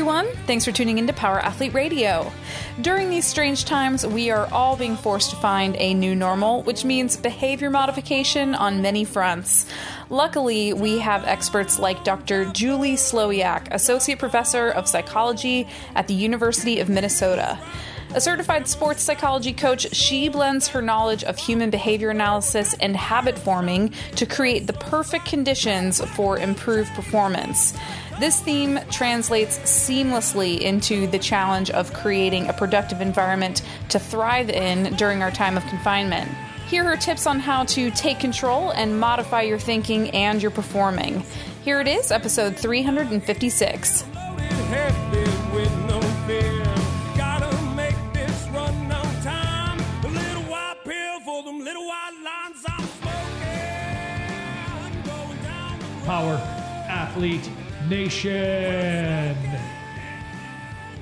everyone. Thanks for tuning into Power Athlete Radio. During these strange times, we are all being forced to find a new normal, which means behavior modification on many fronts. Luckily, we have experts like Dr. Julie Slowiak, Associate Professor of Psychology at the University of Minnesota. A certified sports psychology coach, she blends her knowledge of human behavior analysis and habit forming to create the perfect conditions for improved performance. This theme translates seamlessly into the challenge of creating a productive environment to thrive in during our time of confinement. Here are tips on how to take control and modify your thinking and your performing. Here it is, episode 356. Power Athlete Nation.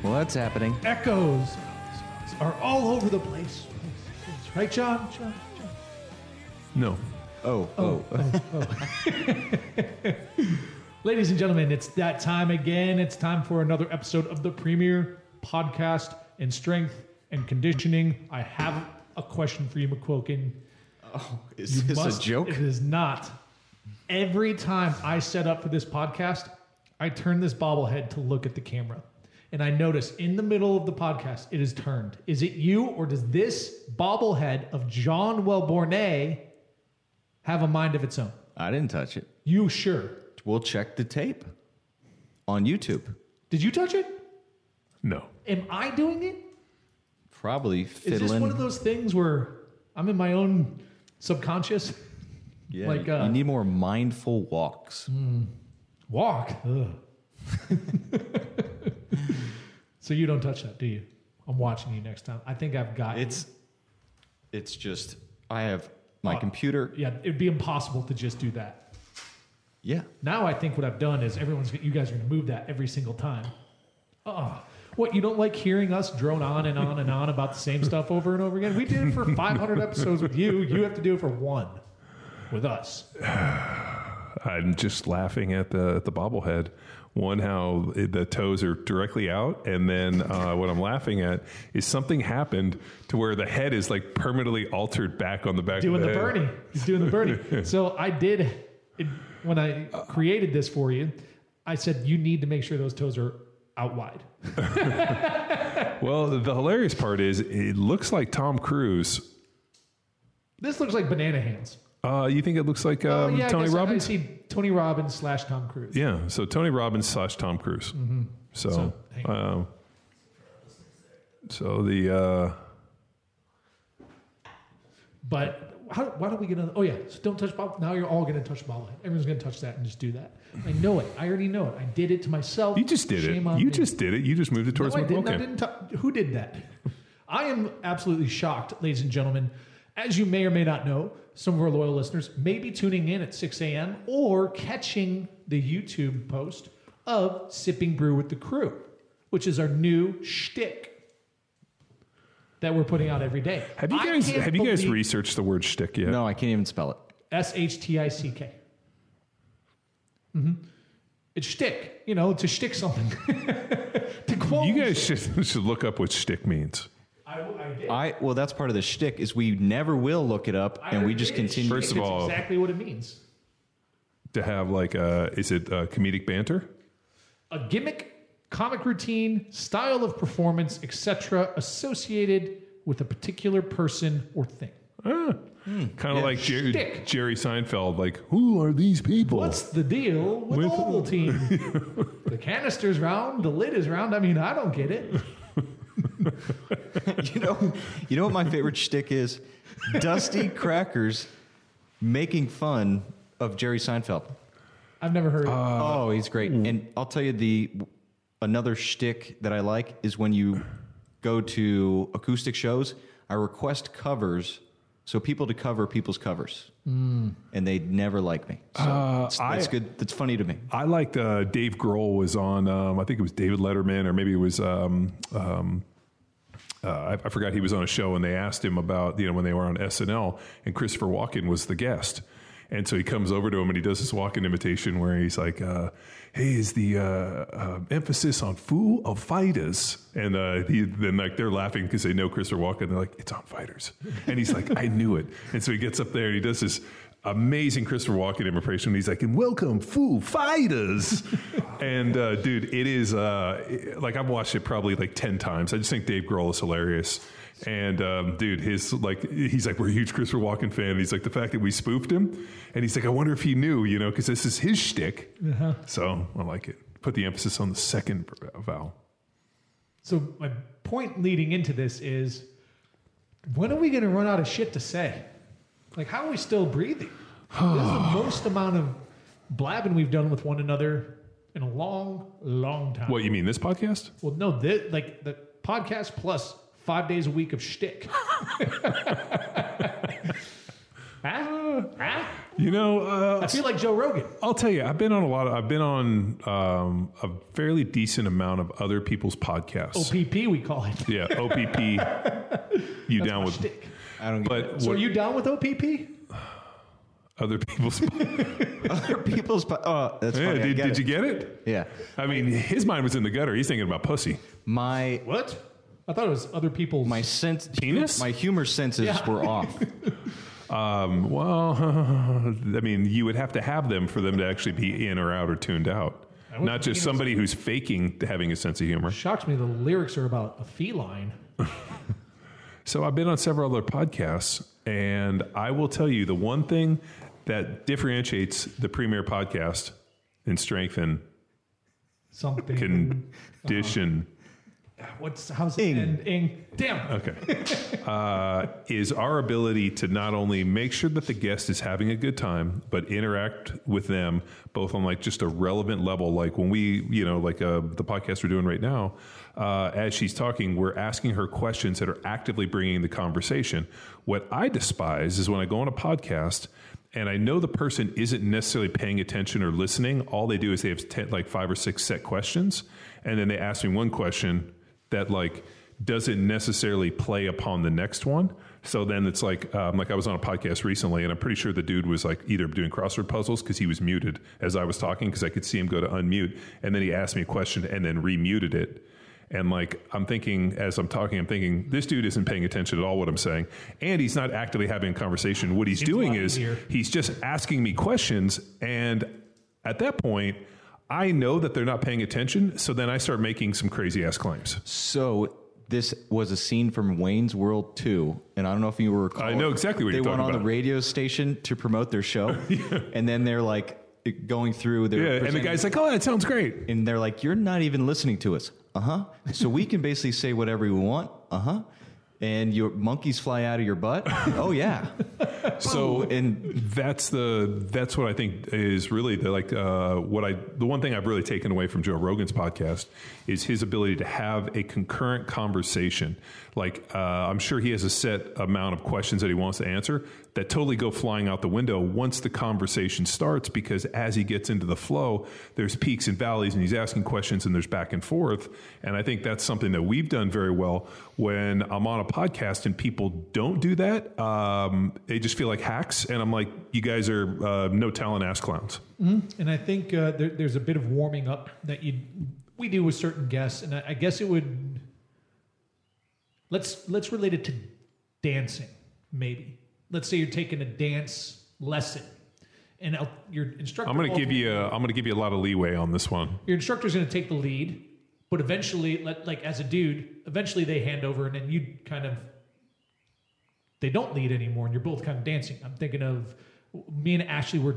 Well, that's happening. Echoes are all over the place. Right, John? John? John? No. Oh, oh. oh. oh, oh. Ladies and gentlemen, it's that time again. It's time for another episode of the premier podcast in strength and conditioning. I have a question for you, McQuilkin. oh is You this must- a joke? It is not. Every time I set up for this podcast, I turn this bobblehead to look at the camera. And I notice in the middle of the podcast, it is turned. Is it you or does this bobblehead of John Welbornay have a mind of its own? I didn't touch it. You sure? We'll check the tape on YouTube. Did you touch it? No. Am I doing it? Probably fiddling. Is this one of those things where I'm in my own subconscious? yeah, like, you- uh, you need more mindful walks. Walk. So you don't touch that, do you? I'm watching you next time. I think I've got you. It's, it's just I have my Oh. computer. Yeah, it'd be impossible to just do that. Yeah, Now I think what I've done is everyone's you guys are going to move that every single time. Oh, what you don't like hearing us drone on and on and on about the same stuff over and over again? We did it for 500 episodes with you. You have to do it for one with us. I'm just laughing at the at the bobblehead. One, how the toes are directly out, and then uh, what I'm laughing at is something happened to where the head is like permanently altered back on the back. doing of the the. He's doing the Bernie. so I did it, when I created this for you. I said you need to make sure those toes are out wide. Well, the hilarious part is it looks like Tom Cruise. This looks like banana hands. Uh, you think it looks like um, oh, yeah, Tony I- Robbins? I see Tony Robbins slash Tom Cruise. Yeah, so Tony Robbins slash Tom Cruise. So, So, hang um, so the uh, But how, why don't we get on? Oh yeah, so don't touch ball. Now you're all going to touch ball. Everyone's going to touch that and just do that. I know it. I already know it. I did it to myself. you just did Shame it. on You me. just did it. You just moved it towards No, my didn't. Okay. tou- Who did that? I am absolutely shocked, ladies and gentlemen. As you may or may not know, some of our loyal listeners may be tuning in at 6 a.m. or catching the YouTube post of Sipping Brew with the Crew, which is our new shtick that we're putting out every day. Have you I guys have you guys researched the word shtick yet? no, I can't even spell it. S H T I C K. Mm-hmm. It's shtick. You know, to shtick something. to quote You guys should should look up what shtick means. I, I did. I well, that's part of the shtick is we never will look it up, I and we just did. continue. First of It's all- exactly what it means. To have like uh is it uh, comedic banter? A gimmick, comic routine, style of performance, etc., associated with a particular person or thing. Ah, kind of like Jerry, Shtick. Jerry Seinfeld. Like, who are these people? What's the deal with, With- the Ovaltine? the canister's round, the lid is round. I mean, I don't get it. you know, you know what my favorite shtick is? Dusty Crackers making fun of Jerry Seinfeld. I've never heard. oh, he's great. And I'll tell you the another shtick that I like is when you go to acoustic shows. I request covers so people to cover people's covers, and they never like me. So it's- I- that's good. That's funny to me. I liked uh, Dave Grohl was on. Um, I think it was David Letterman, or maybe it was. Um, um, uh, I, I forgot he was on a show, and they asked him about you know when they were on SNL, and Christopher Walken was the guest, And so he comes over to him and he does this walking imitation where he's like, uh, "Hey, is the uh, uh, emphasis on fool of fighters?" And uh, he, then like they're laughing because they know Christopher Walken. They're like, "It's on fighters," and he's like, "I knew it." And so he gets up there and he does this amazing Christopher Walken impression. He's like, "And welcome, Foo Fighters," and uh, dude, it is uh, like I've watched it probably like ten times. I just think Dave Grohl is hilarious. And um, dude, his like, he's like, we're a huge Christopher Walken fan. And he's like, the fact that we spoofed him, and he's like, I wonder if he knew, you know, because this is his shtick. So I like it. Put the emphasis on the second vowel. So my point leading into this is, when are we going to run out of shit to say? Like, how are we still breathing? This is the most amount of blabbing we've done with one another in a long, long time. What you mean, this podcast? Well, no, this, like the podcast plus five days a week of shtick. Huh? Huh? You know, uh, I feel like Joe Rogan. I'll tell you, I've been on a lot of, I've been on um, a fairly decent amount of other people's podcasts. OPP, we call it. Yeah, OPP. you down with? Shtick. I don't get But So what are you down with OPP? Other people's? other people's. po- Oh, that's yeah, funny. Did, did you get it? Yeah. I mean, his mind was in the gutter. He's thinking about pussy. My What? I thought it was other people's. my sense Penis? My humor senses Yeah. were off. Um, well, I mean, you would have to have them for them to actually be in or out or tuned out. wasn't Not just penis. somebody who's faking having a sense of humor. shocks me the lyrics are about a feline. So I've been on several other podcasts, and I will tell you the one thing that differentiates the premier podcast in strength and Something. condition What's how's it Ing. end? Ing. Damn. okay uh, is our ability to not only make sure that the guest is having a good time but interact with them both on like just a relevant level like when we you know like uh, the podcast we're doing right now uh, as she's talking we're asking her questions that are actively bringing the conversation what i despise is when i go on a podcast and I know the person isn't necessarily paying attention or listening. All they do is they have ten, like five or six set questions, and then they ask me one question that like doesn't necessarily play upon the next one. So then it's like, um, like I was on a podcast recently, and I'm pretty sure the dude was like either doing crossword puzzles because he was muted as I was talking because I could see him go to unmute, and then he asked me a question and then remuted it. And like I'm thinking as I'm talking, I'm thinking this dude isn't paying attention at all what I'm saying, and he's not actively having a conversation. What he's Seems doing is easier. he's just asking me questions, and at that point, I know that they're not paying attention. So then I start making some crazy ass claims. So this was a scene from Wayne's World 2, and I don't know if you were. recall- I know exactly what they you're went on about. the radio station to promote their show, and then they're like going through their Yeah, and the guy's like, "Oh, that sounds great." and they're like, "You're not even listening to us." Uh huh. So we can basically say whatever we want. Uh huh. And your monkeys fly out of your butt. Oh yeah. So and that's the that's what I think is really the like uh, what I the one thing I've really taken away from Joe Rogan's podcast is his ability to have a concurrent conversation. Like uh, I'm sure he has a set amount of questions that he wants to answer that totally go flying out the window once the conversation starts because as he gets into the flow, there's peaks and valleys and he's asking questions and there's back and forth. And I think that's something that we've done very well when I'm on a podcast and people don't do that. Um, they just feel like hacks. And I'm like, you guys are uh, no talent ass clowns. And I think uh, there, there's a bit of warming up that you we do with certain guests, and I, I guess it would let's let's relate it to dancing. Maybe let's say you're taking a dance lesson, and your instructor. I'm going to give you a, I'm going to give you a lot of leeway on this one. your instructor's going to take the lead, but eventually, let, like as a dude, eventually they hand over, and then you kind of they don't lead anymore, and you're both kind of dancing. I'm thinking of me and Ashley were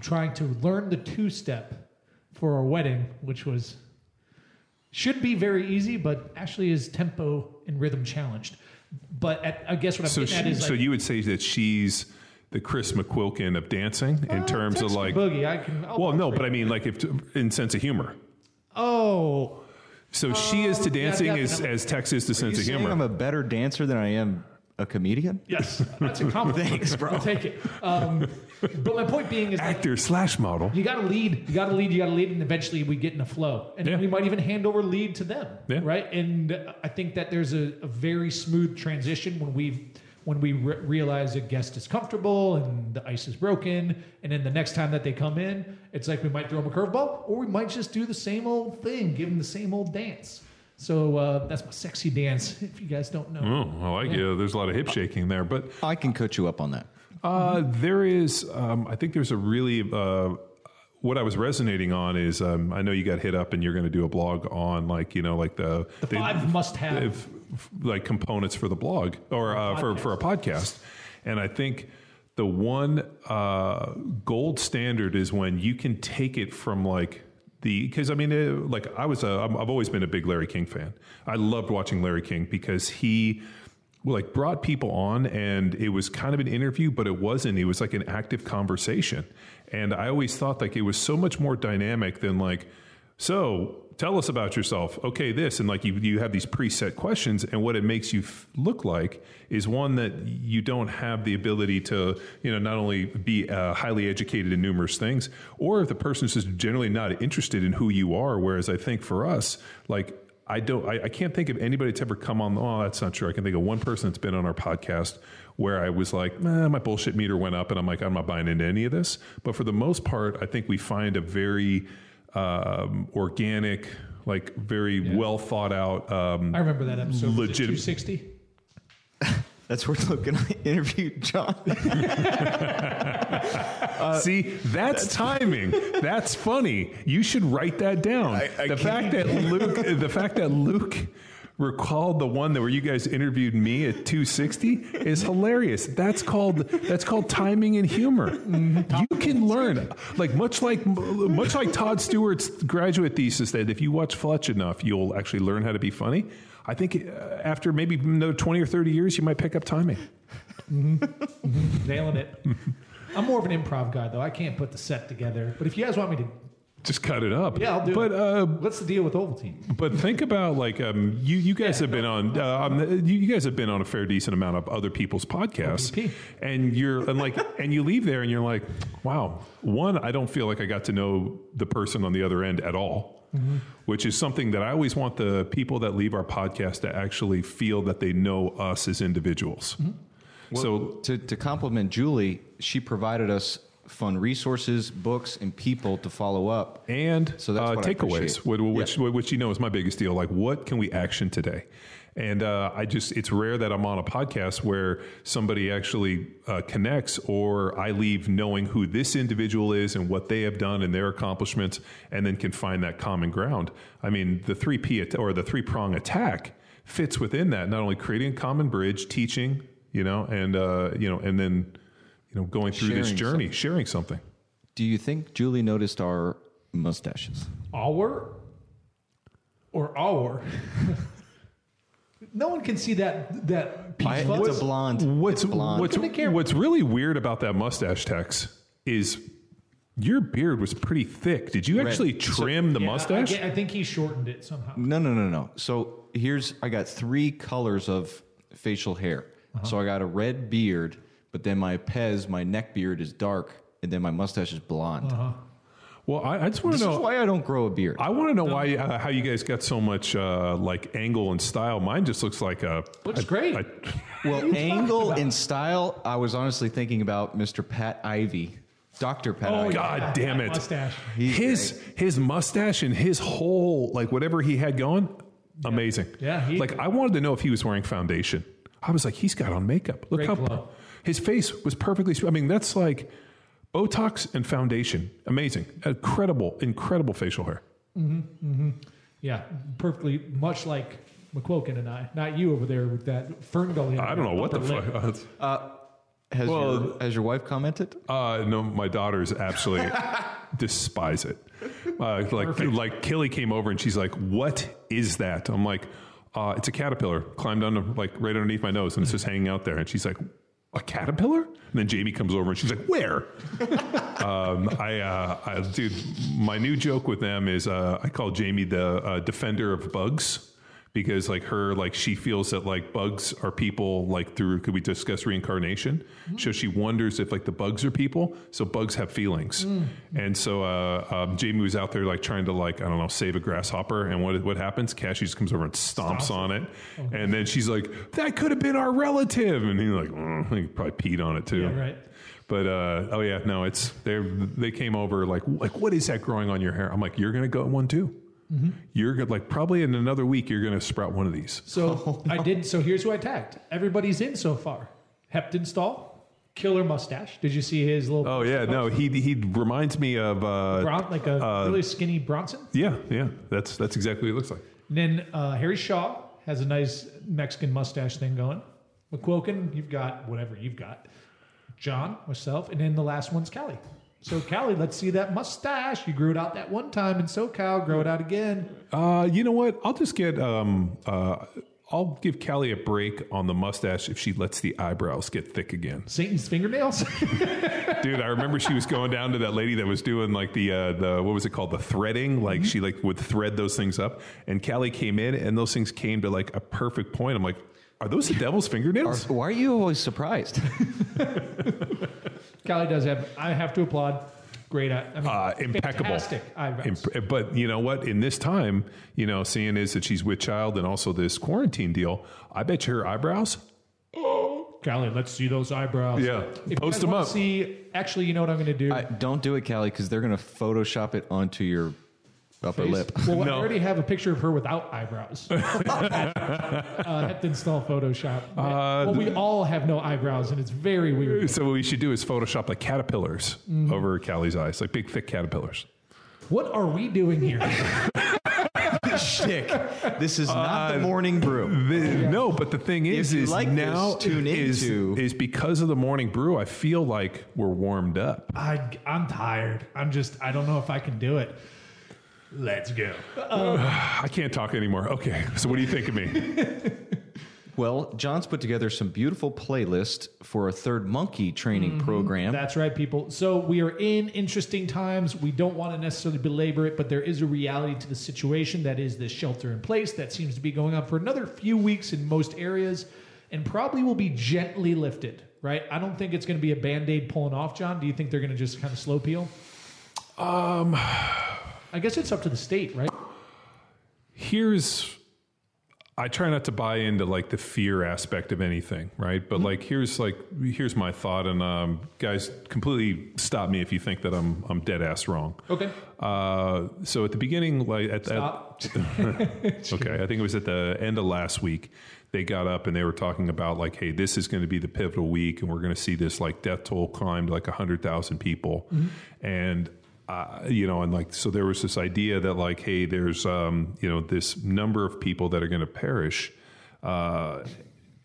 trying to learn the two step for our wedding, which was should be very easy, but Ashley is tempo and rhythm challenged. But at, I guess what I'm So, getting at she, is so you would say that she's the Chris McQuilkin of dancing in uh, terms of like, boogie. I can. I'll well, no, but. I mean, like if in sense of humor. oh, So she is to yeah, dancing as, definitely. as Tex is to you sense of humor. I'm a better dancer than I am a comedian? yes, that's a compliment. Thanks, bro. I'll take it. Um, but my point being is like, Actor slash model. You got to lead. You got to lead. You got to lead, and eventually we get in a flow, and Yeah. we might even hand over lead to them, Yeah. right? And I think that there's a, a very smooth transition when we when we re- realize a guest is comfortable and the ice is broken, and then the next time that they come in, it's like we might throw them a curveball, or we might just do the same old thing, give them the same old dance. So uh, that's my sexy dance. If you guys don't know, Oh, I like it. There's a lot of hip shaking there, but I can coach you up on that. Uh, there is, um, I think there's a really, uh, what I was resonating on is, um, I know you got hit up and you're going to do a blog on like, you know, like the, the five must-have like components for the blog or uh, for, for a podcast. And I think the one uh, gold standard is when you can take it from like the because I mean uh, like I was a I've always been a big Larry King fan. I loved watching Larry King because he like brought people on and it was kind of an interview but it wasn't. It was like an active conversation. And i always thought like it was so much more dynamic than like so tell us about yourself. Okay this and like you, you have these preset questions and what it makes you f- look like is one that you don't have the ability to you know not only be uh, highly educated in numerous things or if the person is just generally not interested in who you are. Whereas i think for us like I don't. I, I can't think of anybody that's ever come on. Oh, that's not true. I can think of one person that's been on our podcast where I was like, eh, my bullshit meter went up, and I'm like, I'm not buying into any of this. But for the most part, I think we find a very um, organic, like very well thought out. Um, I remember that episode. Legit- Two sixty. That's where Luke and I interviewed John. Uh, See, that's timing. That's funny. You should write that down. I- I the fact that Luke, the fact that Luke recalled the one that where you guys interviewed me at 260 is hilarious. That's called that's called timing and humor. Mm-hmm. You can learn like much like much like Todd Stewart's graduate thesis that if you watch Fletch enough, you'll actually learn how to be funny. I think uh, after maybe another 20 or 30 years, you might pick up timing. Nailing it. I'm more of an improv guy, though. I can't put the set together. But if you guys want me to, Just cut it up. yeah, I'll do but, it. uh, What's the deal with Ovaltine? But think about like um, you. You guys have been on. Uh, um, you, you guys have been on a fair decent amount of other people's podcasts, and you're and like and you leave there and you're like, wow. One, I don't feel like I got to know the person on the other end at all. Which is something that I always want the people that leave our podcast to actually feel that they know us as individuals. so to, to compliment Julie, she provided us fun resources, books, and people to follow up. and So that's uh, takeaways, which, which, which you know is my biggest deal. Like, what can we action today? And uh, I just, it's rare that I'm on a podcast where somebody actually uh, connects or I leave knowing who this individual is and what they have done and their accomplishments and then can find that common ground. I mean, the three P at- or the three prong attack fits within that, not only creating a common bridge, teaching, you know, and, uh, you know, and then, you know, going through this journey, something. sharing something. Do you think Julie noticed our mustaches? Our or our? no one can see that that piece. I, of it's a blonde. What's It's blonde. what's Look at the what's really weird about that mustache, Tex, is your beard was pretty thick. Did you Red. actually trim the Yeah, mustache? I, get- I think he shortened it somehow. No, no, no, no. So here's I got three colors of facial hair. Uh-huh. So I got a red beard, but then my pez, my neck beard is dark, and then my mustache is blonde. Uh-huh. Well, I, I just want This to is know. why I don't grow a beard. I want to know why uh, how you guys got so much uh, like angle and style. Mine just looks like a Looks great. a- well, angle and style, I was honestly thinking about Mr. Pat Ivy, Dr. Pat Oh, Ivy. God damn it! mustache. He's his his mustache and his whole like whatever he had going, amazing. Yeah, he- like I wanted to know if he was wearing foundation. I was like, he's got on makeup. Look Great how glow. his face was perfectly. I mean, that's like Botox and foundation. Amazing, incredible, incredible facial hair. Yeah, perfectly much like McQuilkin and I. Not you over there with that fern gully. I don't know what the upper lip. fuck. Has, Well- your, has your wife commented? Uh, no, my daughters absolutely despise it. Uh, like, like Killy came over and she's like, "What is that?" I'm like, uh, "It's a caterpillar climbed under, like right underneath my nose, and it's just hanging out there." And she's like, "A caterpillar?" And then Jamie comes over and she's like, "Where?" um, I, uh, I, dude, my new joke with them is uh, I call Jamie the uh, defender of bugs because like her like she feels that like bugs are people like through could we discuss reincarnation? So she wonders if like the bugs are people so bugs have feelings. And so uh, um, jamie was out there like trying to like i don't know save a grasshopper and what what happens? Cassie just comes over and stomps on it. and then she's like that could have been our relative. And he's like mm, he probably peed on it too. Yeah, right. but uh, oh yeah, no, it's they they came over like like what is that growing on your hair? I'm like, you're gonna go one too. You're gonna like probably in another week you're gonna sprout one of these. So I did. So here's who I tagged. Everybody's in so far. Hepton Heptonstall, killer mustache. Did you see his little? Oh yeah, no, he he reminds me of uh, Bron- like a really skinny Bronson. yeah yeah that's that's exactly what he looks like. And then uh, Harry Shaw has a nice Mexican mustache thing going. McQuilkin, you've got whatever you've got. John, myself, and then the last one's Callie. So Callie, let's see that mustache. You grew it out that one time in SoCal. Grow it out again. Uh, you know what? I'll just get um uh. I'll give Callie a break on the mustache if she lets the eyebrows get thick again. Satan's fingernails. Dude, I remember she was going down to that lady that was doing like the uh, the what was it called the threading? Like she like would thread those things up, and Callie came in, and those things came to like a perfect point. I'm like, are those the devil's Are- fingernails? why are you always surprised? Callie does have. I have to applaud. Great. I mean, Uh, impeccable. Fantastic eyebrows. Imp- but you know what? In this time, you know, seeing is that she's with child and also this quarantine deal, I bet you her eyebrows. Callie, let's see those eyebrows. Yeah. If you Post guys them wanna up. See, actually, you know what I'm going to do? I, don't do it, Callie, because they're going to Photoshop it onto your upper Face. lip. Well, I No. already have a picture of her without eyebrows. uh, have to install Photoshop. Uh, well, we all have no eyebrows, and it's very weird. So what we should do is Photoshop like caterpillars Mm-hmm. over Callie's eyes, like big thick caterpillars. What are we doing here? Shtick. This is not the morning brew. The- No, but the thing is, you is like now this, tune is, into- is because of the morning brew. I feel like we're warmed up. I, I'm tired. I'm just. I don't know if I can do it. Let's go. I can't talk anymore. Okay, so what do you think of me? Well, John's put together some beautiful playlist for a third monkey training program. That's right, people. So we are in interesting times. We don't want to necessarily belabor it, but there is a reality to the situation that is this shelter in place that seems to be going on for another few weeks in most areas and probably will be gently lifted, right? I don't think it's going to be a band aid pulling off, John. Do you think they're going to just kind of slow peel? Um, I guess it's up to the state, right? Here's I try not to buy into like the fear aspect of anything, right? But like here's like here's my thought, and um, guys, completely stop me if you think that I'm I'm dead ass wrong. Okay. Uh, so at the beginning, like at, at okay, I think it was at the end of last week. They got up and they were talking about like, hey, this is going to be the pivotal week, and we're going to see this like death toll climb to like hundred thousand people, and uh, you know, and like so there was this idea that like, hey, there's um, you know this number of people that are going to perish. Uh,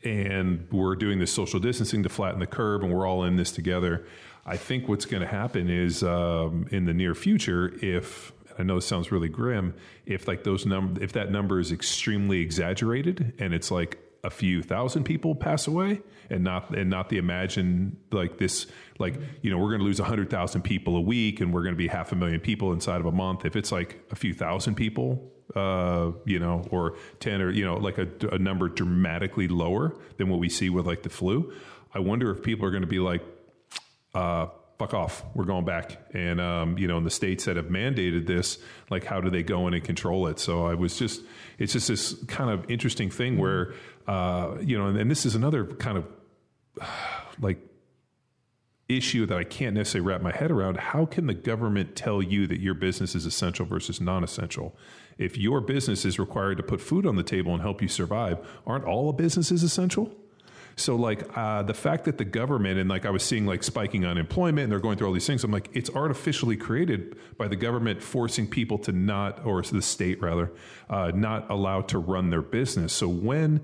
and we're doing this social distancing to flatten the curve, and we're all in this together. I think what's going to happen is um, in the near future, if I know this sounds really grim, if like those number, if that number is extremely exaggerated, and it's like a few thousand people pass away, and not and not the imagine like this, like you know we're going to lose hundred thousand people a week, and we're going to be half a million people inside of a month. If it's like a few thousand people uh, you know, or 10 or, you know, like a, a number dramatically lower than what we see with like the flu. I wonder if people are going to be like, uh, fuck off, we're going back. And, um, you know, in the states that have mandated this, like, how do they go in and control it? So I was just, it's just this kind of interesting thing where, uh, you know, and, and this is another kind of like issue that I can't necessarily wrap my head around. How can the government tell you that your business is essential versus non essential? If your business is required to put food on the table and help you survive, aren't all businesses essential? So, like uh, the fact that the government and like I was seeing like spiking unemployment and they're going through all these things, I'm like, it's artificially created by the government forcing people to not, or the state rather, uh, not allowed to run their business. So when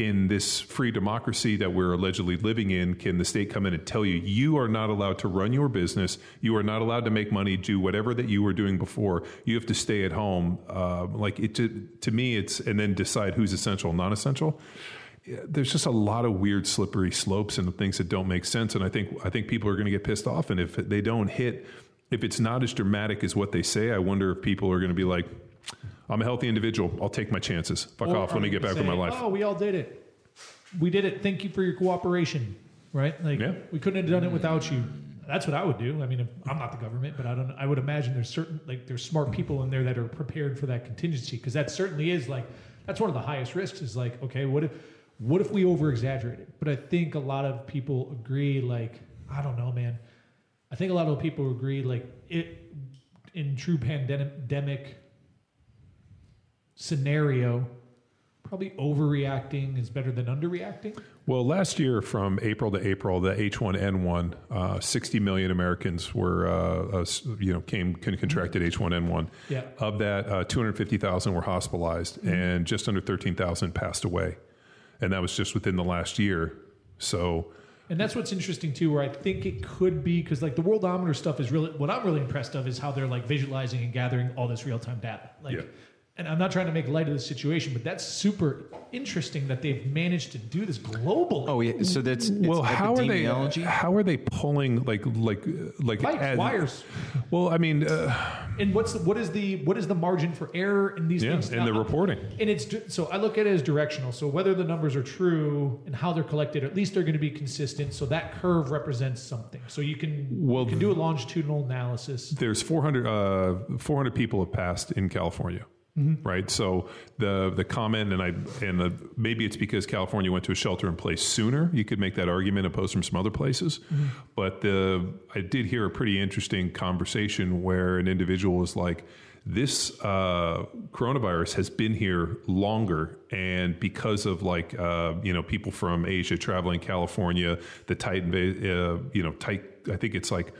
in this free democracy that we're allegedly living in, can the state come in and tell you you are not allowed to run your business, you are not allowed to make money, do whatever that you were doing before, you have to stay at home? Uh, like it to, to me, it's and then decide who's essential, non-essential. There's just a lot of weird slippery slopes and things that don't make sense, and I think I think people are going to get pissed off, and if they don't hit, if it's not as dramatic as what they say, I wonder if people are going to be like. I'm a healthy individual. I'll take my chances. Fuck Or off. Let me get back saying, with my life. Oh, we all did it. We did it. Thank you for your cooperation. Right? Like Yeah. we couldn't have done it without you. That's what I would do. I mean, I'm not the government, but I don't. I would imagine there's certain like there's smart people in there that are prepared for that contingency because that certainly is like that's one of the highest risks. Is like okay, what if what if we over exaggerated? But I think a lot of people agree. Like I don't know, man. I think a lot of people agree. Like it in true pandemic scenario, probably overreacting is better than underreacting. Well, last year from April to April, the H1N1, uh, 60 million Americans were, uh, uh, you know, came con- contracted H1N1. Yeah. Of that, uh, 250,000 were hospitalized, and just under 13,000 passed away, and that was just within the last year. So, And that's what's interesting too, where I think it could be because like the worldometer stuff is really what I'm really impressed of is how they're like visualizing and gathering all this real time data. Like, Yeah. And I'm not trying to make light of the situation, but that's super interesting that they've managed to do this globally. Oh yeah, so that's it's well, how are they? How are they pulling like like like Pipes, as- wires, Well, I mean, uh, and what's the, what is the what is the margin for error in these yeah, things? and the reporting. And it's di- so I look at it as directional. So whether the numbers are true and how they're collected, at least they're going to be consistent. So that curve represents something. So you can Well, you can do a longitudinal analysis. there's 400, uh, 400 people have passed in California. Right, so the the comment and I and the, maybe it's because California went to a shelter in place sooner. You could make that argument opposed from some other places, but the I did hear a pretty interesting conversation where an individual was like, "This uh, coronavirus has been here longer, and because of like uh, you know people from Asia traveling California, the tight uh, you know tight. I think it's like."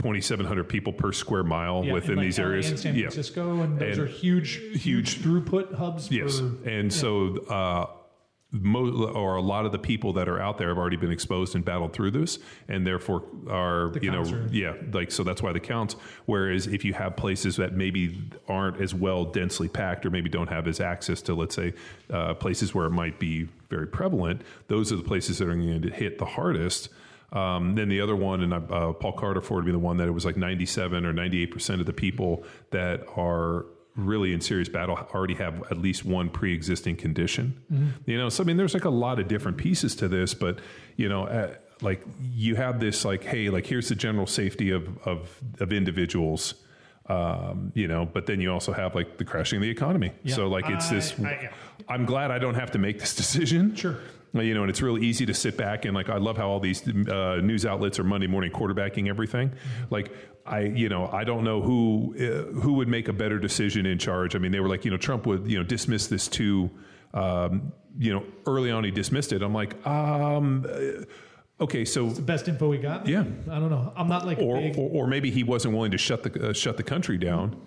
2,700 people per square mile Yeah, within in, like, these LA areas. and San Yeah. And those And are huge, huge throughput hubs. Yes, for, and so uh, mo- or a lot of the people that are out there have already been exposed and battled through this, and therefore are The you know are- yeah like so that's why the counts. Whereas if you have places that maybe aren't as well densely packed or maybe don't have as access to let's say uh, places where it might be very prevalent, those are the places that are going to hit the hardest. Um, then the other one, and uh, Paul Carter would be the one that it was like 97 or 98 percent of the people that are really in serious battle already have at least one pre-existing condition. You know, so I mean, there's like a lot of different pieces to this, but you know, uh, like you have this like, hey, like here's the general safety of of, of individuals. Um, you know, but then you also have like the crashing of the economy. Yeah. So like it's this. I-. I'm glad I don't have to make this decision. Sure. You know, and it's really easy to sit back and like I love how all these uh, news outlets are Monday morning quarterbacking everything. Like I, you know, I don't know who uh, who would make a better decision in charge. I mean, they were like, you know, Trump would you know dismiss this too. Um, you know, early on he dismissed it. I'm like, um, uh, okay, so the best info we got. Yeah. I don't know. I'm not like a or, big. or or maybe he wasn't willing to shut the uh, shut the country down.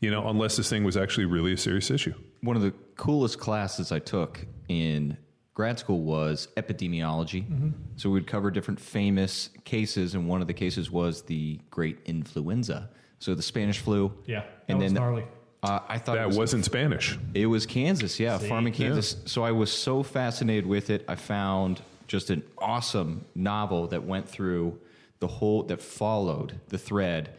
You know, unless this thing was actually really a serious issue. One of the coolest classes I took in grad school was epidemiology. Mm-hmm. So we'd cover different famous cases, and one of the cases was the Great Influenza. So the Spanish flu. Yeah, that and was then gnarly. Uh, I thought it That was wasn't Spanish. It was Kansas, yeah, farming Yeah. Kansas. So I was so fascinated with it. I found just an awesome novel that went through the whole, that followed the thread,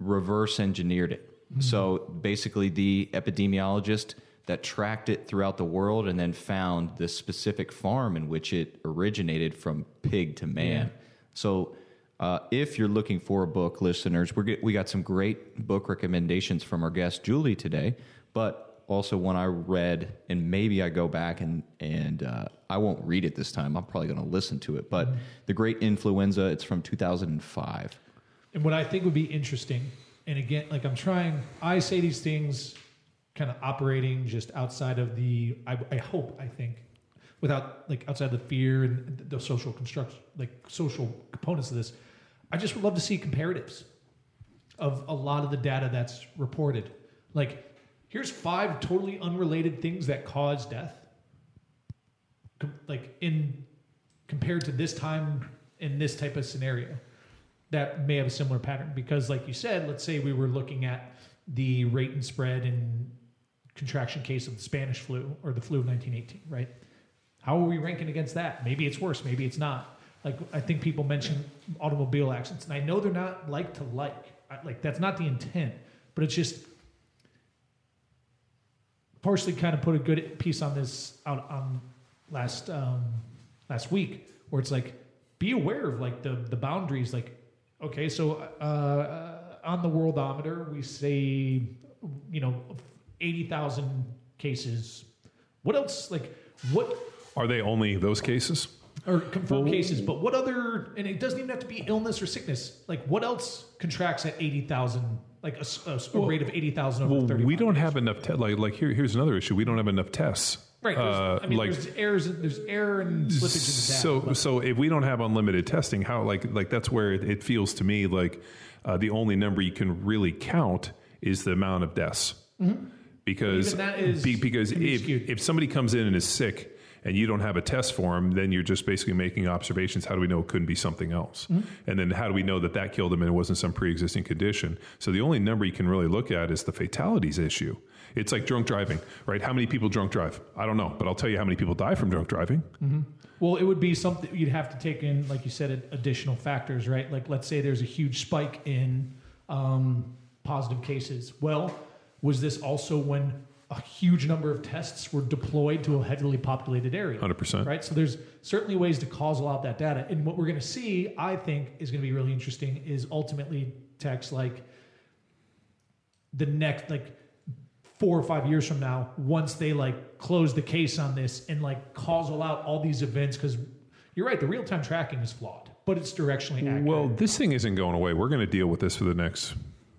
reverse engineered it. So basically, the epidemiologist that tracked it throughout the world and then found the specific farm in which it originated from pig to man. So uh, if you're looking for a book, listeners, we're get, we got some great book recommendations from our guest Julie today, but also one I read, and maybe I go back and and uh, I won't read it this time. I'm probably going to listen to it. But The Great Influenza, it's from 2005. And what I think would be interesting, and again, like I'm trying, I say these things kind of operating just outside of the, I, I hope, I think, without like outside the fear and the social construct, like social components of this. I just would love to see comparatives of a lot of the data that's reported. Like, here's five totally unrelated things that cause death. Com- like in compared to this time in this type of scenario that may have a similar pattern because like you said let's say we were looking at the rate and spread and contraction case of the spanish flu or the flu of 1918 right? How are we ranking against that? Maybe it's worse maybe it's not. Like i think people mention automobile accidents and i know they're not like to like. Like that's not the intent but it's just partially kind of put a good piece on this out on last um, last week, where it's like be aware of like the the boundaries. Like, okay, so uh, uh, on the worldometer, we say you know eighty thousand cases. What else? Like, what Are they only those cases? or confirmed cases, but what other, and it doesn't even have to be illness or sickness. Like, what else contracts at 80,000, like a, a a rate of 80,000 over Well, 30? we don't have enough. Te- like, like here, here's another issue. We don't have enough tests. Right. Uh, I mean, like, there's errors, there's error and slippage in the data. so but- so if we don't have unlimited testing, how like like that's where it, it feels to me like uh, the only number you can really count is the amount of deaths. Because Even that is- be- because if skewed. if somebody comes in and is sick and you don't have a test for them, then you're just basically making observations. How do we know it couldn't be something else? Mm-hmm. And then how do we know that that killed them and it wasn't some pre-existing condition? So the only number you can really look at is the fatalities issue. It's like drunk driving, right? How many people drunk drive? I don't know, but I'll tell you how many people die from drunk driving. Well, it would be something you'd have to take in, like you said, additional factors, right? Like, let's say there's a huge spike in um, positive cases. Well, was this also when a huge number of tests were deployed to a heavily populated area? 100%. Right? So there's certainly ways to causal out that data. And what we're going to see, I think, is going to be really interesting is ultimately text like the next, like, four or five years from now once they like close the case on this and like causal out all these events because you're right the real-time tracking is flawed but it's directionally accurate Well, this thing isn't going away. We're going to deal with this for the next,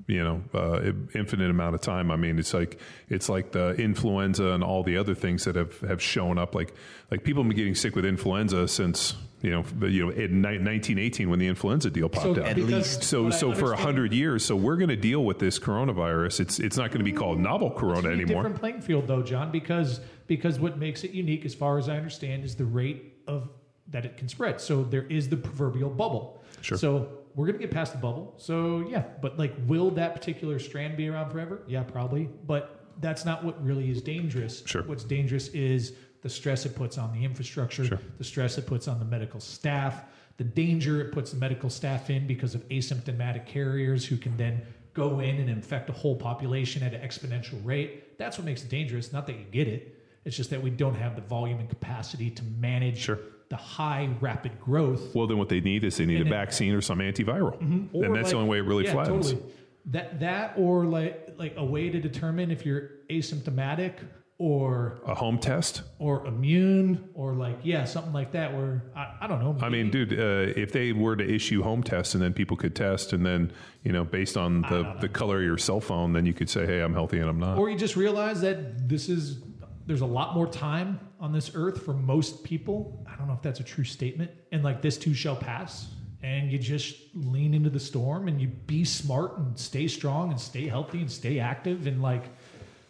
you know, uh, infinite amount of time. I mean, it's like it's like the influenza and all the other things that have, have shown up. Like like people have been getting sick with influenza since you know you know in 1918 when the influenza deal popped So out. At least. So so for understand- hundred years, so we're going to deal with this coronavirus. It's it's not going to be called novel corona It's a anymore. different playing field though john because because what makes it unique as far as i understand is the rate of that it can spread so there is the proverbial bubble Sure. so we're going to get past the bubble so yeah but like will that particular strand be around forever yeah probably but that's not what really is dangerous Sure. what's dangerous is the stress it puts on the infrastructure Sure. the stress it puts on the medical staff the danger it puts the medical staff in because of asymptomatic carriers who can then go in and infect a whole population at an exponential rate. That's what makes it dangerous. Not that you get it, it's just that we don't have the volume and capacity to manage Sure. The high rapid growth. Well, then what they need is they need And a vaccine or some antiviral, Or and that's the only way it really yeah, flattens. Totally. That that or like like a way to determine if you're asymptomatic or A home test. or immune or like yeah something like that where I, I don't know I mean, dude, uh, if they were to issue home tests and then people could test, and then you know, based on the, the color of your cell phone, then you could say, "Hey, I'm healthy and I'm not." or you just realize that this is there's a lot more time on this earth for most people. I don't know if that's a true statement. And like this too shall pass. And you just lean into the storm and you be smart and stay strong and stay healthy and stay active. And like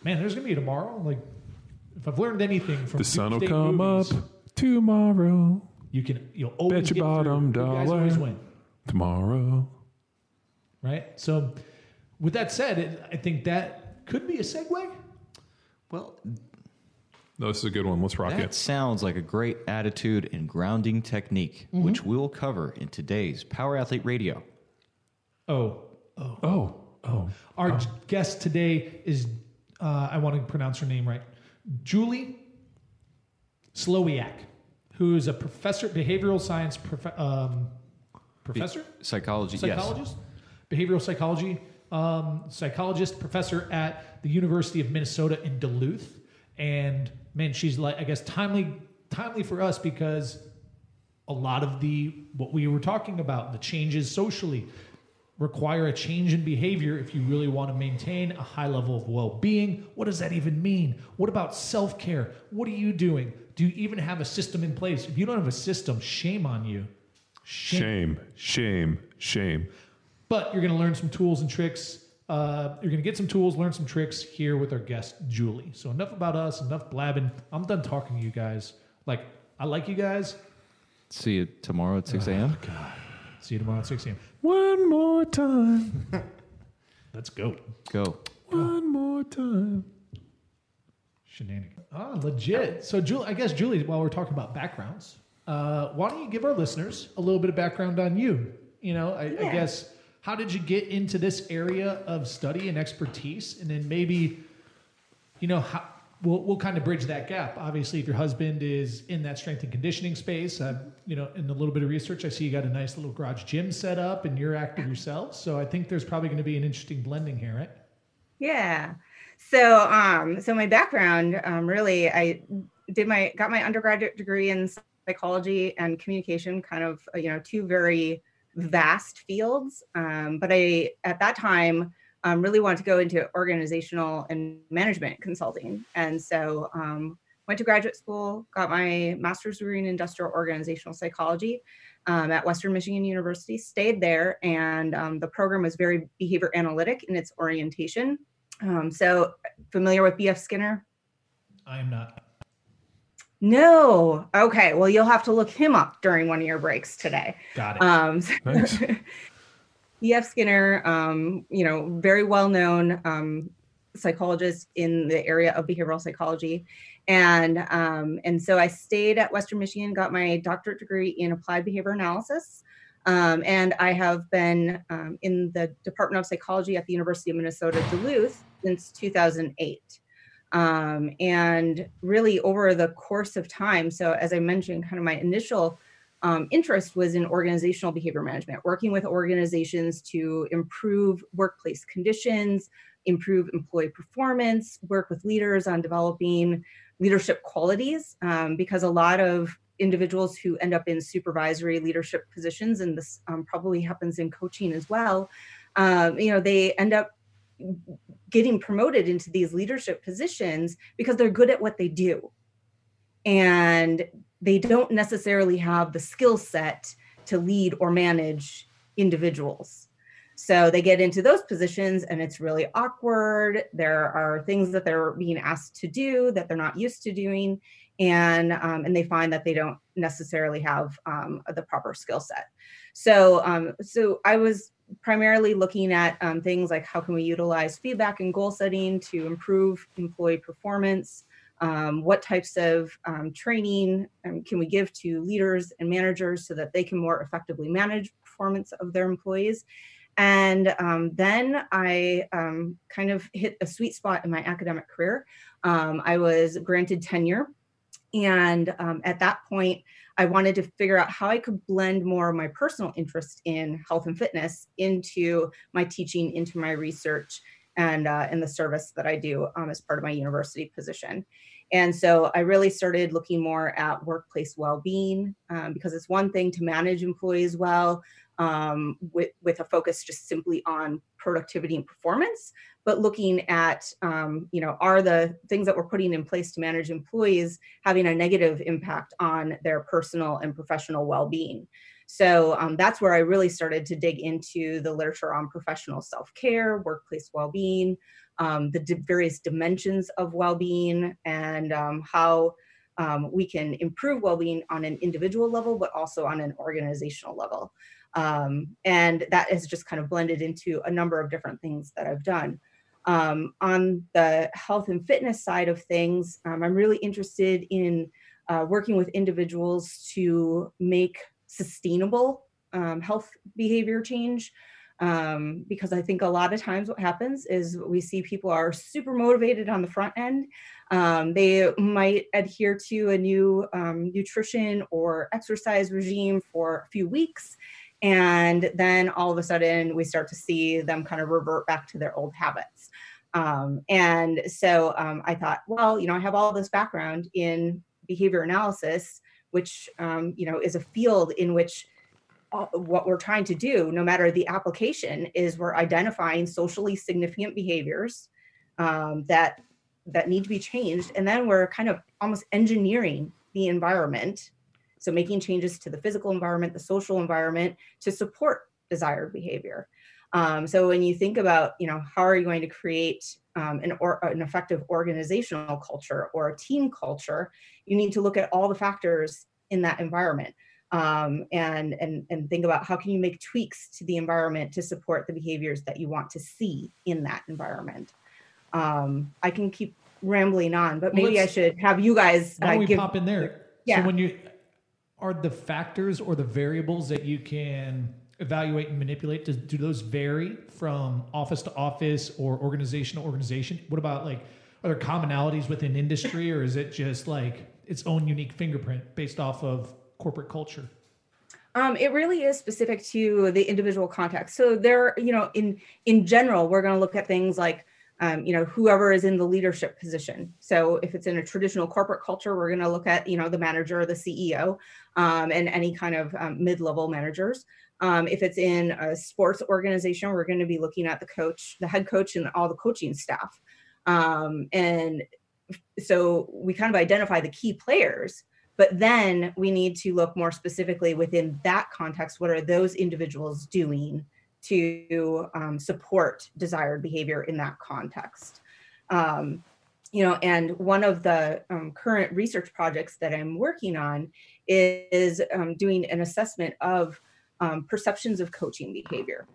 man there's gonna be a tomorrow. Like if i've learned anything from the sun will doomsday come movies, up tomorrow. you can you'll always Bet your get through. bottom Good guys always win. Tomorrow. right? So with that said it, i think that could be a segue. Well, No, this is a good one. Let's rock that it. sounds like a great attitude and grounding technique, which we'll cover in today's Power Athlete Radio. oh Oh, oh. Oh. Our guest today is, uh, I want to pronounce her name right, Julie Slowiak, who is a professor, behavioral science prof- um, professor, Psychology, psychologist, behavioral psychology um, psychologist, professor at the University of Minnesota in Duluth. And man, she's like, I guess, timely, timely for us because a lot of the what we were talking about, the changes socially, require a change in behavior if you really want to maintain a high level of well-being. What does that even mean? What about self-care? What are you doing? Do you even have a system in place? If you don't have a system, shame on you. Shame, shame, shame. But you're going to learn some tools and tricks. Uh, you're going to get some tools, learn some tricks here with our guest, Julie. So enough about us, enough blabbing. I'm done talking to you guys. Like, I like you guys. See you tomorrow at 6 a.m. God, See you tomorrow at 6 a.m. One more time. Let's go. Go. One more time. Shenanigans. Ah, legit. So, Julie, I guess, Julie, while we're talking about backgrounds, uh, why don't you give our listeners a little bit of background on you? You know, I, I guess, how did you get into this area of study and expertise? And then maybe, you know, how, we'll, we'll kind of bridge that gap. Obviously, if your husband is in that strength and conditioning space, uh, you know, in a little bit of research, I see you got a nice little garage gym set up and you're active yourself. So I think there's probably going to be an interesting blending here, right? Yeah. So, um, so my background, um, really, I did my got my undergraduate degree in psychology and communication, kind of, you know, two very vast fields. Um, but I, at that time, um, really wanted to go into organizational and management consulting. And so um, went to graduate school, got my master's degree in industrial organizational psychology um, at Western Michigan University, stayed there, and um, the program was very behavior analytic in its orientation. Um, so familiar with B.F. Skinner? I am not. No. Okay. Well, you'll have to look him up during one of your breaks today. Got it. Um. B.F. Skinner, um, you know, very well known um, psychologist in the area of behavioral psychology. And, um, and so I stayed at Western Michigan, got my doctorate degree in applied behavior analysis. Um, and I have been um, in the Department of Psychology at the University of Minnesota Duluth since 2008. Um, and really over the course of time, so as I mentioned, kind of my initial um, interest was in organizational behavior management, working with organizations to improve workplace conditions, improve employee performance, work with leaders on developing leadership qualities, um, because a lot of individuals who end up in supervisory leadership positions, and this um, probably happens in coaching as well, um, you know, they end up getting promoted into these leadership positions because they're good at what they do. And they don't necessarily have the skill set to lead or manage individuals. So they get into those positions and it's really awkward. There are things that they're being asked to do that they're not used to doing. And, um, and they find that they don't necessarily have um, the proper skill set. So, um, so I was primarily looking at um, things like how can we utilize feedback and goal setting to improve employee performance, um, what types of um, training um, can we give to leaders and managers so that they can more effectively manage performance of their employees? And um, then i um, kind of hit a sweet spot in my academic career. Um, i was granted tenure and at that point i wanted to figure out how i could blend more of my personal interest in health and fitness into my teaching into my research and uh, in the service that I do um, as part of my university position. And so I really started looking more at workplace well-being um, because it's one thing to manage employees well um, with, with a focus just simply on productivity and performance, but looking at, um, you know, are the things that we're putting in place to manage employees having a negative impact on their personal and professional well-being? So um, that's where I really started to dig into the literature on professional self care, workplace well being, um, the di- various dimensions of well being, and um, how um, we can improve well being on an individual level, but also on an organizational level. Um, and that has just kind of blended into a number of different things that I've done. Um, on the health and fitness side of things, I'm really interested in uh, working with individuals to make sustainable um, health behavior change um, because I think a lot of times what happens is we see people are super motivated on the front end. Um, they might adhere to a new um, nutrition or exercise regime for a few weeks. And then all of a sudden, we start to see them kind of revert back to their old habits. Um, and so um, I thought, well, you know, I have all this background in behavior analysis which um, you know is a field in which what we're trying to do, no matter the application, is we're identifying socially significant behaviors um, that that need to be changed, and then we're kind of almost engineering the environment, so making changes to the physical environment, the social environment, to support desired behavior. Um, so when you think about, you know, how are you going to create um, an, or, an effective organizational culture or a team culture, you need to look at all the factors in that environment um, and, and, and think about how can you make tweaks to the environment to support the behaviors that you want to see in that environment. Um, I can keep rambling on, but maybe I let's- should have you guys uh, we give. pop in there? Yeah. So when you are the factors or the variables that you can evaluate and manipulate, does, do those vary from office to office or organization to organization? What about like, are there commonalities within industry, or is it just like its own unique fingerprint based off of corporate culture? Um, it really is specific to the individual context. So there, you know, in in general, we're going to look at things like, um, you know, whoever is in the leadership position. So if it's in a traditional corporate culture, we're going to look at, you know, the manager or the CEO, um, and any kind of um, mid-level managers. Um, if it's in a sports organization, we're going to be looking at the coach, the head coach, and all the coaching staff. Um, and so we kind of identify the key players but then we need to look more specifically within that context what are those individuals doing to um, support desired behavior in that context? Um, you know and one of the um, current research projects that i'm working on is, um, doing an assessment of um, perceptions of coaching behavior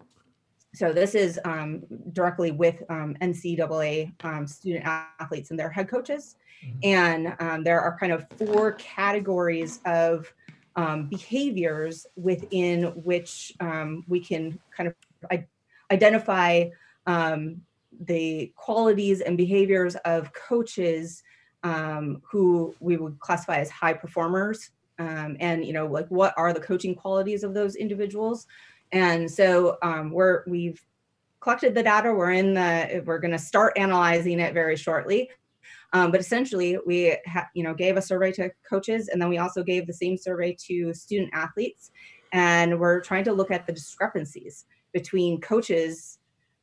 so this is um, directly with ncaa student athletes and their head coaches Mm-hmm. And um, there are kind of four categories of um, behaviors within which um, we can kind of I- identify um, the qualities and behaviors of coaches um, who we would classify as high performers. Um, and you know, like what are the coaching qualities of those individuals? And so we're we've collected the data. We're in the we're going to start analyzing it very shortly. Um, but essentially, we ha- you know gave a survey to coaches, and then we also gave the same survey to student athletes, and we're trying to look at the discrepancies between coaches.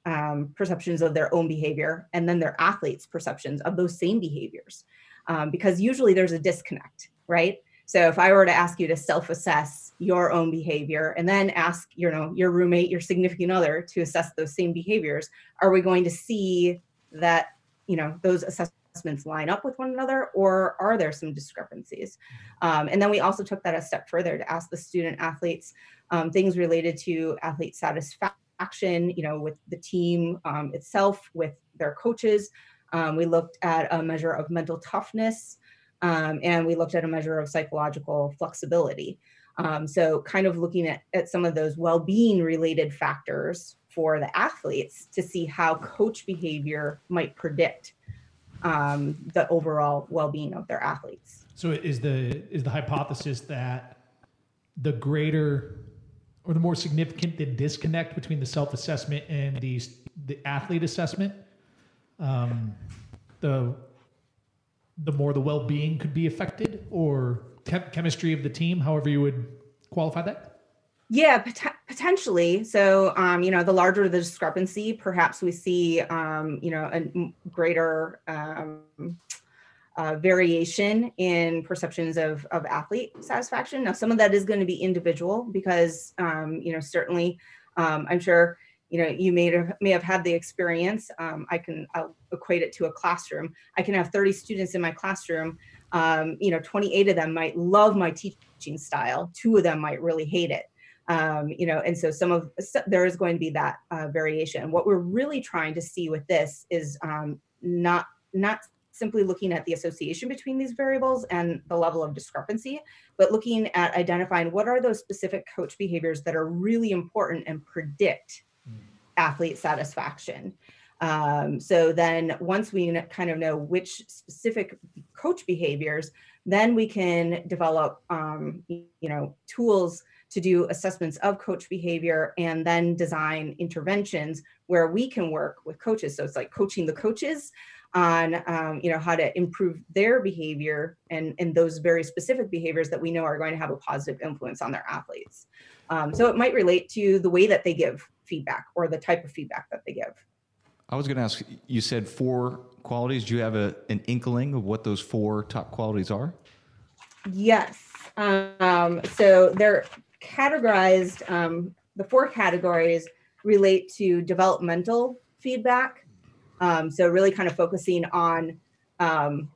Um, perceptions of their own behavior and then their athletes' perceptions of those same behaviors. Um, because usually there's a disconnect, right? So if I were to ask you to self-assess your own behavior and then ask, you know, your roommate, your significant other to assess those same behaviors, are we going to see that, you know, those assessments line up with one another or are there some discrepancies? Um, and then we also took that a step further to ask the student athletes um, things related to athlete satisfaction, you know, with the team um, itself, with their coaches. Um, we looked at a measure of mental toughness um, and we looked at a measure of psychological flexibility. Um, so, kind of looking at, at some of those well being related factors for the athletes to see how coach behavior might predict um, the overall well-being of their athletes. So is the is the hypothesis that the greater or the more significant the disconnect between the self-assessment and the the athlete assessment, um, the the more the well-being could be affected, or chem- chemistry of the team, however you would qualify that. Yeah, pot- potentially. So, um, you know, the larger the discrepancy, perhaps we see, um, you know, a greater um, uh, variation in perceptions of, of athlete satisfaction. Now, some of that is going to be individual because, um, you know, certainly, um, I'm sure, you know, you may have, may have had the experience. Um, I can I'll equate it to a classroom. I can have 30 students in my classroom. You know, 28 of them might love my teaching style. Two of them might really hate it um, you know and so some of so there is going to be that uh, variation what we're really trying to see with this is um, not not simply looking at the association between these variables and the level of discrepancy but looking at identifying what are those specific coach behaviors that are really important and predict mm. athlete satisfaction um, so then once we kind of know which specific coach behaviors then we can develop um, you know tools to do assessments of coach behavior and then design interventions where we can work with coaches. So it's like coaching the coaches on um, you know how to improve their behavior and and those very specific behaviors that we know are going to have a positive influence on their athletes. Um, so it might relate to the way that they give feedback or the type of feedback that they give. I was going to ask. You said four qualities. Do you have a, an inkling of what those four top qualities are? Yes. Um, so they're categorized, um, the four categories relate to developmental feedback. Um, so really kind of focusing on, um,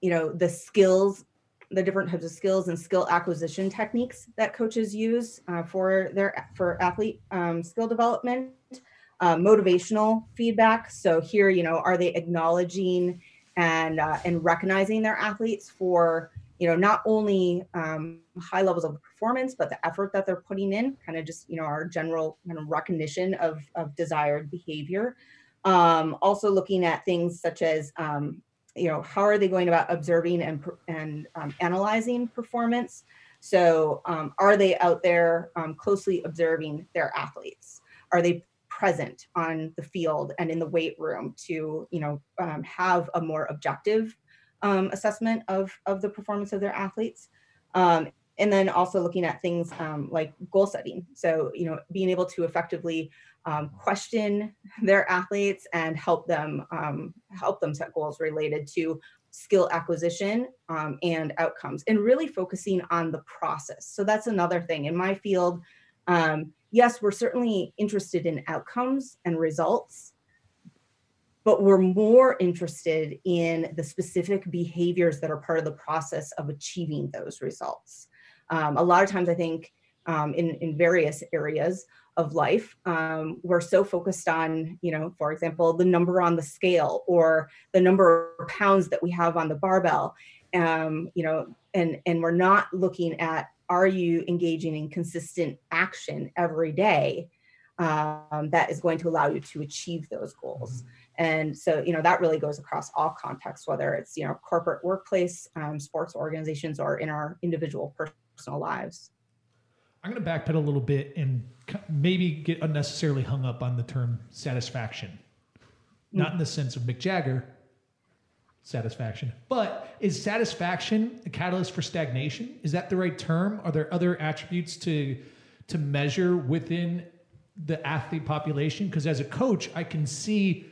you know, the skills, the different types of skills and skill acquisition techniques that coaches use uh, for their for athlete um, skill development. Uh, motivational feedback. So here, you know, are they acknowledging and uh, and recognizing their athletes for you know not only um, high levels of performance but the effort that they're putting in kind of just you know our general kind of recognition of, of desired behavior Um, also looking at things such as, um, you know, how are they going about observing and, and um, analyzing performance? So um, are they out there um, closely observing their athletes? Are they present on the field and in the weight room to, you know, um, have a more objective assessment of, of the performance of their athletes? and then also looking at things um, like goal setting. So you know being able to effectively um, question their athletes and help them um, help them set goals related to skill acquisition um, and outcomes and really focusing on the process. So that's another thing. In my field um, yes we're certainly interested in outcomes and results but we're more interested in the specific behaviors that are part of the process of achieving those results. Um, a lot of times, I think um, in in various areas of life, um, we're so focused on, you know, for example, the number on the scale or the number of pounds that we have on the barbell, um, you know, and and we're not looking at are you engaging in consistent action every day um, that is going to allow you to achieve those goals. And so, you know, that really goes across all contexts, whether it's, you know, corporate workplace, um, sports organizations, or in our individual personal lives. I'm going to backpedal a little bit and maybe get unnecessarily hung up on the term satisfaction. Not in the sense of Mick Jagger satisfaction, but is satisfaction a catalyst for stagnation? Is that the right term? Are there other attributes to to measure within the athlete population? Because as a coach, I can see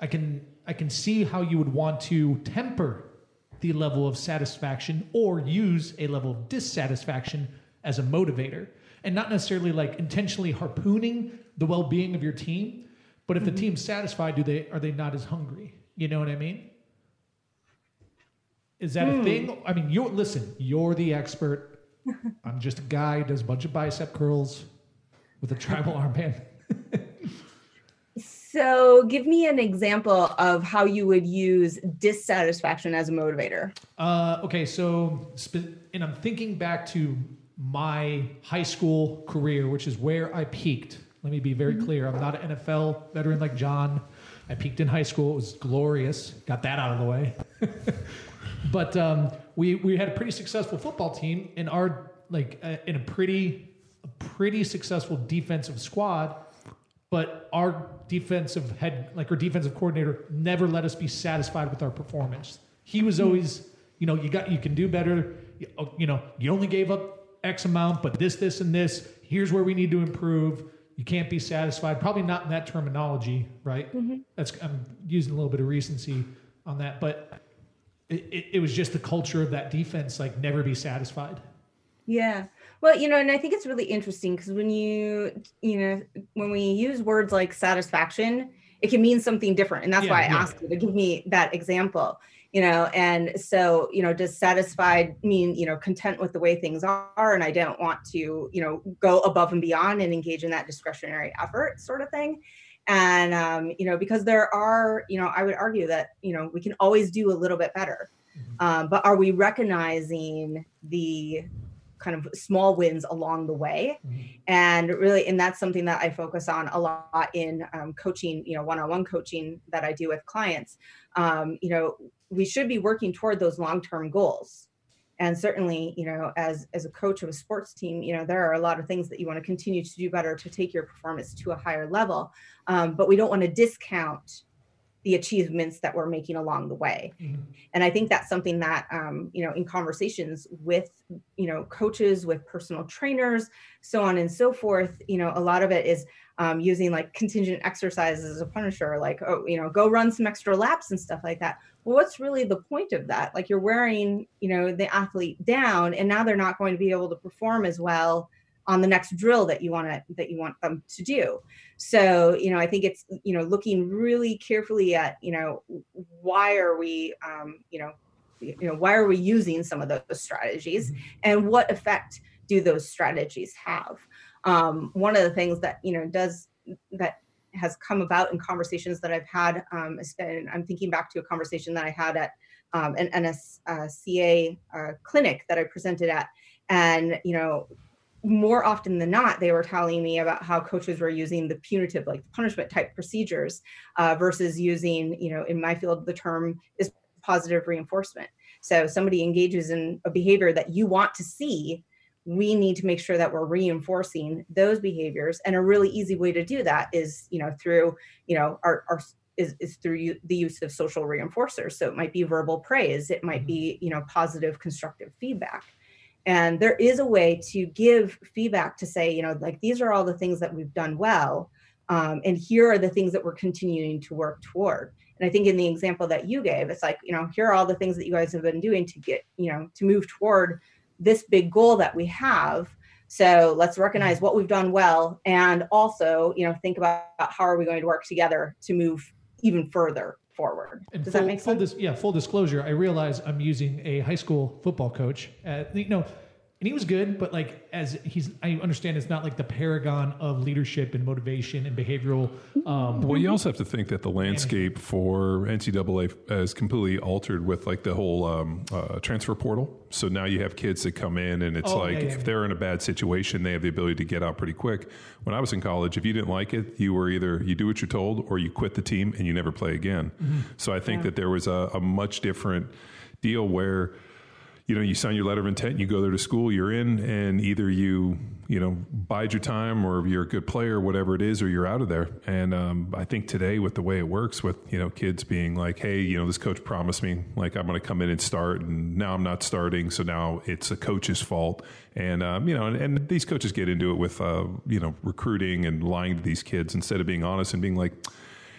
I can I can see how you would want to temper the level of satisfaction or use a level of dissatisfaction as a motivator and not necessarily like intentionally harpooning the well-being of your team but if mm-hmm. the team's satisfied do they are they not as hungry you know what i mean is that mm. a thing i mean you listen you're the expert i'm just a guy who does a bunch of bicep curls with a tribal armband so, give me an example of how you would use dissatisfaction as a motivator. Uh, okay, so and I'm thinking back to my high school career, which is where I peaked. Let me be very mm-hmm. clear: I'm not an NFL veteran like John. I peaked in high school; it was glorious. Got that out of the way. but um, we we had a pretty successful football team, and our like uh, in a pretty a pretty successful defensive squad but our defensive head, like our defensive coordinator, never let us be satisfied with our performance. He was always, you know, you got, you can do better. You, oh, you know, you only gave up X amount, but this, this, and this. Here's where we need to improve. You can't be satisfied. Probably not in that terminology, right? Mm-hmm. That's I'm using a little bit of recency on that, but it, it, it was just the culture of that defense, like never be satisfied. Yeah. Well, you know, and I think it's really interesting because when you, you know, when we use words like satisfaction, it can mean something different. And that's yeah, why I yeah. asked you to give me that example, you know. And so, you know, does satisfied mean, you know, content with the way things are and I don't want to, you know, go above and beyond and engage in that discretionary effort sort of thing? And, um, you know, because there are, you know, I would argue that, you know, we can always do a little bit better. Mm-hmm. Um, but are we recognizing the kind of small wins along the way mm-hmm. and really and that's something that i focus on a lot in um, coaching you know one-on-one coaching that i do with clients um, you know we should be working toward those long-term goals and certainly you know as as a coach of a sports team you know there are a lot of things that you want to continue to do better to take your performance to a higher level. Um, but we don't want to discount the achievements that we're making along the way. Mm-hmm. and i think that's something that um, you know in conversations with you know coaches with personal trainers so on and so forth you know a lot of it is um, using like contingent exercises as a punisher like oh you know go run some extra laps and stuff like that well what's really the point of that? Like you're wearing you know the athlete down and now they're not going to be able to perform as well on the next drill that you want to that you want them to do. So you know i think it's you know looking really carefully at you know why are we um, you know you know why are we using some of those strategies mm-hmm. and what effect do those strategies have? Um, one of the things that you know does that has come about in conversations that i've had um, and i'm thinking back to a conversation that i had at um, an nsca uh, clinic that i presented at and you know more often than not, they were telling me about how coaches were using the punitive, like the punishment type procedures, uh, versus using, you know, in my field, the term is positive reinforcement. So somebody engages in a behavior that you want to see, we need to make sure that we're reinforcing those behaviors. And a really easy way to do that is, you know, through, you know, our, our is, is through the use of social reinforcers. So it might be verbal praise, it might be, you know, positive constructive feedback and there is a way to give feedback to say you know like these are all the things that we've done well um, and here are the things that we're continuing to work toward and i think in the example that you gave it's like you know here are all the things that you guys have been doing to get you know to move toward this big goal that we have so let's recognize mm-hmm. what we've done well and also you know think about how are we going to work together to move even further forward. And Does full, that make sense? Full dis- yeah, full disclosure, I realize I'm using a high school football coach. At, you know, and he was good, but like as he's, I understand it's not like the paragon of leadership and motivation and behavioral. Um, well, you also have to think that the landscape for NCAA has completely altered with like the whole um, uh, transfer portal. So now you have kids that come in, and it's oh, like yeah, yeah, if yeah. they're in a bad situation, they have the ability to get out pretty quick. When I was in college, if you didn't like it, you were either you do what you're told or you quit the team and you never play again. Mm-hmm. So I think that there was a, a much different deal where you know, you sign your letter of intent, you go there to school, you're in, and either you, you know, bide your time or you're a good player, whatever it is, or you're out of there. And um, I think today, with the way it works, with, you know, kids being like, hey, you know, this coach promised me, like, I'm going to come in and start, and now I'm not starting. So now it's a coach's fault. And, um, you know, and, and, these coaches get into it with, uh, you know, recruiting and lying to these kids instead of being honest and being like,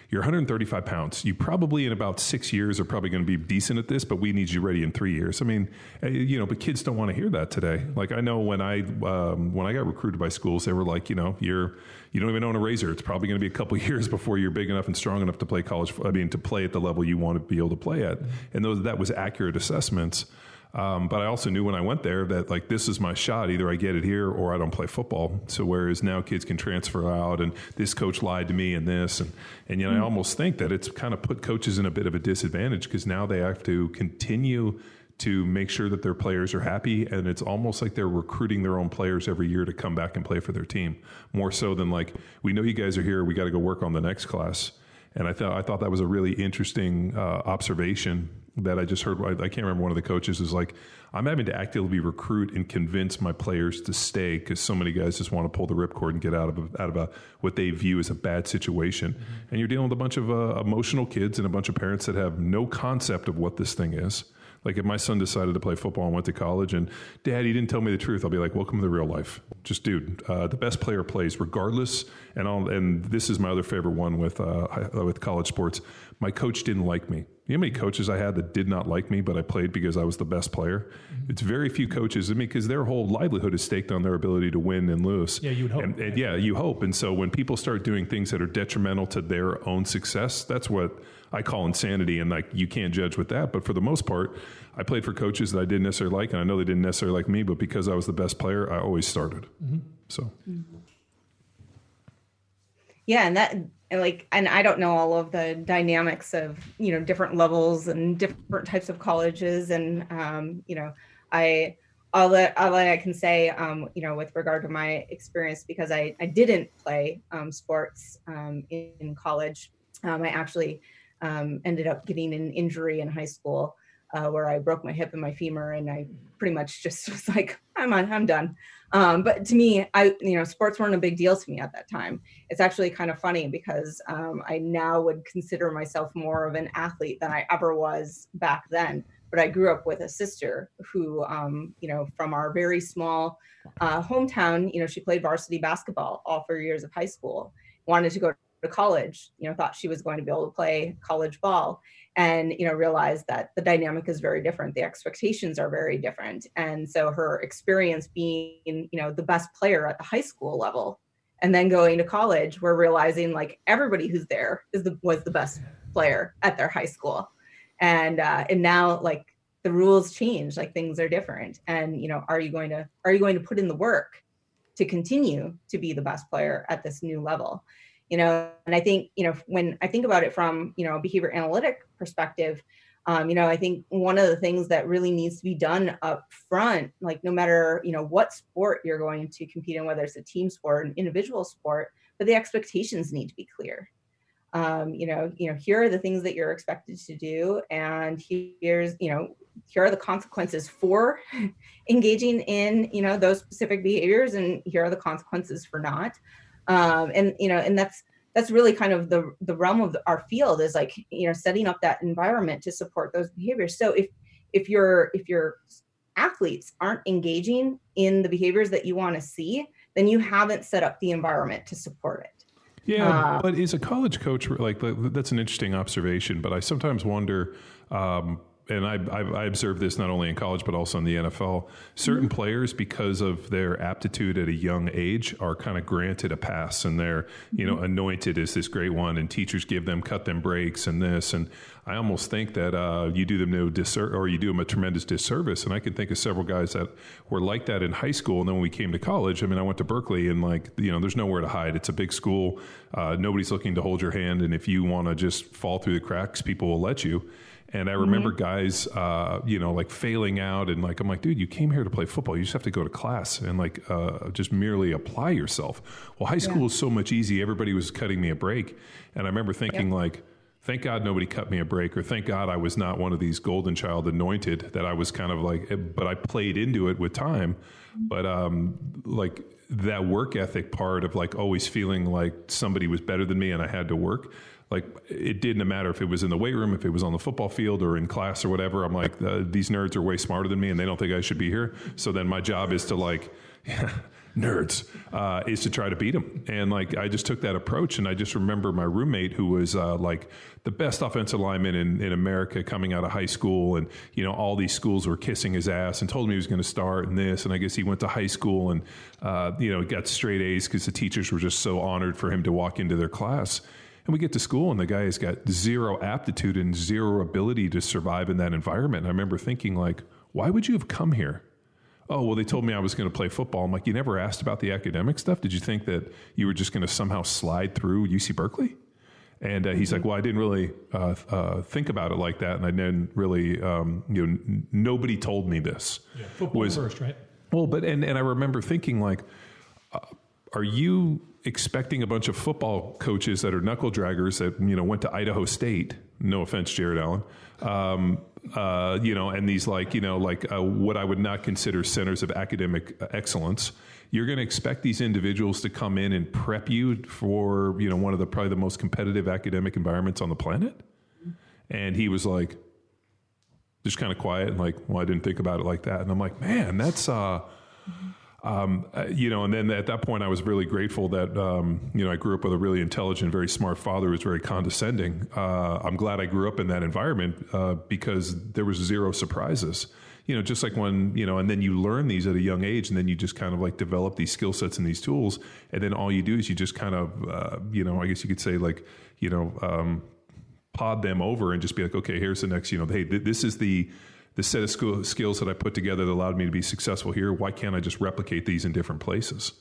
you're 135 pounds. You probably in about six years are probably going to be decent at this, but we need you ready in three years. I mean, eh, you know, but kids don't want to hear that today. Like I know when I um, when I got recruited by schools, they were like, you know, you're you don't even own a razor. It's probably going to be a couple years before you're big enough and strong enough to play college. I mean, to play at the level you want to be able to play at. And those that was accurate assessments. Um, but I also knew when I went there that like this is my shot. Either I get it here or I don't play football. So whereas now kids can transfer out, and this coach lied to me and this, and and you know. I almost think that it's kind of put coaches in a bit of a disadvantage because now they have to continue to make sure that their players are happy and it's almost like they're recruiting their own players every year to come back and play for their team more so than like we know you guys are here we got to go work on the next class and I thought I thought that was a really interesting uh, observation that I just heard. I, I, can't remember one of the coaches is like, I'm having to actively recruit and convince my players to stay because so many guys just want to pull the ripcord and get out of a, out of a, what they view as a bad situation. Mm-hmm. And you're dealing with a bunch of uh, emotional kids and a bunch of parents that have no concept of what this thing is. Like if my son decided to play football and went to college and dad, he didn't tell me the truth, I'll be like, welcome to the real life. Just dude, uh, the best player plays regardless. And I'll, and this is my other favorite one with, uh, with college sports. My coach didn't like me. You know how many coaches I had that did not like me, but I played because I was the best player? Mm-hmm. It's very few coaches. I mean, because their whole livelihood is staked on their ability to win and lose. Yeah, you would hope. And, and yeah, you hope. And so when people start doing things that are detrimental to their own success, that's what I call insanity. And like, you can't judge with that. But for the most part, I played for coaches that I didn't necessarily like, and I know they didn't necessarily like me, but because I was the best player, I always started. Mm-hmm. So. Mm-hmm. Yeah, and that and like and i don't know all of the dynamics of you know different levels and different types of colleges and um, you know i all that all that i can say um, you know with regard to my experience because i i didn't play um, sports um, in, in, college um, i actually um, ended up getting an injury in high school uh, where i broke my hip and my femur and i pretty much just was like i'm on i'm done um, but to me, I you know sports weren't a big deal to me at that time. It's actually kind of funny because um, I now would consider myself more of an athlete than I ever was back then. But I grew up with a sister who, um, you know, from our very small uh, hometown, you know, she played varsity basketball all four years of high school. Wanted to go to college, you know, thought she was going to be able to play college ball and you know realized that the dynamic is very different. The expectations are very different. And so her experience being you know the best player at the high school level and then going to college we're realizing like everybody who's there is the was the best player at their high school. And uh and now like the rules change like things are different. And you know are you going to are you going to put in the work to continue to be the best player at this new level you know and i think you know when i think about it from you know a behavior analytic perspective um, you know i think one of the things that really needs to be done up front like no matter you know what sport you're going to compete in whether it's a team sport an individual sport but the expectations need to be clear. Um, you know you know here are the things that you're expected to do and here's you know here are the consequences for engaging in you know those specific behaviors and here are the consequences for not um, and you know and that's that's really kind of the the realm of our field is like you know setting up that environment to support those behaviors so if if your if your athletes aren't engaging in the behaviors that you want to see then you haven't set up the environment to support it yeah, uh, but is a college coach like that's an interesting observation? But I sometimes wonder. Um, and I, I, I observed this not only in college but also in the NFL. Certain mm-hmm. players, because of their aptitude at a young age, are kind of granted a pass, and they're you know mm-hmm. anointed as this great one, and teachers give them cut them breaks and this. And I almost think that uh, you do them no disser- or you do them a tremendous disservice. And I can think of several guys that were like that in high school, and then when we came to college, I mean, I went to Berkeley, and like you know, there's nowhere to hide. It's a big school. Uh, nobody's looking to hold your hand, and if you want to just fall through the cracks, people will let you. And I remember mm-hmm. guys, uh, you know, like failing out, and like I'm like, dude, you came here to play football. You just have to go to class and like uh, just merely apply yourself. Well, high school yeah. was so much easy. Everybody was cutting me a break, and I remember thinking like. Thank God nobody cut me a break, or thank God I was not one of these golden child anointed. That I was kind of like, eh, but I played into it with time. Mm-hmm. But um, like that work ethic part of like always feeling like somebody was better than me and I had to work like it didn't matter if it was in the weight room, if it was on the football field or in class or whatever. I'm like, uh, these nerds are way smarter than me and they don't think I should be here. So then my job is to like, nerds, uh, is to try to beat them. And like, I just took that approach. And I just remember my roommate who was uh, like the best offensive lineman in, in America coming out of high school. And, you know, all these schools were kissing his ass and told him he was going to start and this. And I guess he went to high school and, uh, you know, got straight A's because the teachers were just so honored for him to walk into their class. And we get to school, and the guy has got zero aptitude and zero ability to survive in that environment. And I remember thinking, like, why would you have come here? Oh, well, they told me I was going to play football. I'm like, you never asked about the academic stuff? Did you think that you were just going to somehow slide through UC Berkeley? And uh, he's like, well, I didn't really uh, uh, think about it like that, and I didn't really, um, you know, n- nobody told me this. Yeah, football was, first, right? Well, but and and I remember thinking like, uh, are you expecting a bunch of football coaches that are knuckle draggers that you know went to Idaho State. No offense, Jared Allen. Um, uh, you know, and these like you know like uh, what I would not consider centers of academic excellence. You're going to expect these individuals to come in and prep you for you know one of the probably the most competitive academic environments on the planet. And he was like, just kind of quiet and like, well, I didn't think about it like that. And I'm like, man, that's uh. Um, uh, you know, and then at that point, I was really grateful that um, you know I grew up with a really intelligent, very smart father who was very condescending. Uh, I'm glad I grew up in that environment uh, because there was zero surprises. You know, just like when you know, and then you learn these at a young age, and then you just kind of like develop these skill sets and these tools, and then all you do is you just kind of, uh, you know, I guess you could say like, you know. Um, pod them over and just be like, okay, here's the next, you know, hey, th- this is the the set of school, skills that I put together that allowed me to be successful here. Why can't I just replicate these in different places?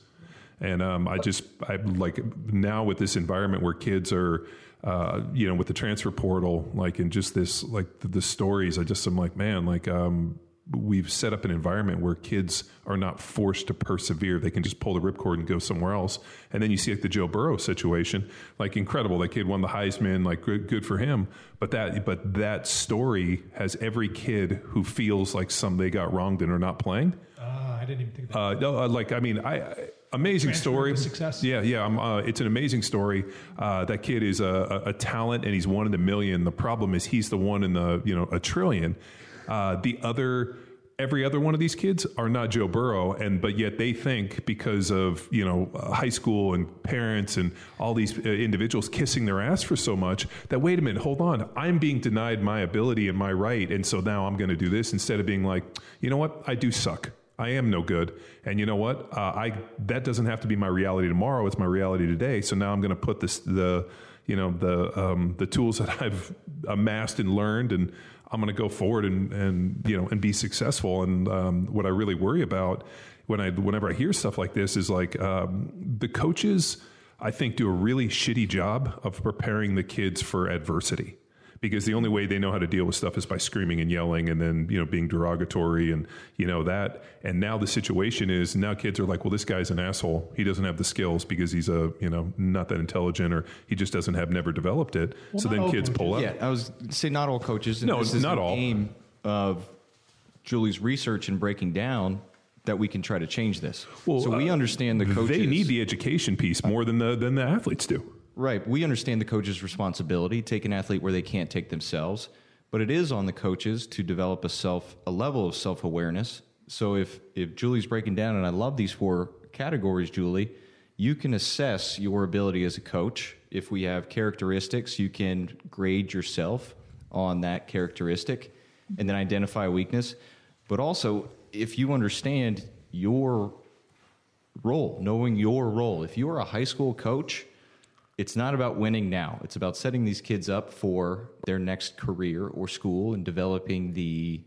And um, I just I like now with this environment where kids are, uh, you know, with the transfer portal, like in just this like the, the stories. I just am like, man, like um, we've set up an environment where kids are not forced to persevere. They can just pull the ripcord and go somewhere else. And then you see like the Joe Burrow situation, like incredible. That kid won the Heisman, like good, good for him. But that, but that story has every kid who feels like some they got wronged and are not playing. Uh, I didn't even think. That. Uh, no, like I mean, I. Amazing story. Success. Yeah, yeah. Uh, it's an amazing story. Uh, that kid is a, a, a talent, and he's one in a million. The problem is he's the one in the you know a trillion uh, the other every other one of these kids are not Joe Burrow, and but yet they think because of you know uh, high school and parents and all these uh, individuals kissing their ass for so much that wait a minute, hold on, I'm being denied my ability and my right, and so now I'm going to do this instead of being like, you know what, I do suck. I am no good, and you know what? Uh, I that doesn't have to be my reality tomorrow. It's my reality today. So now I'm going to put this the you know the um, the tools that I've amassed and learned and I'm going to go forward and, and, you know, and be successful. And um, what I really worry about when I, whenever I hear stuff like this is like um, the coaches, I think, do a really shitty job of preparing the kids for adversity because the only way they know how to deal with stuff is by screaming and yelling and then you know being derogatory and you know that and now the situation is now kids are like well this guy's an asshole he doesn't have the skills because he's a you know not that intelligent or he just doesn't have never developed it Well, so then all kids pull up Yeah, I was gonna say not all coaches. and No, this is not the all. Aim of Julie's research and breaking down that we can try to change this. Well, so we uh, understand the coaches. they need the education piece more than the than the athletes do Right. We understand the coach's responsibility, take an athlete where they can't take themselves, but it is on the coaches to develop a self a level of self-awareness. So if if Julie's breaking down and I love these four categories, Julie, you can assess your ability as a coach. If we have characteristics, you can grade yourself on that characteristic and then identify a weakness. But also, if you understand your role, knowing your role, if you are a high school coach, it's not about winning now. It's about setting these kids up for their next career or school and developing the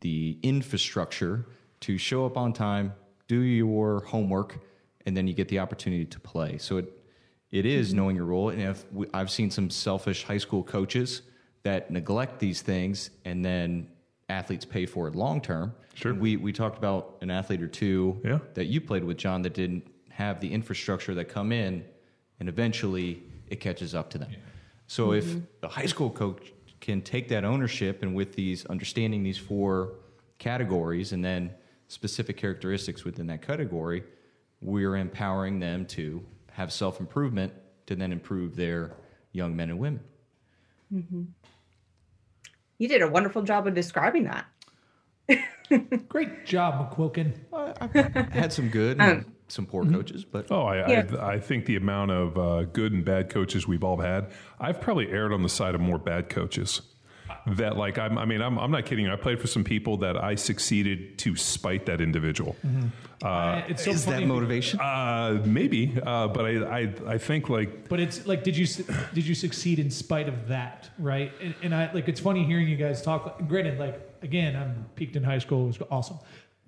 the infrastructure to show up on time, do your homework, and then you get the opportunity to play. So it it is mm-hmm. knowing your role. And if we, I've seen some selfish high school coaches that neglect these things, and then athletes pay for it long term. Sure. We we talked about an athlete or two Yeah. that you played with, John, that didn't have the infrastructure that come in, and eventually it catches up to them. So if mm-hmm. the high school coach can take that ownership and with these understanding these four categories and then specific characteristics within that category, we're empowering them to have self improvement to then improve their young men and women. Mm-hmm. You did a wonderful job of describing that. Great job, McQuilkin. I had some good and um, some poor coaches, but Oh, I, Yeah. I, I think the amount of uh, good and bad coaches we've all had, I've probably erred on the side of more bad coaches. That like I'm, I mean I'm, I'm not kidding. I played for some people that I succeeded to spite that individual. Uh, it's so is funny, that motivation? Uh, maybe, uh, but I, I I think like But it's like, did you did you succeed in spite of that, right? And, and I like it's funny hearing you guys talk. Granted, like again, I'm peaked in high school. It was awesome,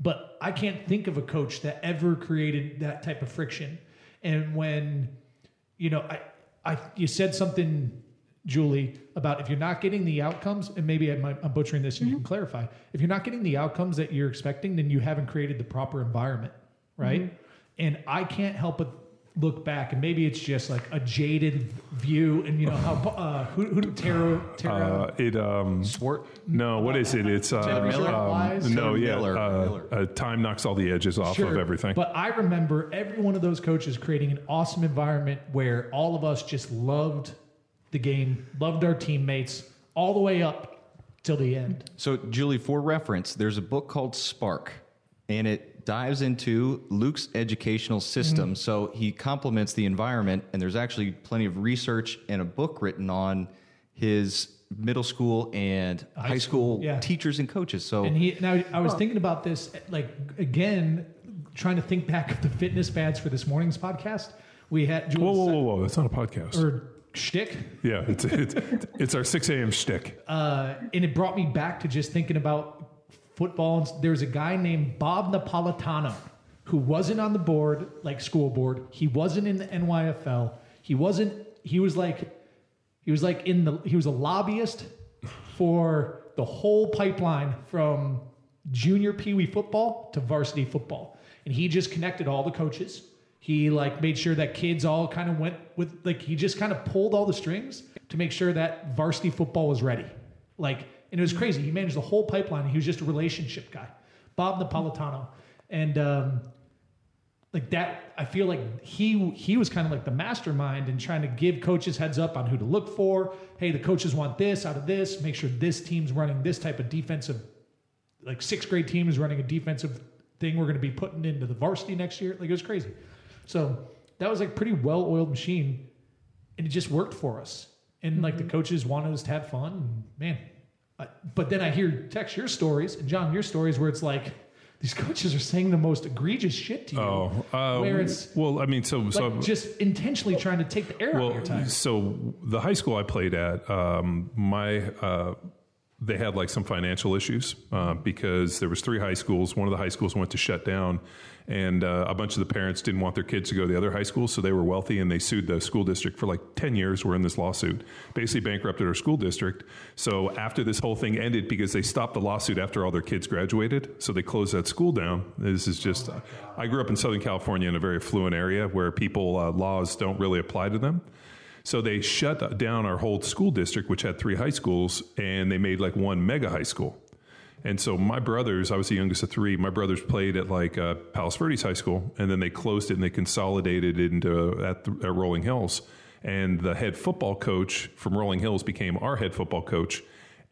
but I can't think of a coach that ever created that type of friction. And when you know, I, I you said something, Julie, about if you're not getting the outcomes, and maybe I'm, I'm butchering this, and you can mm-hmm. clarify. If you're not getting the outcomes that you're expecting, then you haven't created the proper environment, right? Mm-hmm. And I can't help but look back, and maybe it's just like a jaded view, and you know how uh, who, who Tara, Tara uh, it um Swart. no what is it? It's uh, Miller? um, no yeah Miller. uh, Miller. Uh, time knocks all the edges off of everything. But I remember every one of those coaches creating an awesome environment where all of us just loved the game, loved our teammates, all the way up till the end. So, Julie, for reference, there's a book called Spark, and it dives into Luke's educational system. So, he complements the environment, and there's actually plenty of research and a book written on his middle school and high, school, school, yeah. teachers and coaches. So, And he now I was thinking about this like again, trying to think back of the fitness fads for this morning's podcast. We had Julie whoa whoa whoa whoa! That's not a podcast. or shtick. yeah, it's it's it's our six a.m. shtick. uh, and it brought me back to just thinking about football. There's a guy named Bob Napolitano who wasn't on the board, like school board. He wasn't in the NYFL. He wasn't. He was like, he was like in the. He was a lobbyist for the whole pipeline from junior pee wee football to varsity football, and he just connected all the coaches. He like made sure that kids all kind of went with like he just kind of pulled all the strings to make sure that varsity football was ready. Like, and it was crazy. He managed the whole pipeline. He was just a relationship guy, Bob Napolitano, and um, like that. I feel like he he was kind of like the mastermind in trying to give coaches heads up on who to look for. Hey, the coaches want this out of this. Make sure this team's running this type of defensive. Like sixth grade team is running a defensive thing. We're going to be putting into the varsity next year. Like it was crazy. So that was like pretty well oiled machine, and it just worked for us. And like the coaches wanted us to have fun. And man, But then I hear text your stories and John your stories where it's like these coaches are saying the most egregious shit to you. Oh, uh, where it's well, I mean, so like so just intentionally trying to take the air out of your time. so the high school I played at, um, my uh, they had like some financial issues uh, because there was three high schools. One of the high schools went to shut down, and uh, a bunch of the parents didn't want their kids to go to the other high school, so they were wealthy and they sued the school district for like ten years. We're in this lawsuit, basically bankrupted our school district. So after this whole thing ended, because they stopped the lawsuit after all their kids graduated, so they closed that school down. This is just. I grew up in Southern California in a very affluent area where people uh, laws don't really apply to them. So they shut down our whole school district, which had three high schools, and they made like one mega high school. And so my brothers, I was the youngest of three. My brothers played at like uh, Palos Verdes High School, and then they closed it and they consolidated it into at, the, at Rolling Hills. And the head football coach from Rolling Hills became our head football coach,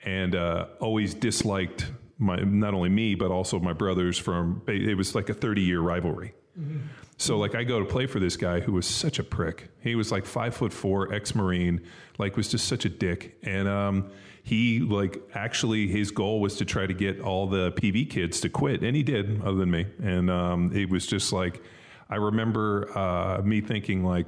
and uh, always disliked my not only me but also my brothers. From it was like a thirty year rivalry. So like I go to play for this guy who was such a prick. He was like five foot four, ex marine, like was just such a dick. And um, he like actually his goal was to try to get all the PV kids to quit, and he did, other than me. And um, it was just like I remember uh, me thinking like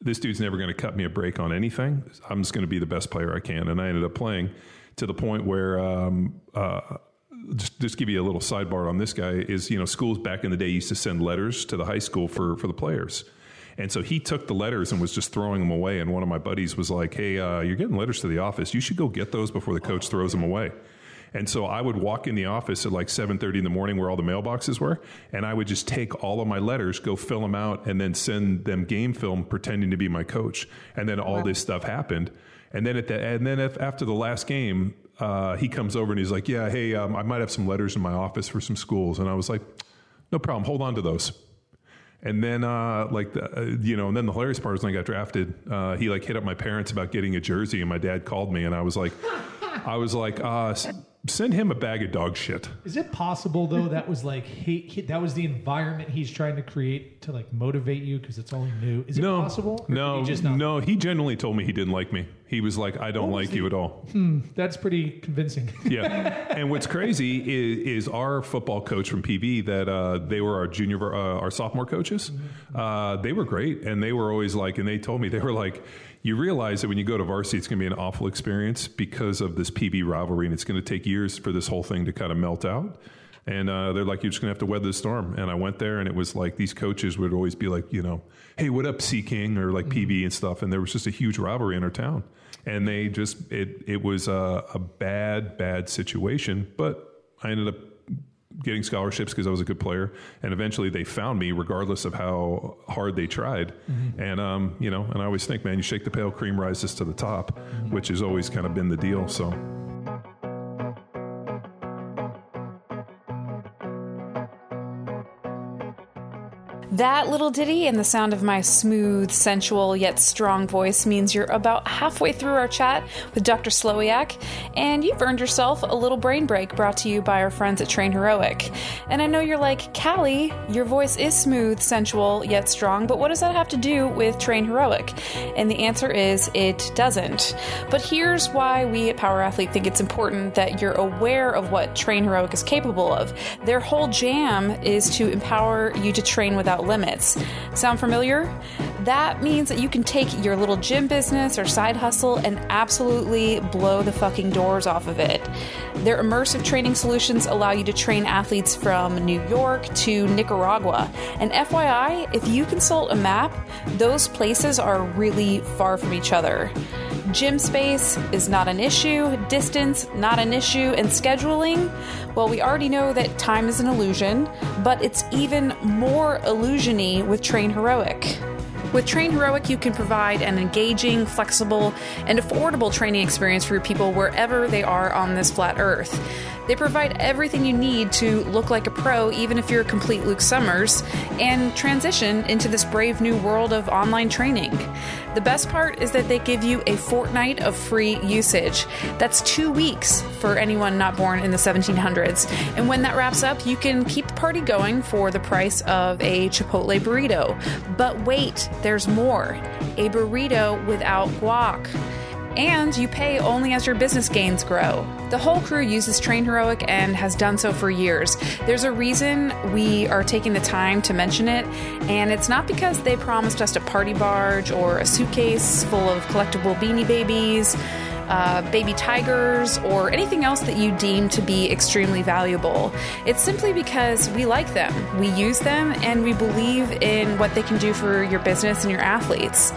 this dude's never going to cut me a break on anything. I'm just going to be the best player I can, and I ended up playing to the point where um, uh, just, just give you a little sidebar on this guy is you know schools back in the day used to send letters to the high school for for the players and so he took the letters and was just throwing them away and one of my buddies was like hey uh, you're getting letters to the office you should go get those before the coach throws them away and so I would walk in the office at like 7:30 in the morning where all the mailboxes were, and I would just take all of my letters, go fill them out, and then send them game film pretending to be my coach. And then all wow. this stuff happened. And then at the and then if, after the last game, uh, he comes over and he's like, "Yeah, hey, um, I might have some letters in my office for some schools," and I was like, "No problem, hold on to those." And then, uh, like, the, uh, you know, and then the hilarious part is when I got drafted, uh, he like hit up my parents about getting a jersey, and my dad called me, and I was like, I was like, uh, send him a bag of dog shit. Is it possible though that was like he, he, that was the environment he's trying to create to like motivate you because it's all new? Is it no, possible? No, no. He genuinely told me he didn't like me. He was like, I don't like you at all. Hmm, that's pretty convincing. yeah. And what's crazy is, is our football coach from PB that uh, they were our junior, uh, our sophomore coaches. Mm-hmm. Uh, they were great, and they were always like, and they told me they were like you realize that when you go to varsity, it's going to be an awful experience because of this PB rivalry, and it's going to take years for this whole thing to kind of melt out. And uh, they're like, you're just going to have to weather the storm. And I went there, and it was like these coaches would always be like, you know, hey, what up, Sea King, or like mm-hmm. PV and stuff. And there was just a huge robbery in our town. And they just, it, it was a, a bad, bad situation. But I ended up getting scholarships because I was a good player, and eventually they found me, regardless of how hard they tried. Mm-hmm. And um, you know, and I always think, man, you shake the pail, cream rises to the top, mm-hmm. which has always kind of been the deal. So. That little ditty and the sound of my smooth, sensual, yet strong voice means you're about halfway through our chat with Dr. Slowiak, and you've earned yourself a little brain break brought to you by our friends at Train Heroic. And I know you're like, Callie, your voice is smooth, sensual, yet strong, but what does that have to do with Train Heroic? And the answer is it doesn't. But here's why we at Power Athlete think it's important that you're aware of what Train Heroic is capable of. Their whole jam is to empower you to train without limits. Sound familiar? That means that you can take your little gym business or side hustle and absolutely blow the fucking doors off of it. Their immersive training solutions allow you to train athletes from New York to Nicaragua. And FYI, if you consult a map, those places are really far from each other. Gym space is not an issue, distance, not an issue, and scheduling, well, we already know that time is an illusion, but it's even more with Train Heroic. With Train Heroic, you can provide an engaging, flexible, and affordable training experience for your people wherever they are on this flat earth. They provide everything you need to look like a pro, even if you're a complete Luke Summers, and transition into this brave new world of online training. The best part is that they give you a fortnight of free usage. That's two weeks for anyone not born in the 1700s. And when that wraps up, you can keep the party going for the price of a Chipotle burrito. But wait, there's more a burrito without guac and you pay only as your business gains grow. The whole crew uses Train Heroic and has done so for years. There's a reason we are taking the time to mention it, and it's not because they promised us a party barge or a suitcase full of collectible beanie babies. uh, baby tigers, or anything else that you deem to be extremely valuable. It's simply because we like them, we use them, and we believe in what they can do for your business and your athletes.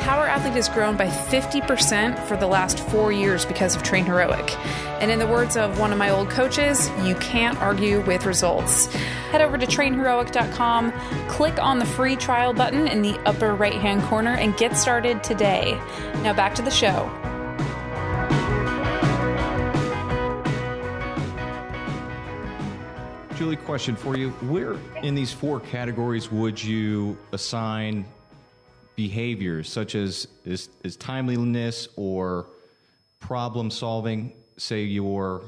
Power Athlete has grown by 50% for the last four years because of Train Heroic. And in the words of one of my old coaches, you can't argue with results. Head over to trainheroic.com, click on the free trial button in the upper right hand corner, and get started today. Now back to the show. Julie, question for you. Where in these four categories would you assign behaviors such as is, is timeliness or problem solving? Say you're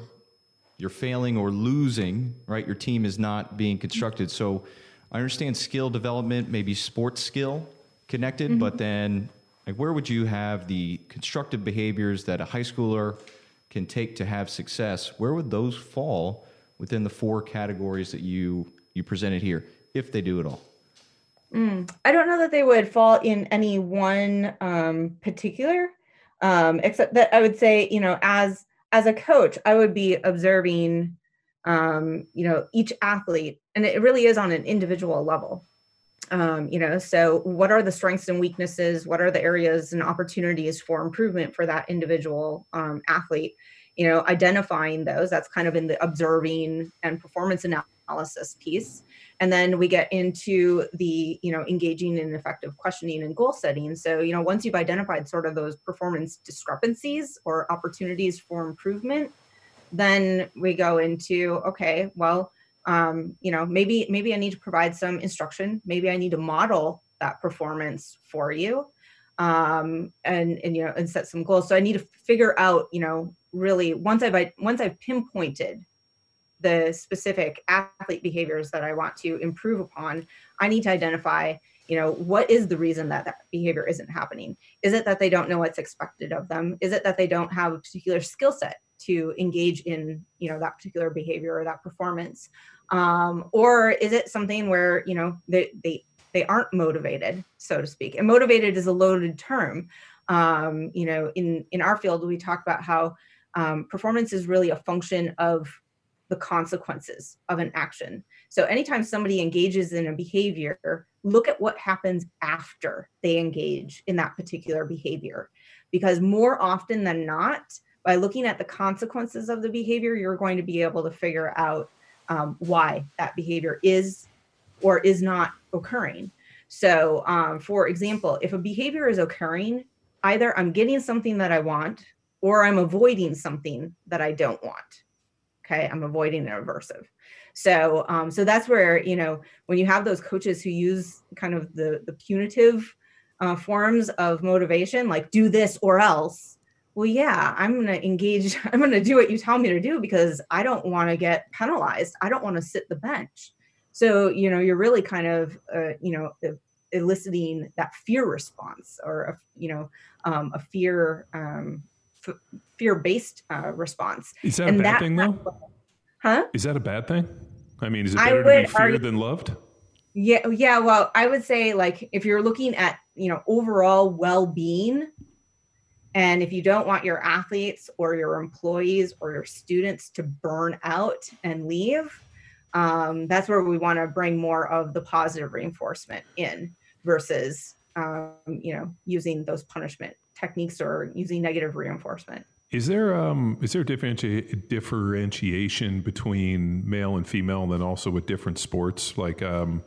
you're failing or losing, right? Your team is not being constructed. So I understand skill development, maybe sports skill connected, but mm-hmm. then like where would you have the constructive behaviors that a high schooler can take to have success? Where would those fall within the four categories that you you presented here, if they do at all? I don't know that they would fall in any one um, particular, um, except that I would say, you know, as as a coach, I would be observing, um, you know, each athlete, and it really is on an individual level. Um, you know, so what are the strengths and weaknesses? What are the areas and opportunities for improvement for that individual um, athlete? You know, identifying those. That's kind of in the observing and performance analysis piece and then we get into the you know engaging in effective questioning and goal setting. So you know once you've identified sort of those performance discrepancies or opportunities for improvement then we go into okay well um, you know maybe maybe i need to provide some instruction. Maybe i need to model that performance for you um, and and you know and set some goals. So i need to figure out you know really once i've once i've pinpointed the specific athlete behaviors that I want to improve upon, I need to identify, you know, what is the reason that that behavior isn't happening? Is it that they don't know what's expected of them? Is it that they don't have a particular skill set to engage in, you know, that particular behavior or that performance? Um, or is it something where, you know, they, they, they aren't motivated, so to speak. And motivated is a loaded term. Um, you know, in in our field, we talk about how um, performance is really a function of the consequences of an action. So anytime somebody engages in a behavior, look at what happens after they engage in that particular behavior. Because more often than not, by looking at the consequences of the behavior, you're going to be able to figure out um, why that behavior is or is not occurring. So, um, for example, if a behavior is occurring, either I'm getting something that I want or I'm avoiding something that I don't want okay? I'm avoiding an aversive so um, so that's where you know when you have those coaches who use kind of the the punitive uh, forms of motivation like do this or else well yeah i'm going to engage i'm going to do what you tell me to do because i don't want to get penalized. I don't want to sit the bench. So you know you're really kind of uh, you know eliciting that fear response or a, you know um, a fear um, fear-based uh, response. Is that and a bad that, thing, though? Huh? Is that a bad thing? I mean, is it better to be feared than loved? Yeah, yeah. Well, I would say like if you're looking at you know overall well-being, and if you don't want your athletes or your employees or your students to burn out and leave, um, that's where we want to bring more of the positive reinforcement in versus um, you know using those punishment techniques or using negative reinforcement. Is there um, is there differenti- differentiation between male and female, and then also with different sports? Like, um,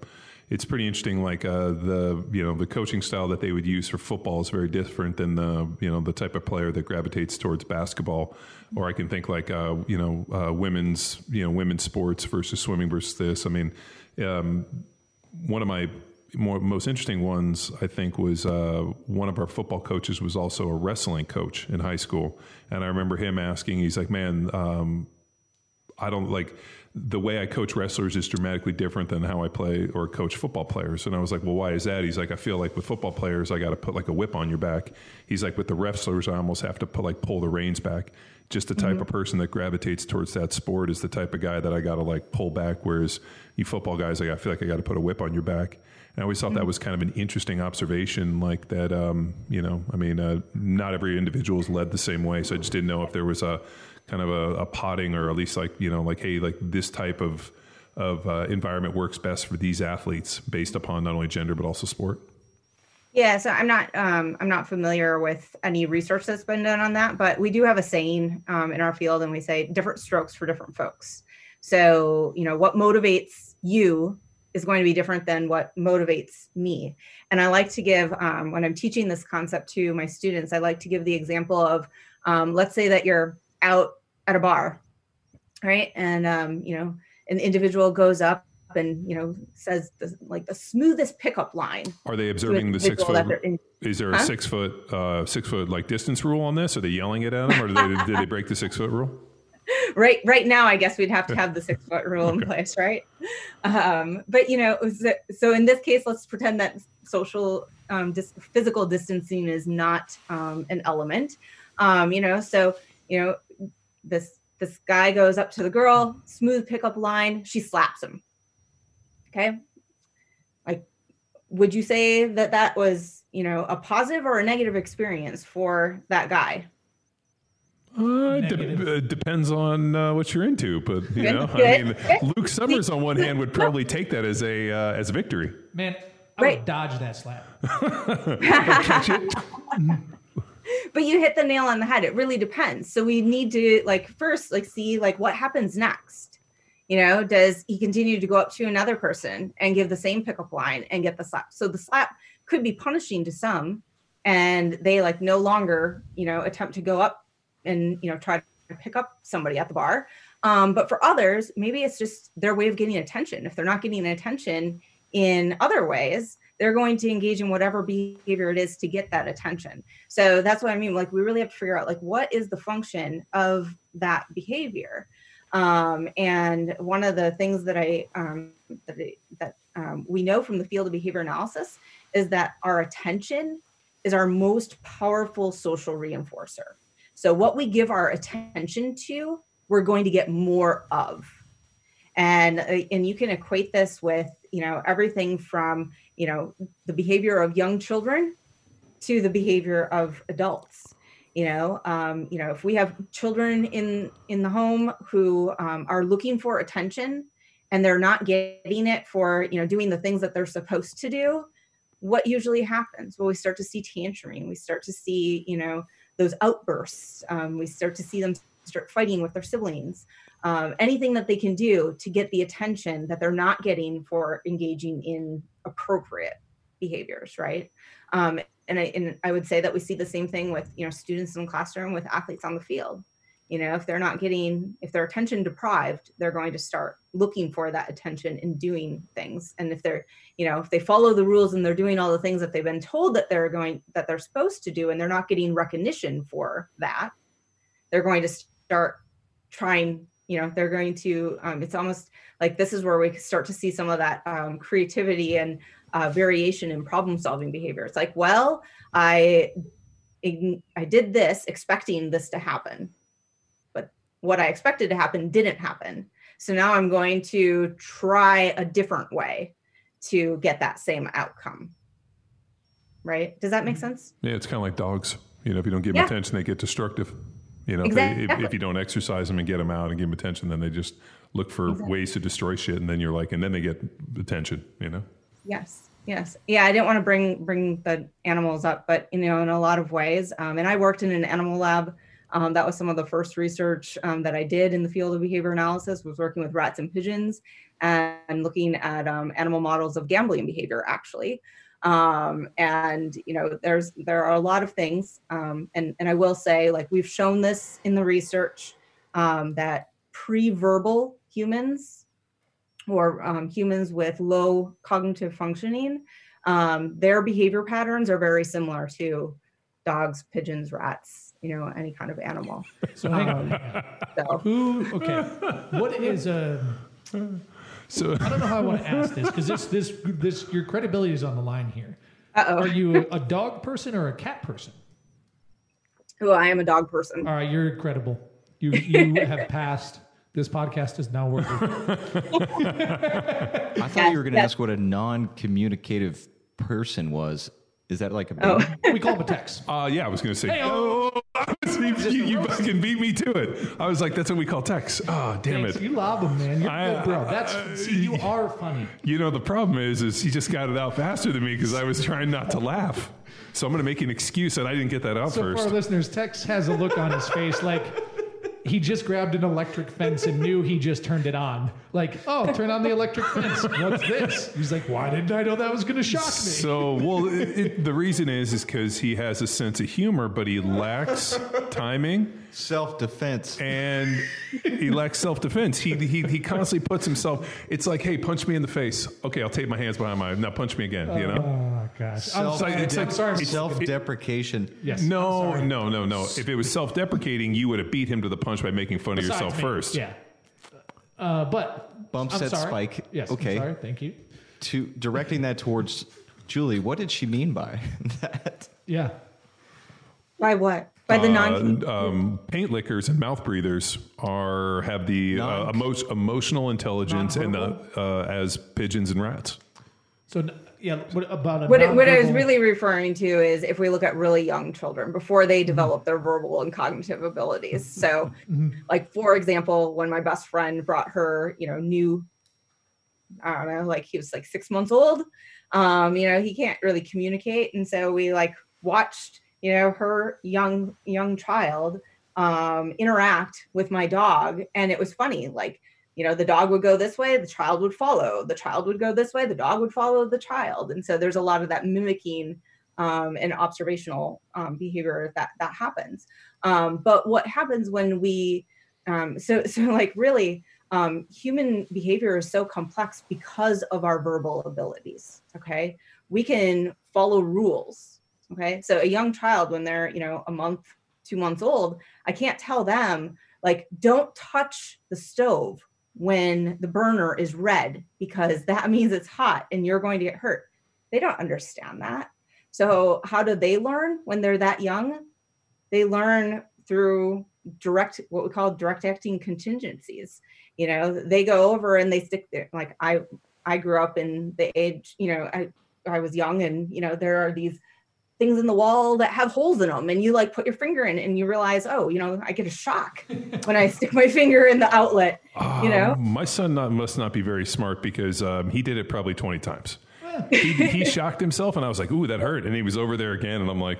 it's pretty interesting. Like uh, the you know the coaching style that they would use for football is very different than the you know the type of player that gravitates towards basketball. Or I can think like uh, you know uh, women's you know women's sports versus swimming versus this. I mean, um, one of my more, most interesting ones, I think, was uh, one of our football coaches was also a wrestling coach in high school, and I remember him asking, he's like, "Man, um, I don't like." the way I coach wrestlers is dramatically different than how I play or coach football players. And I was like, well, why is that? He's like, I feel like with football players, I got to put like a whip on your back. He's like, with the wrestlers, I almost have to put like pull the reins back. Just the type mm-hmm. of person that gravitates towards that sport is the type of guy that I got to like pull back. Whereas you football guys, like, I feel like I got to put a whip on your back. I always thought that was kind of an interesting observation, like that. Um, you know, I mean, uh, not every individual is led the same way, so I just didn't know if there was a kind of a, a potting, or at least like you know, like hey, like this type of of uh, environment works best for these athletes based upon not only gender but also sport. Yeah, so I'm not um, I'm not familiar with any research that's been done on that, but we do have a saying um, in our field, and we say different strokes for different folks. So you know what motivates you is going to be different than what motivates me. And I like to give um, when I'm teaching this concept to my students, I like to give the example of um, let's say that you're out at a bar, right, and um, you know an individual goes up and you know says the, like the smoothest pickup line. Are they observing the six foot? Is there a huh? six foot uh, six foot like distance rule on this? Are they yelling it at them, or did they, did they break the six foot rule? Right, right now, I guess we'd have to have the six foot rule okay. in place, right? Um, but you know, so in this case, let's pretend that social um, dis- physical distancing is not um, an element. Um, you know, so you know, this this guy goes up to the girl, smooth pickup line, she slaps him Okay. Like, would you say that that was, you know, a positive or a negative experience for that guy? Uh, de- uh, depends on uh, what you're into, but you know. I mean, Luke Summers on one hand would probably take that as a uh, as a victory. Man, I right. would dodge that slap. but you hit the nail on the head. It really depends. So we need to like first like see like what happens next you know does he continue to go up to another person and give the same pickup line and get the slap so the slap could be punishing to some and they like no longer you know attempt to go up and you know try to pick up somebody at the bar. Um, but for others maybe it's just their way of getting attention. If they're not getting attention in other ways they're going to engage in whatever behavior it is to get that attention. So that's what i mean like we really have to figure out like what is the function of that behavior? Um, and one of the things that I um, that, that um, we know from the field of behavior analysis is that our attention is our most powerful social reinforcer. So what we give our attention to, we're going to get more of. And uh, and you can equate this with you know everything from you know the behavior of young children to the behavior of adults. You know um, you know if we have children in in the home who um, are looking for attention and they're not getting it for you know doing the things that they're supposed to do what usually happens? Well we start to see tantruming we start to see you know those outbursts um, we start to see them start fighting with their siblings um, anything that they can do to get the attention that they're not getting for engaging in appropriate behaviors right? Um, and I, and I would say that we see the same thing with you know students in the classroom with athletes on the field you know if they're not getting if they're attention deprived they're going to start looking for that attention and doing things and if they're you know if they follow the rules and they're doing all the things that they've been told that they're going that they're supposed to do and they're not getting recognition for that they're going to start trying you know they're going to um, it's almost like this is where we start to see some of that um, creativity and uh, variation in problem solving behavior. It's like, well, I I did this expecting this to happen, what I expected to happen didn't happen. So now I'm going to try a different way to get that same outcome. Right? Does that make mm-hmm. sense? Yeah, it's kind of like dogs. You know, if you don't give them yeah. attention, they get destructive. You know, exactly. if, if, you don't exercise them and get them out and give them attention, then they just look for exactly. ways to destroy shit, and then you're like, and then they get attention. You know. Yes. Yes. Yeah. I didn't want to bring bring the animals up, but you know, in a lot of ways. Um, and I worked in an animal lab. Um, that was some of the first research um, that I did in the field of behavior analysis. Was working with rats and pigeons and looking at um, animal models of gambling behavior, actually. Um, and you know, there's there are a lot of things, um, and and I will say, like we've shown this in the research that pre-verbal humans or um, humans with low cognitive functioning, um, their behavior patterns are very similar to dogs, pigeons, rats, you know, any kind of animal. So hang on. Um, so. Who? Okay. What is a? So I don't know how I want to ask this because this this this your credibility is on the line here. Uh-oh. Are you a dog person or a cat person? Oh, I am a dog person. All right, you're credible. You you have passed This podcast is now working. I thought Yes, you were going to yes. ask what a non-communicative person was. Is that like a Oh, we call him a Tex. Uh, yeah, I was going to say. Hey-o. Oh, was- you, you fucking beat me to it. I was like, that's what we call Tex. Oh, damn Thanks. it. You lob him, man. You're I- good, bro. That's I- see, you are funny. You know, the problem is, is he just got it out faster than me because I was trying not to laugh. So I'm going to make an excuse that I didn't get that out So for first. our listeners, Tex has a look on his face like he just grabbed an electric fence and knew he just turned it on. Like, oh, turn on the electric fence. What's this? He's like, why didn't I know that was going to shock me? So, well, it, it, the reason is, is because he has a sense of humor, but he lacks timing Self-defense. and he lacks self-defense. He, he he constantly puts himself. It's like, hey, punch me in the face. Okay, I'll take my hands behind my. Now punch me again. You know. oh gosh, Self- sorry. it's I'm like- sorry. it's- Self-deprecation. yes. No, no, no, no. If it was self-deprecating, you would have beat him to the punch by making fun of yourself me. first. Yeah. Uh, but Bump I'm set sorry. spike. Yes. Okay. I'm sorry. Thank you. To directing that towards Julie, what did she mean by that? Yeah. by what? By the non. Uh, um, paint lickers and mouth breathers are have the uh, emo- emotional intelligence and the, uh, as pigeons and rats. So yeah, what about a what, it- what I was really referring to is if we look at really young children before they develop their verbal and cognitive abilities. So, like for example, when my best friend brought her, you know, new, I don't know, like he was like six months old. Um, you know, he can't really communicate, and so we like watched, you know, her young young child um, interact with my dog, and it was funny, like you know the dog would go this way the child would follow. The child would go this way the dog would follow the child. And so there's a lot of that mimicking um, and observational um, behavior that that happens. Um, but what happens when we um, so so like really um, human behavior is so complex because of our verbal abilities okay? We can follow rules okay so a young child when they're you know a month two months old i can't tell them like don't touch the stove when the burner is red because that means it's hot and you're going to get hurt. They don't understand that. So, how do they learn when they're that young? They learn through direct, what we call direct acting contingencies. You know, they go over and they stick there. Like I, I grew up in the age, you know, I, I was young and, you know, there are these things in the wall that have holes in them and you like put your finger in and you realize, oh, you know, I get a shock when I stick my finger in the outlet. You know? Um, my son not, must not be very smart because um, he did it probably 20 times. he, he shocked himself, and I was like, ooh, that hurt. And he was over there again, and I'm like,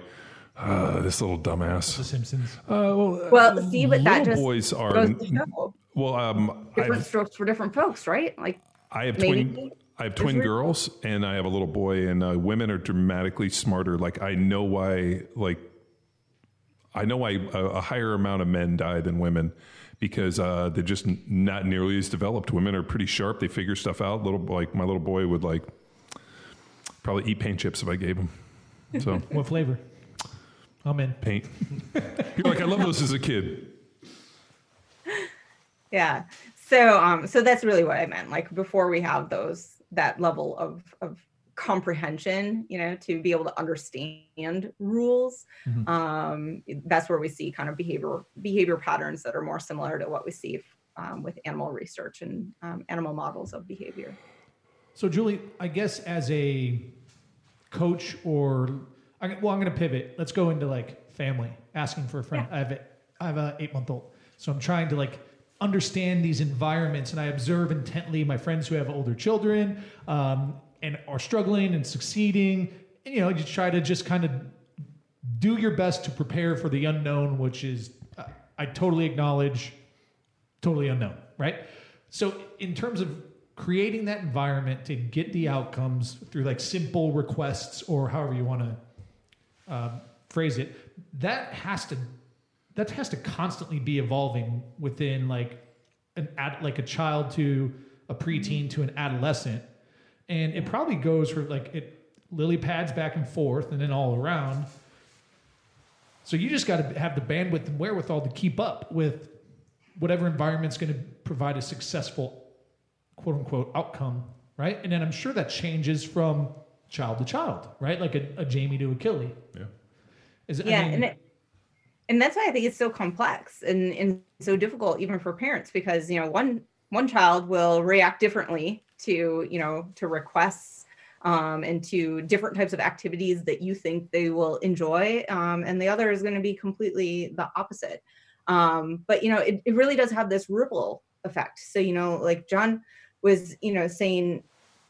uh, this little dumbass. The Simpsons. Uh, well, Well, see, but that little just boys are. goes to show Well, um, different I've, strokes for different folks, right? Like I have maybe twin. I have twin girls, and I have a little boy. And uh, women are dramatically smarter. Like I know why. Like I know why a, a higher amount of men die than women because uh, they're just n- not nearly as developed. Women are pretty sharp. They figure stuff out. Little like my little boy would like probably eat paint chips if I gave him. So What flavor? I'm in. paint. You're like I love those as a kid. yeah. So um so that's really what I meant. Like before we have those that level of of comprehension, you know, to be able to understand rules. Mhm. Um that's where we see kind of behavior behavior patterns that are more similar to what we see um, with animal research and um, animal models of behavior. So, Julie, I guess as a coach or, I, well, I'm going to pivot. Let's go into like family, asking for a friend. I have a, I have a eight month old, so I'm trying to like understand these environments, and I observe intently my friends who have older children um, and are struggling and succeeding. And you know, you try to just kind of do your best to prepare for the unknown, which is uh, I totally acknowledge totally unknown, right? So, in terms of creating that environment to get the outcomes through like simple requests or however you want to uh, phrase it, that has to that has to constantly be evolving within like an ad, like a child to a preteen to an adolescent, and it probably goes for like it lily pads back and forth and then all around. So you just got to have the bandwidth and wherewithal to keep up with whatever environment's going to provide a successful quote unquote outcome, right? And then I'm sure that changes from child to child, right? Like a, a Jamie to a Killy. Yeah. Is it, yeah I mean, and it, and that's why I think it's so complex and, and so difficult even for parents because you know one one child will react differently to you know to requests um, and to different types of activities that you think they will enjoy um, and the other is going to be completely the opposite. Um, but you know it, it really does have this ripple effect. So you know like john was you know saying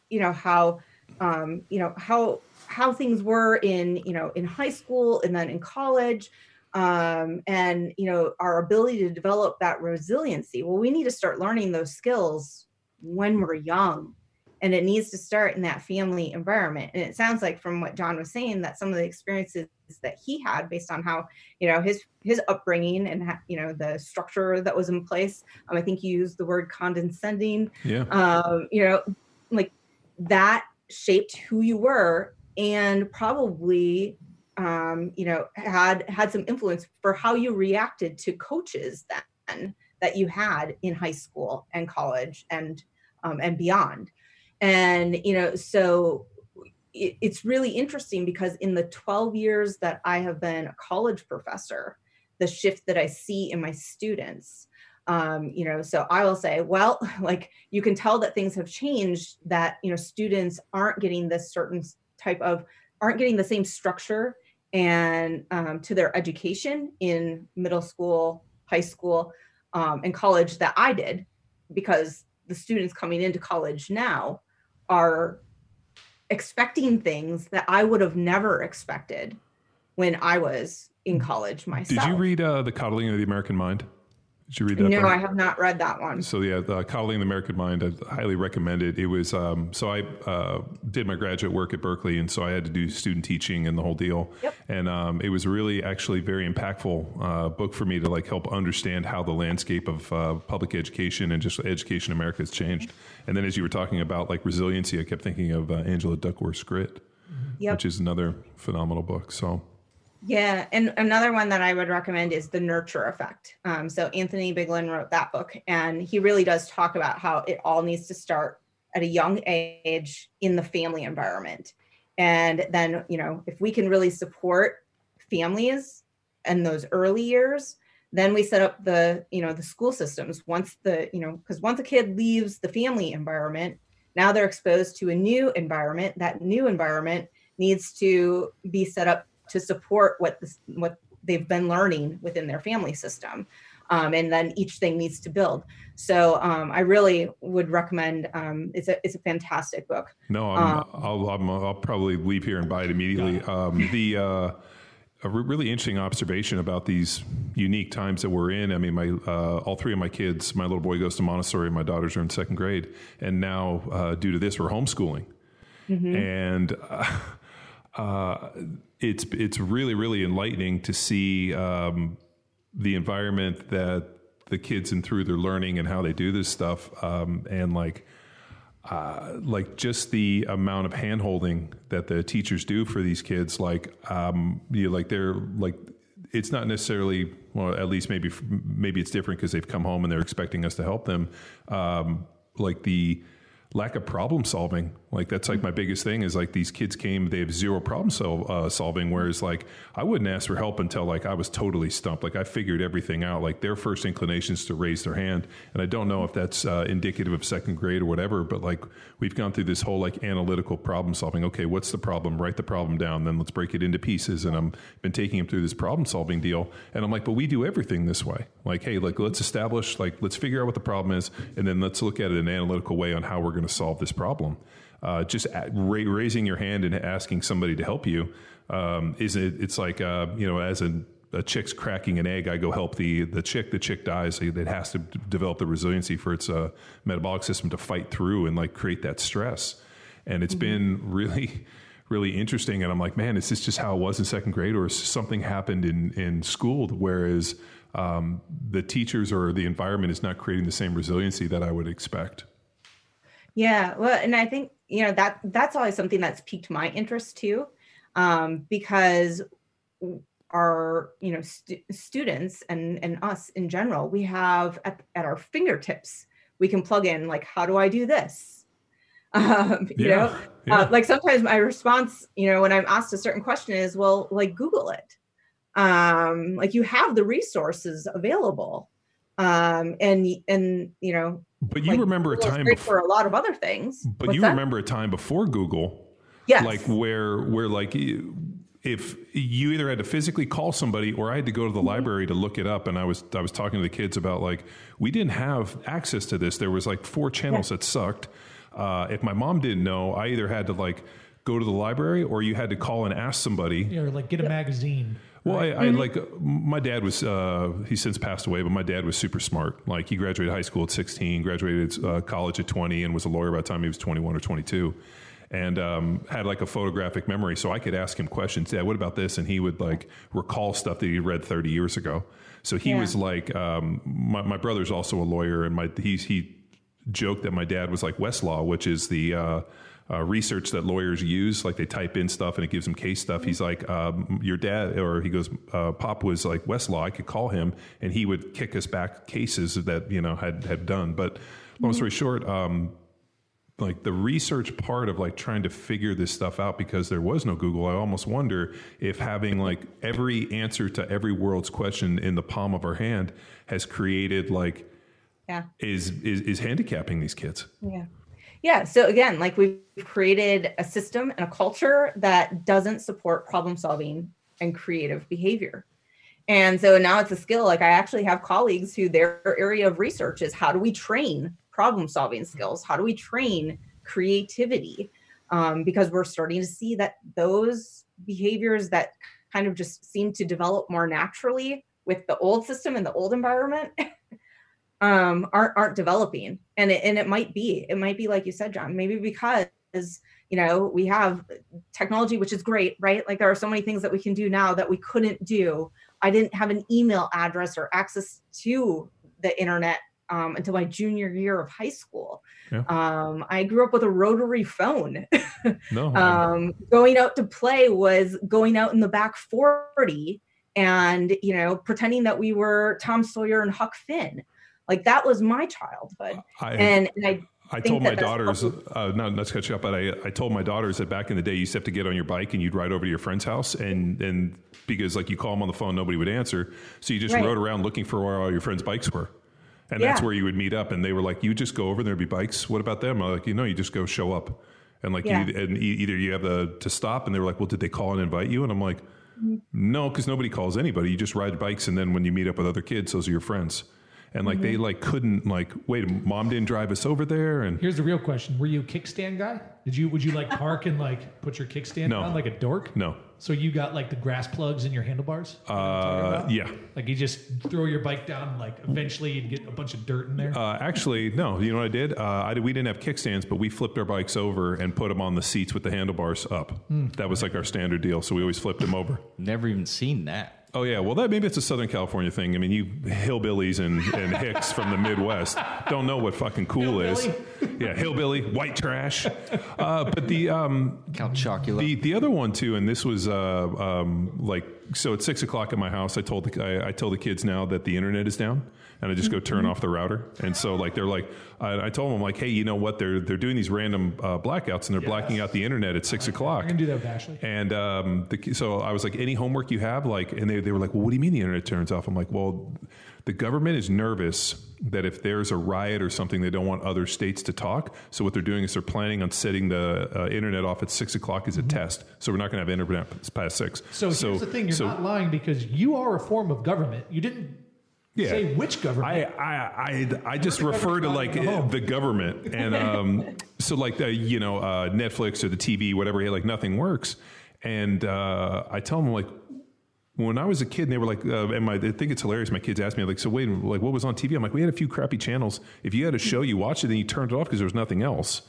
you know how um, you know how how things were in you know in high school and then in college um, and you know our ability to develop that resiliency well we need to start learning those skills when we're young and it needs to start in that family environment and it sounds like from what john was saying that some of the experiences that he had based on how you know his his upbringing and you know the structure that was in place um, i think you used the word condescending Yeah. um, you know like that shaped who you were and probably um, you know had had some influence for how you reacted to coaches then that you had in high school and college and um, and beyond. And you know so it, it's really interesting because in the 12 years that i have been a college professor the shift that i see in my students um, you know so i will say well like you can tell that things have changed that you know students aren't getting this certain type of aren't getting the same structure and um, to their education in middle school high school um, and college that i did because the students coming into college now are expecting things that i would have never expected when i was in college myself Did you read uh, The Coddling of the American Mind? Did you read that? no book? i have not read that one So yeah, the Coddling the American Mind, I highly recommend it. It was um, so I uh, did my graduate work at Berkeley, and so I had to do student teaching and the whole deal. Yep. And um, it was really actually very impactful uh, book for me to like help understand how the landscape of uh, public education and just education in America has changed. And then as you were talking about like resiliency, I kept thinking of uh, Angela Duckworth's Grit, Yep. which is another phenomenal book. So Yeah, and another one that I would recommend is The Nurture Effect. Um, so Anthony Biglan wrote that book, and he really does talk about how it all needs to start at a young age in the family environment. And then, you know, if we can really support families in those early years, then we set up the, you know, the school systems. Once the, you know, because once a kid leaves the family environment, now they're exposed to a new environment. That new environment needs to be set up to support what this, what they've been learning within their family system. Um, and then each thing needs to build. So um, I really would recommend. Um, it's a it's a fantastic book. No, I'm, Um, I'll, I'm, I'll probably leave here and buy it immediately. Um, the uh, a re- really interesting observation about these unique times that we're in. I mean, my uh, all three of my kids, my little boy goes to Montessori, my daughters are in second grade, and now uh, due to this, we're homeschooling, and. It's it's really really enlightening to see um, the environment that the kids and through their learning and how they do this stuff. Um, and like uh, like just the amount of handholding that the teachers do for these kids like um, you know, like they're like it's not necessarily well at least maybe maybe it's different because they've come home and they're expecting us to help them. Um, like the lack of problem solving. Like that's like my biggest thing is like these kids came they have zero problem sol- uh, solving whereas like i wouldn't ask for help until like i was totally stumped. Like i figured everything out. Like their first inclination is to raise their hand. And i don't know if that's uh, indicative of second grade or whatever but like we've gone through this whole like analytical problem solving. Okay what's the problem? Write the problem down. Then let's break it into pieces. And i'm been taking them through this problem solving deal. And i'm like but we do everything this way. Like hey like let's establish like let's figure out what the problem is. And then let's look at it in an analytical way on how we're going to solve this problem uh, just at, ra- raising your hand and asking somebody to help you um, is it? It's like uh, you know, as a, a chick's cracking an egg, I go help the the chick. The chick dies. It has to d- develop the resiliency for its uh, metabolic system to fight through and like create that stress. And it's been really. Really interesting, and I'm like, man, is this just how it was in second grade, or something happened in in school? Whereas um, the teachers or the environment is not creating the same resiliency that I would expect. Yeah, well, and I think you know that that's always something that's piqued my interest too, um, because our you know stu- students and and us in general, we have at, at our fingertips, we can plug in like, how do I do this? Um, you Yeah, know, yeah. uh, like sometimes my response, you know, when I'm asked a certain question is, well, like Google it. um like you have the resources available um and and you know But you like, remember a time before, for a lot of other things. But What's you that? remember a time before Google, yes. like where where like if you either had to physically call somebody or I had to go to the Mm-hmm. library to look it up and I was I was talking to the kids about like we didn't have access to this. There was like four channels that sucked. Uh, if my mom didn't know I either had to like go to the library or you had to call and ask somebody. Or like get a magazine. Well, I, Mm-hmm. Like uh, my dad was. Uh, he's since passed away, but my dad was super smart. Like he graduated high school at sixteen, graduated uh, college at twenty, and was a lawyer by the time he was twenty one or twenty two, and um, had like a photographic memory, so I could ask him questions. Dad, what about this? And he would like recall stuff that he read thirty years ago. So he Yeah. was like, um, my, my brother's also a lawyer, and my he's he joked that my dad was like Westlaw, which is the uh, uh, research that lawyers use. Like they type in stuff and it gives them case stuff. He's like, um, your dad, or he goes, uh, Pop was like Westlaw. I could call him and he would kick us back cases that, you know, had, had done. But long story short, um, like the research part of like trying to figure this stuff out because there was no Google, I almost wonder if having like every answer to every world's question in the palm of our hand has created like yeah is is, is handicapping these kids. Yeah. Yeah. So again, like we've created a system and a culture that doesn't support problem solving and creative behavior. And so now it's a skill. Like I actually have colleagues who their area of research is how do we train problem solving skills? How do we train creativity? Um, because we're starting to see that those behaviors that kind of just seem to develop more naturally with the old system and the old environment um, aren't aren't developing, and it, and it might be it might be like you said, John, maybe because you know we have technology, which is great, right? Like there are so many things that we can do now that we couldn't do. I didn't have an email address or access to the internet um, until my junior year of high school. Yeah. Um, I grew up with a rotary phone. No, um, going out to play was going out in the back 40 and you know pretending that we were tom sawyer and huck finn like that was my childhood I, and, and i I told my daughters, uh, not, not to catch you up, but I, I told my daughters that back in the day, you used to have to get on your bike and you'd ride over to your friend's house, and and because like you call them on the phone, nobody would answer, so you just Right. rode around looking for where all your friends' bikes were, and that's where you would meet up. And they were like, "You just go over, and there'd be bikes. What about them?" I'm like, "You know, you just go show up." And like, Yeah. you, and either you have the, to stop, and they were like, "Well, did they call and invite you?" And I'm like, Mm-hmm. "No, because nobody calls anybody. You just ride bikes, and then when you meet up with other kids, those are your friends." And like they Mm-hmm. like couldn't like wait, mom didn't drive us over there, and Here's the real question: Were you a kickstand guy? Did you would you like park and like put your kickstand No. on like a dork? no, So you got like the grass plugs in your handlebars? uh, yeah. Like you just throw your bike down, and, like eventually you'd get a bunch of dirt in there. Uh, actually, no. You know what I did? Uh, I did? We didn't have kickstands, but we flipped our bikes over and put them on the seats with the handlebars up. That was like our standard deal. So we always flipped them over. Never even seen that. Oh yeah, well that maybe it's a Southern California thing. I mean, you hillbillies and, and hicks from the Midwest don't know what fucking cool is. Yeah, hillbilly, white trash. Uh, but the um, Count Chocula. the the other one too, and this was uh, um, like so at six o'clock at my house. I told the I, I tell the kids now that the internet is down, and I just go turn off the router. And so like they're like, I, I told them like, hey, you know what? They're they're doing these random uh, blackouts, and they're blacking out the internet at six o'clock. I'm gonna do that with Ashley. And um, the, so I was like, any homework you have, like, and they, they were like, well, what do you mean the internet turns off? I'm like, well, the government is nervous that if there's a riot or something, they don't want other states to talk. So what they're doing is they're planning on setting the uh, internet off at six o'clock as a test. So we're not going to have internet past six. So, here's the thing: you're so- not lying because you are a form of government. You didn't Yeah. say which government. I, I, I, I just refer to like the government. And um, so, like, the, you know, uh, Netflix or the TV, whatever, like nothing works. And uh, I tell them, like, when I was a kid, and they were like, uh, and my, I think it's hilarious. My kids ask me, like, so wait, like, what was on TV? I'm like, we had a few crappy channels. If you had a show, you watched it, then you turned it off because there was nothing else.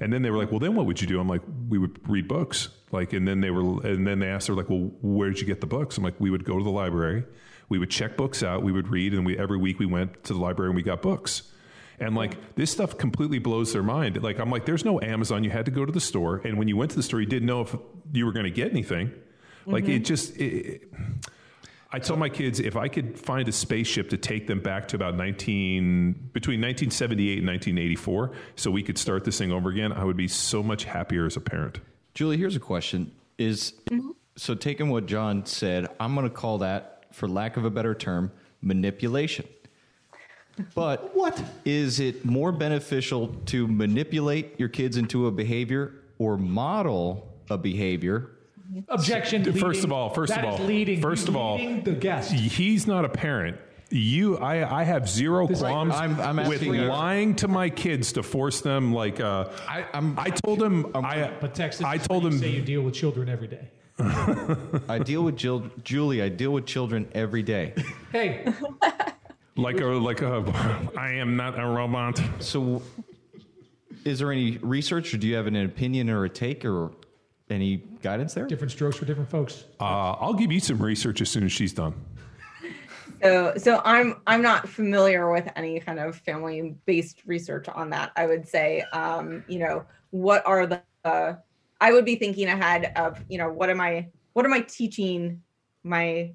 And then they were like, well, then what would you do? I'm like, we would read books. Like, and then they were, and then they asked, her like, well, where did you get the books? I'm like, we would go to the library, we would check books out, we would read, and we every week we went to the library and we got books. And like this stuff completely blows their mind. Like I'm like, there's no Amazon. You had to go to the store, and when you went to the store, you didn't know if you were going to get anything. Like it mm-hmm. just. It, it- I tell my kids if I could find a spaceship to take them back to about 19 between 1978 and 1984, so we could start this thing over again, I would be so much happier as a parent. Julie, here's a question: Is mm-hmm. So, taking what John said, I'm going to call that, for lack of a better term, manipulation. But What? is it more beneficial to manipulate your kids into a behavior or model a behavior? Objection. First of all- first That of all- leading. first He's of all- leading the guest. He's not a parent. You, I, I have zero qualms I'm- I'm with you- lying to my kids to force them. Like, uh, I- I'm- I told him, I, But Texas, I told you him, say you deal with children every day. I deal with Jill, Julie, I deal with children every day. Hey, like a, like a, I am not a robot. So, is there any research, or do you have an opinion or a take, or any guidance there? different strokes for different folks. Uh, I'll give you some research as soon as she's done. So, so I'm I'm not familiar with any kind of family based research on that. I would say, um, you know, what are the uh, I would be thinking ahead of, you know, what am I what am I teaching my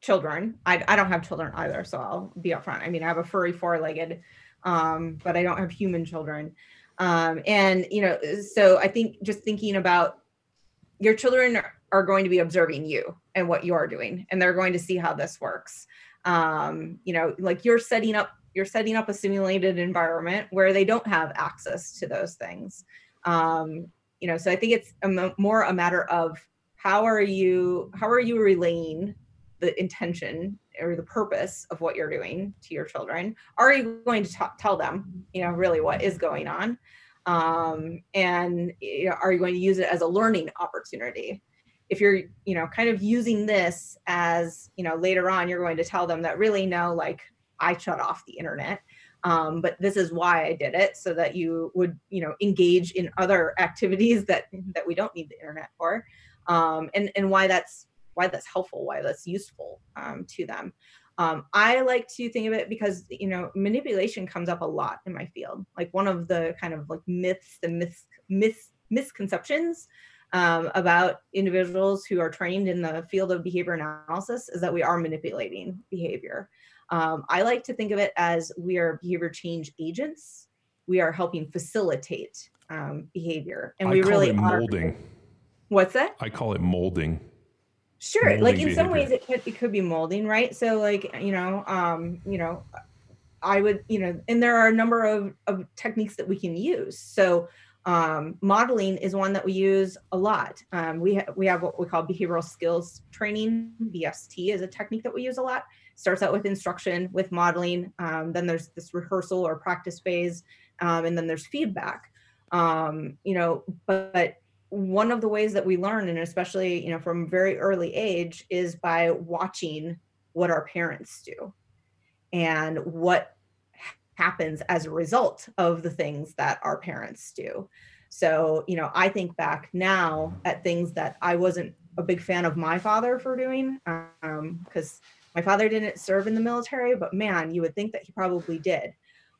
children? I I don't have children either, so I'll be upfront. I mean, I have a furry four legged, um, but I don't have human children. Um, and you know, so I think just thinking about your children are going to be observing you and what you're doing, and they're going to see how this works um, you know like you're setting up you're setting up a simulated environment where they don't have access to those things um, you know so i think it's a mo- more a matter of how are you how are you relaying the intention or the purpose of what you're doing to your children? Are you going to ta- tell them you know really what is going on? Um, and you know, are you going to use it as a learning opportunity? If you're you know kind of using this as you know later on you're going to tell them that really no like i shut off the internet um, but this is why i did it so that you would you know engage in other activities that that we don't need the internet for. Um, and and why that's why that's helpful why that's useful um, to them. Um, i like to think of it because you know manipulation comes up a lot in my field. Like one of the kind of like myths the myths myths misconceptions um, about individuals who are trained in the field of behavior analysis is that we are manipulating behavior. Um, I like to think of it as we are behavior change agents. We are helping facilitate um, behavior, and I we really it are. molding. What's that? I call it molding. Sure. like molding in some ways, it could it could be molding, right? So like you know, um, you know, I would you know, and there are a number of of techniques that we can use. So um, modeling is one that we use a lot. Um, we ha- we have what we call behavioral skills training. BST is a technique that we use a lot. Starts out with instruction, with modeling. Um, then there's this rehearsal or practice phase, um, and then there's feedback. Um, you know, but, but one of the ways that we learn, and especially you know from very early age, is by watching what our parents do, and what happens as a result of the things that our parents do. So, you know, I think back now at things that I wasn't a big fan of my father for doing, because my father didn't serve in the military, but man, you would think that he probably did.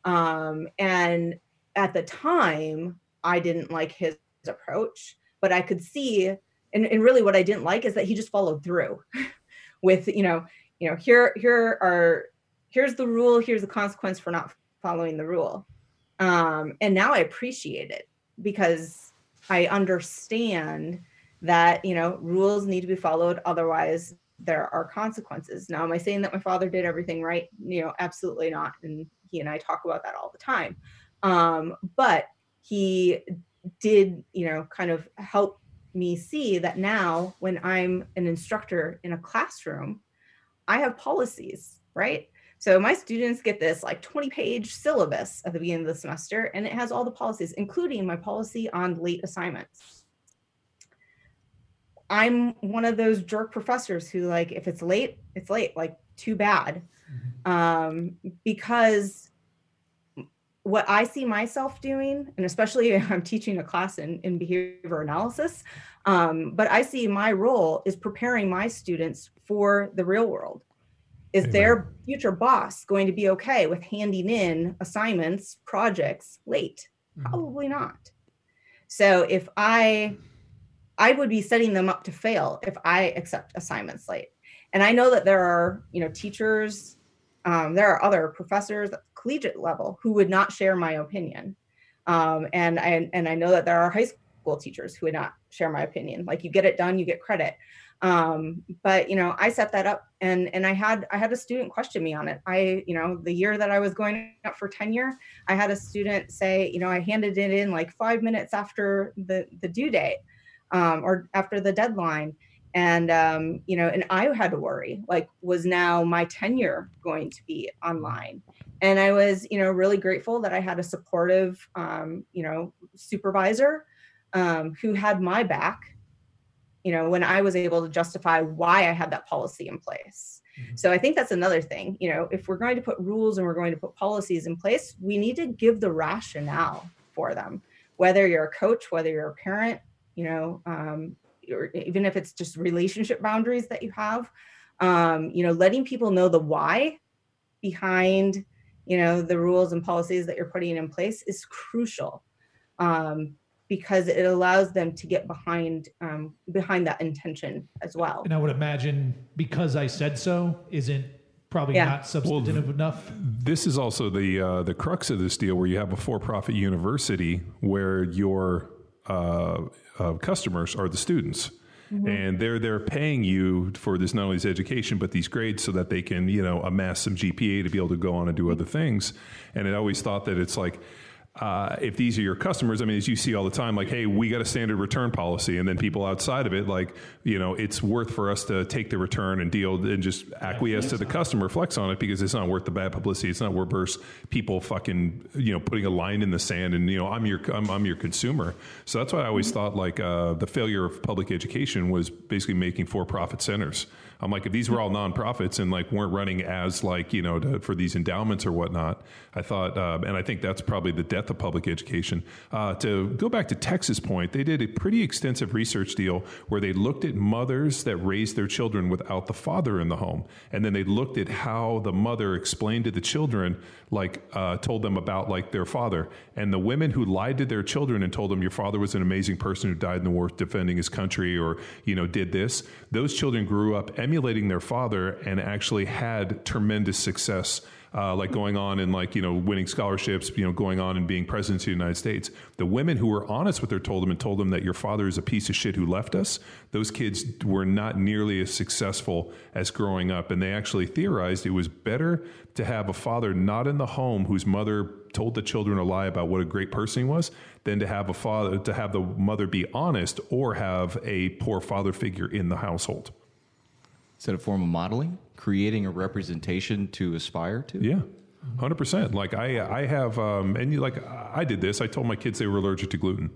Um, and at the time, I didn't like his approach, but I could see, and, and really what I didn't like is that he just followed through with, you know, you know, here, here are, here's the rule, here's the consequence for not following the rule. Um, and now I appreciate it because I understand that, you know, rules need to be followed. Otherwise, there are consequences. Now, am I saying that my father did everything right? You know, absolutely not. And he and I talk about that all the time. Um, but he did, you know, kind of help me see that now when I'm an instructor in a classroom, I have policies, right? So my students get this like 20 page syllabus at the beginning of the semester, and it has all the policies, including my policy on late assignments. I'm one of those jerk professors who like, if it's late, it's late, like too bad. Um, because what I see myself doing, and especially if I'm teaching a class in, in behavior analysis, um, but I see my role is preparing my students for the real world. Is Amen. their future boss going to be okay with handing in assignments, projects late? Mhm. Probably not. So if I, I would be setting them up to fail if I accept assignments late. And I know that there are, you know, teachers, um, there are other professors at collegiate level who would not share my opinion. Um, and I and I know that there are high school teachers who would not share my opinion. Like you get it done, you get credit. um, but you know i set that up and and i had i had a student question me on it i you know the year that i was going up for tenure i had a student say you know i handed it in like five minutes after the the due date um, or after the deadline. And um, you know and i had to worry like was now my tenure going to be online? And i was you know really grateful that i had a supportive um, you know supervisor um, who had my back you know when i was able to justify why i had that policy in place. Mm-hmm. so i think that's another thing you know if we're going to put rules and we're going to put policies in place we need to give the rationale for them whether you're a coach whether you're a parent you know um, or even if it's just relationship boundaries that you have um, you know letting people know the why behind you know the rules and policies that you're putting in place is crucial um, because it allows them to get behind um, behind that intention as well. And I would imagine because I said so isn't probably yeah. not substantive well, enough. This is also the uh, the crux of this deal, where you have a for profit university where your uh, uh, customers are the students. Mm-hmm. And they're they're paying you for this not only this education but these grades so that they can you know amass some GPA to be able to go on and do other things. And I always thought that it's like uh, if these are your customers, I mean, as you see all the time, like, hey, we got a standard return policy, and then people outside of it, like, you know, it's worth for us to take the return and deal and just acquiesce to the customer, flex on it because it's not worth the bad publicity. It's not worth people fucking, you know, putting a line in the sand and you know, I'm your I'm, I'm your consumer. So that's why I always thought like uh, the failure of public education was basically making for-profit centers. I'm like, if these were all nonprofits and like weren't running as like you know to, for these endowments or whatnot, I thought, uh, and I think that's probably the death of public education. Uh, to go back to Tex's Point, they did a pretty extensive research deal where they looked at mothers that raised their children without the father in the home, and then they looked at how the mother explained to the children, like uh, told them about like their father, and the women who lied to their children and told them your father was an amazing person who died in the war defending his country or you know did this, those children grew up emulating their father and actually had tremendous success. Uh, like going on and like you know winning scholarships, you know going on and being president of the United States. The women who were honest with their told them and told them that your father is a piece of shit who left us. Those kids were not nearly as successful as growing up, and they actually theorized it was better to have a father not in the home whose mother told the children a lie about what a great person he was than to have a father to have the mother be honest or have a poor father figure in the household. Is that a form of modeling? Creating a representation to aspire to? Yeah. Hundred percent. Like I, I have, um, and you like I did this. I told my kids they were allergic to gluten.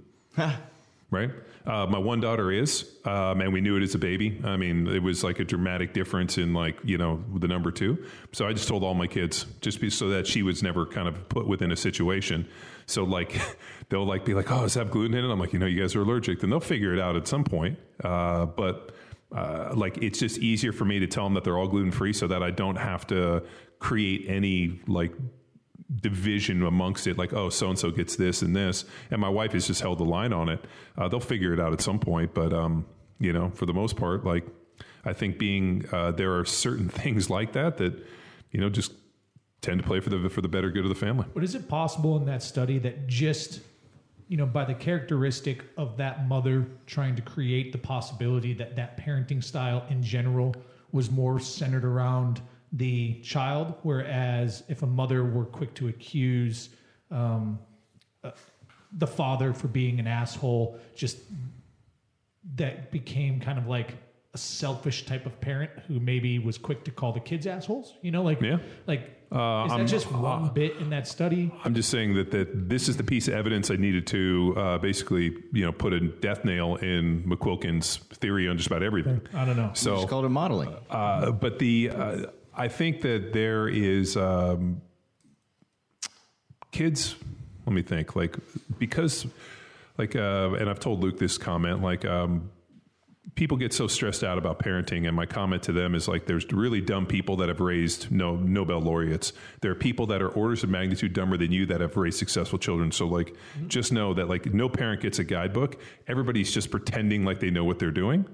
right. Uh, my one daughter is, um, and we knew it as a baby. I mean, it was like a dramatic difference in like you know the number two. So I just told all my kids just be, so that she was never kind of put within a situation. So like they'll like be like, oh, does that have gluten in it? I'm like, you know, you guys are allergic. Then they'll figure it out at some point. Uh, but uh, like it's just easier for me to tell them that they're all gluten free so that I don't have to create any like division amongst it like oh so and so gets this and this and my wife has just held the line on it. Uh, they'll figure it out at some point but um, you know for the most part like i think being uh, there are certain things like that that you know just tend to play for the for the better good of the family. But is it possible in that study that just you know, by the characteristic of that mother trying to create the possibility that that parenting style in general was more centered around the child, whereas if a mother were quick to accuse um, uh, the father for being an asshole, just that became kind of like a selfish type of parent who maybe was quick to call the kids assholes. You know, like yeah. like uh, is that I'm, just one bit in that study? I'm just saying that, that this is the piece of evidence I needed to uh, basically, you know, put a death nail in McQuilkin's theory on just about everything. I don't know. So it's called it modeling. Uh, but the uh, I think that there is um, kids. Let me think. Like because, like, uh, and I've told Luke this comment. Like, um, people get so stressed out about parenting and my comment to them is like there's really dumb people that have raised no Nobel laureates. There are people that are orders of magnitude dumber than you that have raised successful children. So like mm-hmm. just know that like no parent gets a guidebook. Everybody's just pretending like they know what they're doing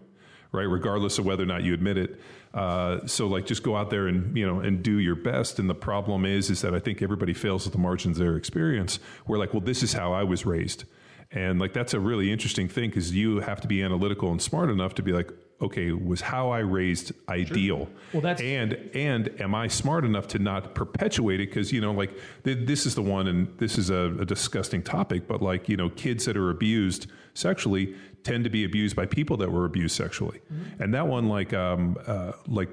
right regardless of whether or not you admit it. Uh, so like just go out there and you know and do your best. And the problem is is that i think everybody fails at the margins of their experience. We're like well this is how i was raised and like that's a really interesting thing because you have to be analytical and smart enough to be like, okay, was how I raised ideal? Well, that's- and and am I smart enough to not perpetuate it? Because you know, like th- this is the one, and this is a, a disgusting topic, but like you know, kids that are abused sexually tend to be abused by people that were abused sexually, and that one, like um, uh, like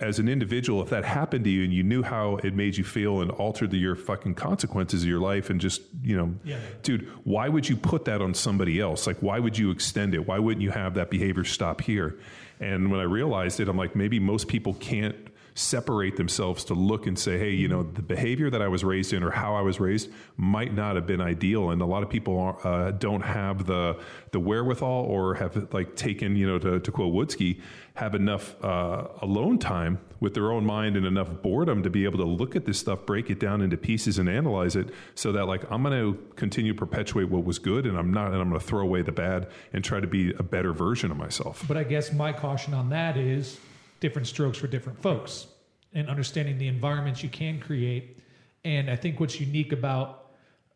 as an individual, if that happened to you and you knew how it made you feel and altered the, your fucking consequences of your life and just, you know, Yeah. dude, why would you put that on somebody else? Like, why would you extend it? Why wouldn't you have that behavior stop here? And when I realized it, I'm like, maybe most people can't separate themselves to look and say, hey, you know, the behavior that I was raised in or how I was raised might not have been ideal. And a lot of people are, uh, don't have the the wherewithal or have like taken, you know, to, to quote Woodsky, have enough uh, alone time with their own mind and enough boredom to be able to look at this stuff, break it down into pieces and analyze it so that like I'm going to continue to perpetuate what was good and I'm not, and I'm going to throw away the bad and try to be a better version of myself. But I guess my caution on that is different strokes for different folks and understanding the environments you can create. And I think what's unique about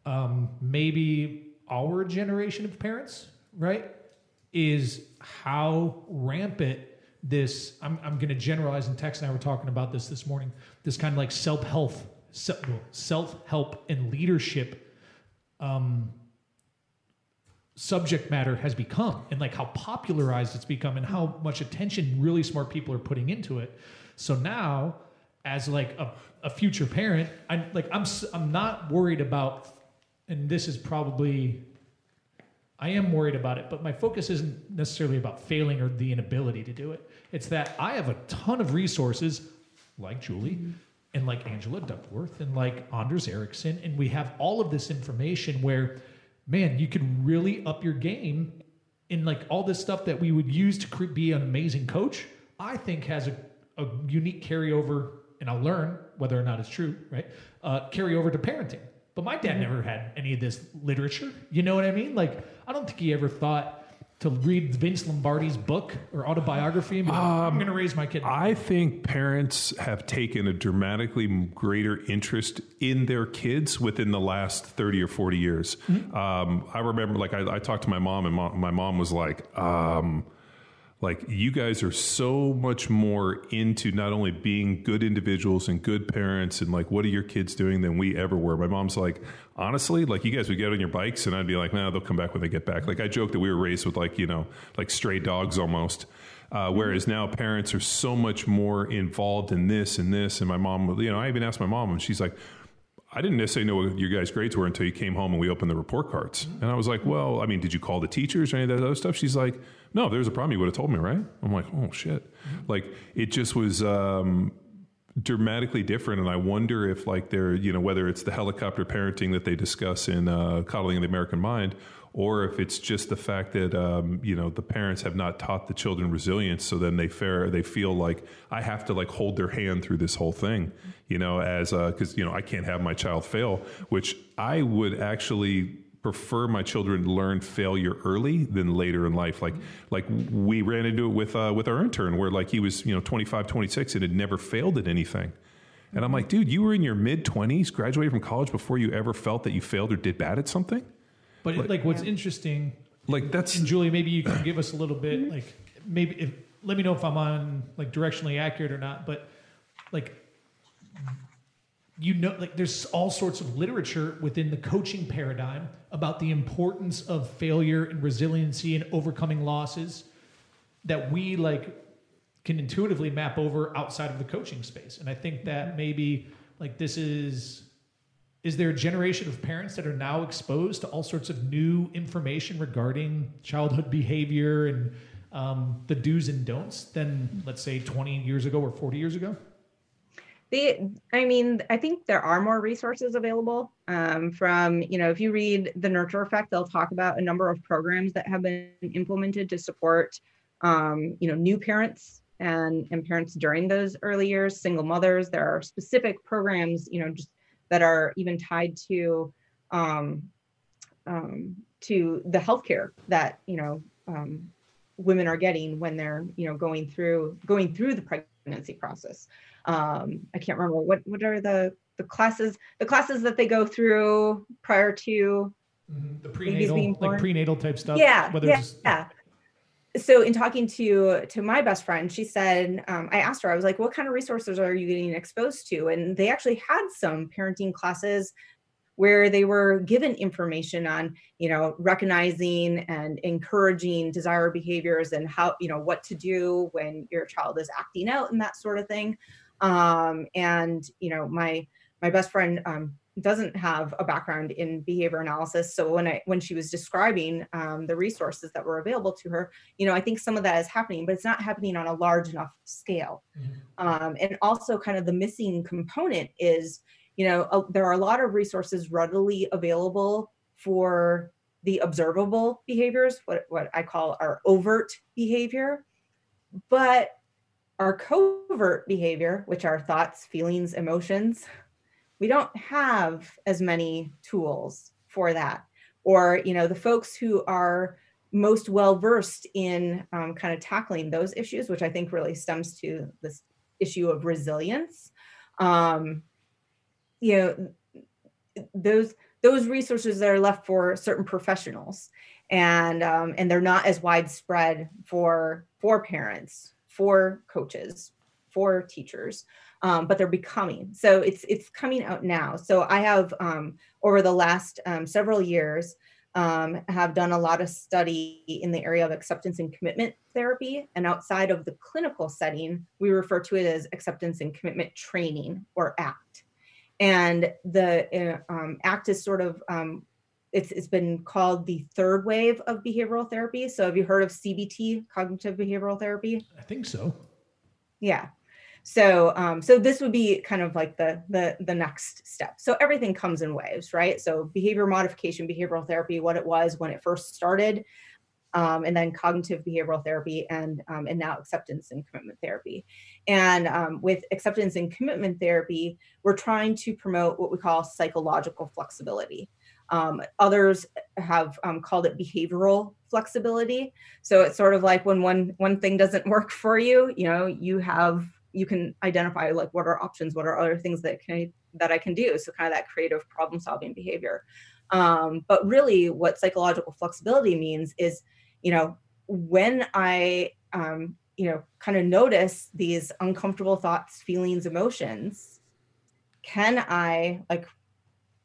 um, maybe our generation of parents, right, is how rampant this. I'm, I'm going to generalize, and Tex and I were talking about this this morning. This kind of like self help, self help and leadership um, subject matter has become and like how popularized it's become and how much attention really smart people are putting into it so now as like a, a future parent i like i'm i'm not worried about and this is probably i am worried about it but my focus isn't necessarily about failing or the inability to do it it's that i have a ton of resources like julie and like angela duckworth and like anders ericsson and we have all of this information where man, you could really up your game in like all this stuff that we would use to cre- be an amazing coach. I think has a, a unique carryover, and I'll learn whether or not it's true, right? Uh, carry over to parenting. But my dad never had any of this literature. You know what I mean? Like, I don't think he ever thought to read Vince Lombardi's book or autobiography like, I'm going to raise my kid. I think parents have taken a dramatically greater interest in their kids within the last 30 or 40 years. Um, I remember, like, I, I talked to my mom, and mom, my mom was like, um, like you guys are so much more into not only being good individuals and good parents and like what are your kids doing than we ever were. My mom's like honestly like you guys would get on your bikes and i'd be like nah they'll come back when they get back. Like i joked that we were raised with like you know like stray dogs almost. Uh, whereas now parents are so much more involved in this and this. And my mom you know i even asked my mom and she's like I didn't necessarily know what your guys' grades were until you came home and we opened the report cards. And I was like, well, I mean, did you call the teachers or any of that other stuff? She's like, no, if there was a problem, you would have told me, right? I'm like, oh, shit. Like, it just was um, dramatically different. And I wonder if, like, they're, you know, whether it's the helicopter parenting that they discuss in uh, Coddling of the American Mind, or if it's just the fact that um, you know the parents have not taught the children resilience, so then they fair they feel like I have to like hold their hand through this whole thing, you know, as because you know I can't have my child fail, which I would actually prefer my children learn failure early than later in life like like we ran into it with uh, with our intern where like he was you know 25 26 and had never failed at anything and i'm like dude you were in your mid 20s graduated from college before you ever felt that you failed or did bad at something But it, like, what's interesting, like that's and Julie, maybe you can give us a little bit, like, maybe if let me know if I'm on like directionally accurate or not. But like, you know, like, there's all sorts of literature within the coaching paradigm about the importance of failure and resiliency and overcoming losses that we like can intuitively map over outside of the coaching space. And I think that maybe like this is is there a generation of parents that are now exposed to all sorts of new information regarding childhood behavior and um, the do's and don'ts than let's say 20 years ago or 40 years ago i mean i think there are more resources available um, from you know if you read the nurture effect they'll talk about a number of programs that have been implemented to support um, you know new parents and and parents during those early years single mothers. There are specific programs you know just that are even tied to um, um, to the healthcare that you know um, women are getting when they're you know going through going through the pregnancy process um, I can't remember what what are the the classes the classes that they go through prior to the Babies being prenatal like prenatal type stuff yeah whether yeah, it's yeah. So in talking to to my best friend she said um, i asked her i was like what kind of resources are you getting exposed to? And they actually had some parenting classes where they were given information on you know recognizing and encouraging desire behaviors and how you know what to do when your child is acting out and that sort of thing um, and you know my my best friend um, doesn't have a background in behavior analysis. So when i when she was describing um, the resources that were available to her you know i think some of that is happening but it's not happening on a large enough scale. Mm-hmm. um, and also kind of the missing component is you know uh, there are a lot of resources readily available for the observable behaviors what, what i call our overt behavior. But our covert behavior which are thoughts feelings emotions we don't have as many tools for that. Or you know the folks who are most well versed in um, kind of tackling those issues which i think really stems to this issue of resilience um, you know those those resources that are left for certain professionals. And um, and they're not as widespread for for parents for coaches for teachers um, but they're becoming. So it's it's coming out now. So i have um, over the last um, several years um, have done a lot of study in the area of acceptance and commitment therapy. And outside of the clinical setting we refer to it as acceptance and commitment training or act and the uh, um, act is sort of um, it's, it's been called the third wave of behavioral therapy. So have you heard of cbt cognitive behavioral therapy? I think so. Yeah. So um, so this would be kind of like the the the next step. So everything comes in waves right? So behavior modification behavioral therapy what it was when it first started um, and then cognitive behavioral therapy and um, and now acceptance and commitment therapy. And um, with acceptance and commitment therapy we're trying to promote what we call psychological flexibility um, others have um, called it behavioral flexibility. So it's sort of like when one one thing doesn't work for you, you know, you have you can identify like what are options, what are other things that can that I can do. So kind of that creative problem solving behavior. Um, but really, what psychological flexibility means is, you know, when I um, you know kind of notice these uncomfortable thoughts, feelings, emotions, can I like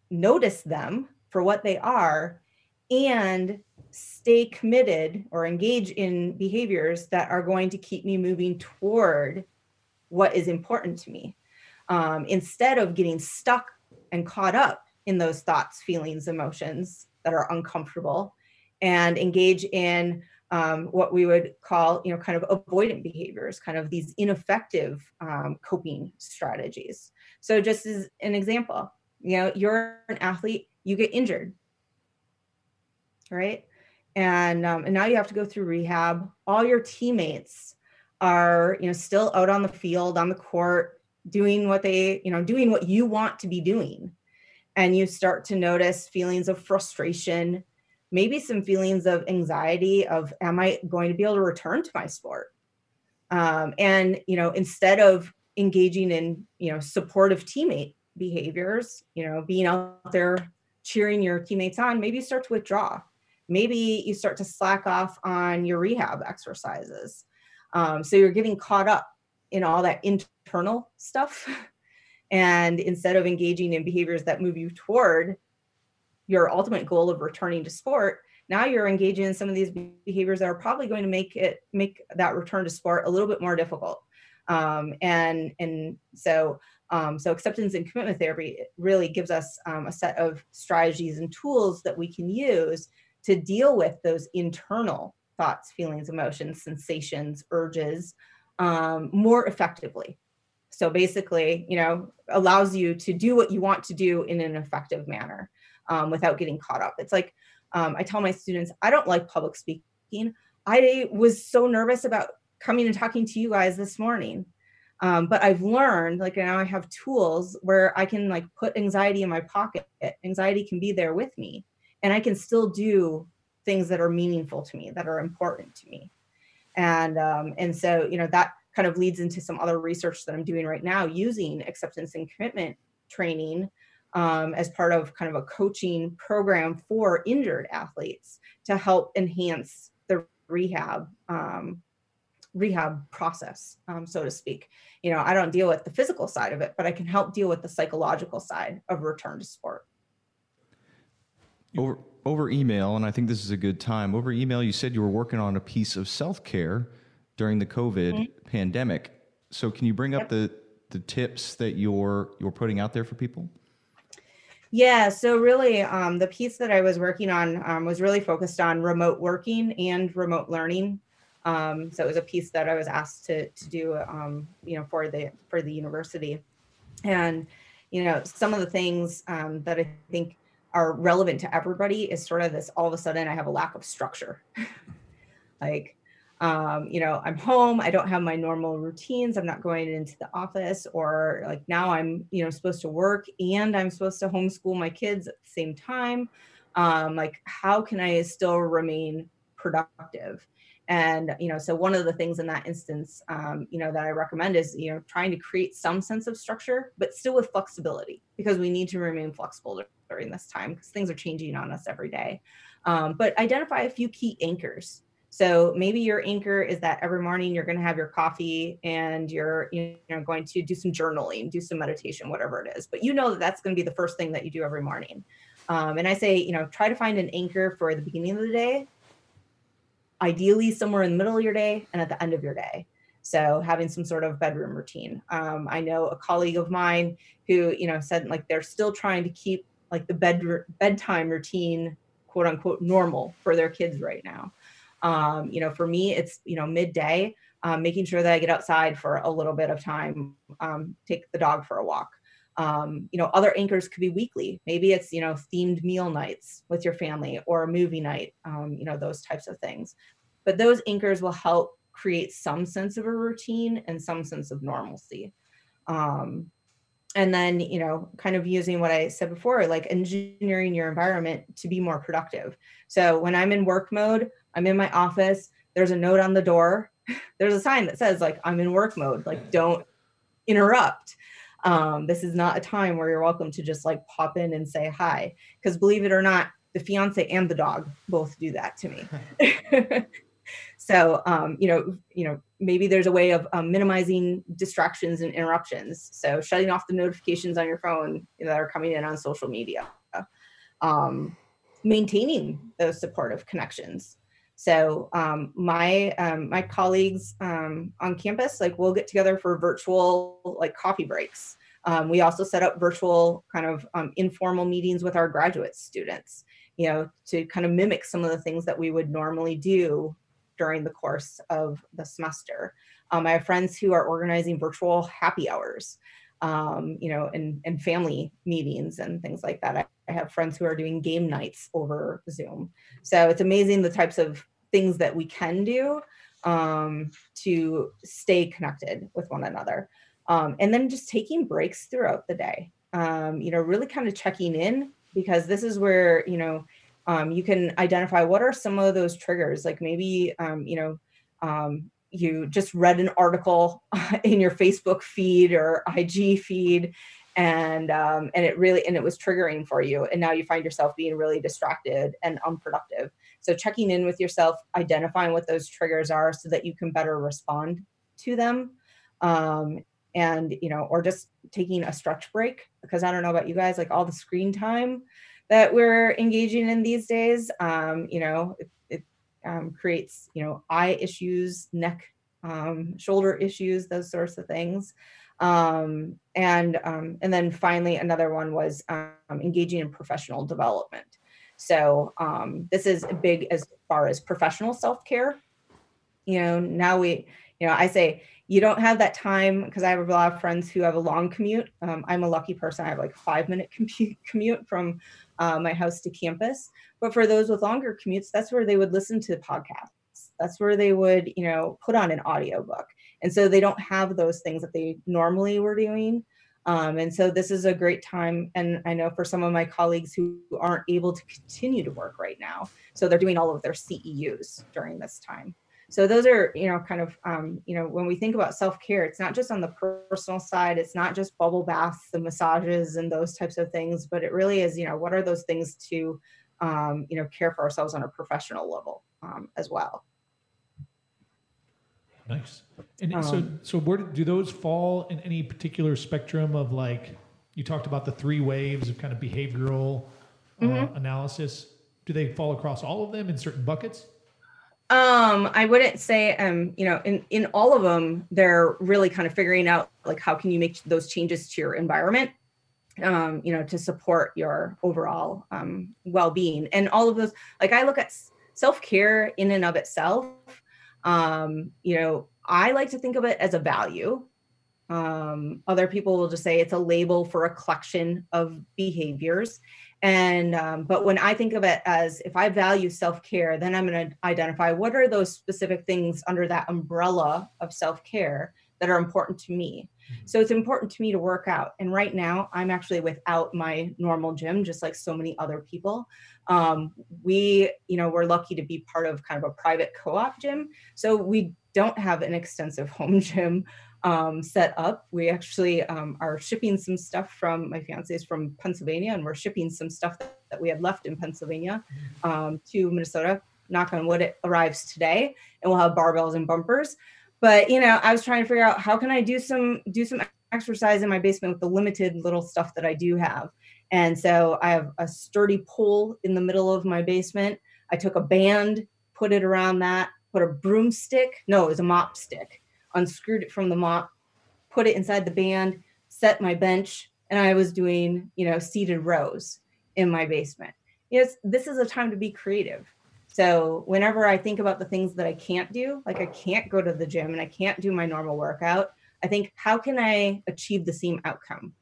notice them for what they are and stay committed or engage in behaviors that are going to keep me moving toward what is important to me. Um, instead of getting stuck and caught up in those thoughts feelings emotions that are uncomfortable and engage in um, what we would call you know kind of avoidant behaviors kind of these ineffective um, coping strategies. So just as an example you know you're an athlete you get injured right? And um, and now you have to go through rehab. All your teammates are you know still out on the field on the court doing what they you know doing what you want to be doing. And you start to notice feelings of frustration maybe some feelings of anxiety of am i going to be able to return to my sport? Um, and you know instead of engaging in you know supportive teammate behaviors you know being out there cheering your teammates on, maybe you start to withdraw. Maybe you start to slack off on your rehab exercises. Um, so you're getting caught up in all that internal stuff. And instead of engaging in behaviors that move you toward your ultimate goal of returning to sport, now you're engaging in some of these behaviors that are probably going to make it make that return to sport a little bit more difficult. Um, and and so um, so acceptance and commitment therapy really gives us um, a set of strategies and tools that we can use to deal with those internal thoughts, feelings, emotions, sensations, urges um, more effectively. So basically, you know, allows you to do what you want to do in an effective manner um, without getting caught up. It's like um, I tell my students, I don't like public speaking. I was so nervous about coming and talking to you guys this morning um, but I've learned like now I have tools where I can like put anxiety in my pocket. Anxiety can be there with me, and I can still do things that are meaningful to me, that are important to me. And um, and so you know that kind of leads into some other research that I'm doing right now using acceptance and commitment training um, as part of kind of a coaching program for injured athletes to help enhance the rehab um, rehab process, um, so to speak. You know, I don't deal with the physical side of it, but I can help deal with the psychological side of return to sport. Over over email, and I think this is a good time. Over email, you said you were working on a piece of self care during the COVID mm-hmm. pandemic. So, can you bring up the the tips that you're you're putting out there for people? Yeah, so really, um, the piece that I was working on um, was really focused on remote working and remote learning. Um, so it was a piece that I was asked to to do, um, you know, for the for the university, and you know, some of the things um, that I think are relevant to everybody is sort of this. All of a sudden, I have a lack of structure, like um, you know, I'm home, I don't have my normal routines, I'm not going into the office, or like now I'm, you know, supposed to work and I'm supposed to homeschool my kids at the same time. Um, like, how can I still remain productive? And, you know, so one of the things in that instance, um, you know, that I recommend is, you know, trying to create some sense of structure, but still with flexibility because we need to remain flexible during this time because things are changing on us every day. Um, but identify a few key anchors so maybe your anchor is that every morning you're going to have your coffee and you're you know going to do some journaling, do some meditation, whatever it is. But you know that that's going to be the first thing that you do every morning. Um, and I say, you know, try to find an anchor for the beginning of the day, ideally somewhere in the middle of your day and at the end of your day. So having some sort of bedroom routine. Um, I know a colleague of mine who, you know, said like they're still trying to keep like the bed bedtime routine, quote unquote, normal for their kids right now. Um, you know, for me, it's, you know, midday, um, making sure that I get outside for a little bit of time, um, take the dog for a walk. Um, you know, other anchors could be weekly. Maybe it's, you know, themed meal nights with your family or a movie night, um, you know, those types of things. But those anchors will help create some sense of a routine and some sense of normalcy. Um, and then you know kind of using what i said before like engineering your environment to be more productive so when i'm in work mode I'm in my office. There's a note on the door. There's a sign that says like I'm in work mode. Like don't interrupt. Um, this is not a time where you're welcome to just like pop in and say hi. Because believe it or not, the fiance and the dog both do that to me. so um, you know, you know, maybe there's a way of um, minimizing distractions and interruptions. So shutting off the notifications on your phone that are coming in on social media. Um, maintaining those supportive connections so um, my um, my colleagues um, on campus, like we'll get together for virtual like coffee breaks. Um, we also set up virtual kind of um, informal meetings with our graduate students, you know, to kind of mimic some of the things that we would normally do during the course of the semester. Um, I have friends who are organizing virtual happy hours, you know, and, and family meetings and things like that. I, I have friends who are doing game nights over Zoom. So it's amazing the types of things that we can do um, to stay connected with one another. Um, and then just taking breaks throughout the day, um, you know, really kind of checking in because this is where, you know, um, you can identify what are some of those triggers. Like maybe, um, you know, um, you just read an article in your Facebook feed or IG feed and um, and it really and it was triggering for you and now you find yourself being really distracted and unproductive so checking in with yourself identifying what those triggers are so that you can better respond to them um, and you know or just taking a stretch break because i don't know about you guys like all the screen time that we're engaging in these days um, you know it, it um, creates you know eye issues neck um, shoulder issues those sorts of things. Um, and um, and then finally another one was um, engaging in professional development. So um, this is big as far as professional self-care. You know now we you know i say you don't have that time because i have a lot of friends who have a long commute. Um, i'm a lucky person. I have like five minute commute commute from uh, my house to campus. But for those with longer commutes that's where they would listen to podcasts. That's where they would you know put on an audiobook. And so they don't have those things that they normally were doing. Um, and so this is a great time. And i know for some of my colleagues who aren't able to continue to work right now so they're doing all of their ceus during this time so those are you know kind of um, you know when we think about self-care it's not just on the personal side it's not just bubble baths and massages and those types of things but it really is you know what are those things to um, you know care for ourselves on a professional level um, as well Nice. And so, so where do, do those fall in any particular spectrum of like you talked about the three waves of kind of behavioral uh, analysis? Do they fall across all of them in certain buckets? Um, I wouldn't say, um, you know, in in all of them, they're really kind of figuring out like how can you make those changes to your environment, um, you know, to support your overall um, well-being. And all of those, like I look at self-care in and of itself. Um, you know, I like to think of it as a value. Um, other people will just say it's a label for a collection of behaviors and um, but when i think of it as if i value self-care then i'm going to identify what are those specific things under that umbrella of self-care that are important to me. So it's important to me to work out. And right now i'm actually without my normal gym just like so many other people. Um, we you know we're lucky to be part of kind of a private co-op gym. So we don't have an extensive home gym um, set up. We actually um, are shipping some stuff from my fiance is from Pennsylvania, and we're shipping some stuff that, that we had left in Pennsylvania um, to Minnesota. Knock on wood, it arrives today, and we'll have barbells and bumpers. But you know, I was trying to figure out how can I do some do some exercise in my basement with the limited little stuff that I do have. And so I have a sturdy pole in the middle of my basement. I took a band, put it around that, put a broomstick. No, it was a mop stick unscrewed it from the mop, put it inside the band, set my bench, and I was doing, you know, seated rows in my basement. Yes, this is a time to be creative. So whenever I think about the things that I can't do, like I can't go to the gym and I can't do my normal workout, I think how can I achieve the same outcome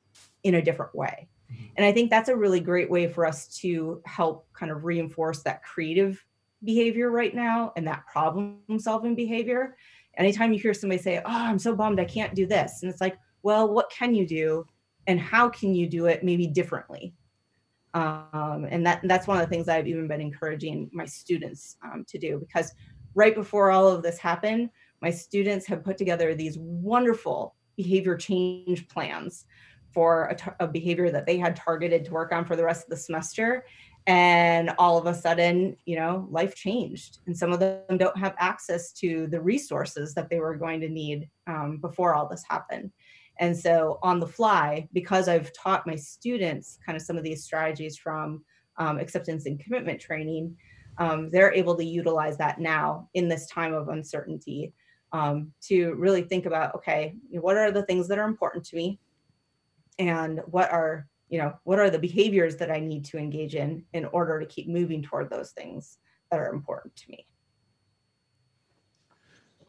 in a different way? Mm-hmm. And I think that's a really great way for us to help kind of reinforce that creative behavior right now and that problem solving behavior anytime you hear somebody say, Oh, I'm so bummed I can't do this. And it's like, well, what can you do? And how can you do it maybe differently? Um, and that that's one of the things I've even been encouraging my students um, to do because right before all of this happened, my students have put together these wonderful behavior change plans for a, a behavior that they had targeted to work on for the rest of the semester and all of a sudden you know life changed and some of them don't have access to the resources that they were going to need um, before all this happened. And so on the fly because i've taught my students kind of some of these strategies from um, acceptance and commitment training um, they're able to utilize that now in this time of uncertainty um, to really think about okay what are the things that are important to me? And what are you know what are the behaviors that i need to engage in in order to keep moving toward those things that are important to me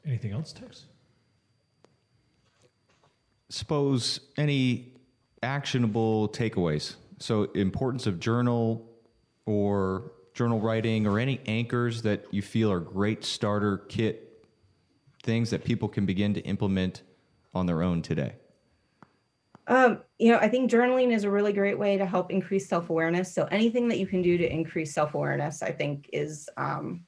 Anything else, Tex? Suppose any actionable takeaways. So, importance of journal or journal writing or any anchors that you feel are great starter kit things that people can begin to implement on their own today. Um, you know, I think journaling is a really great way to help increase self awareness. So anything that you can do to increase self awareness, I think, is um,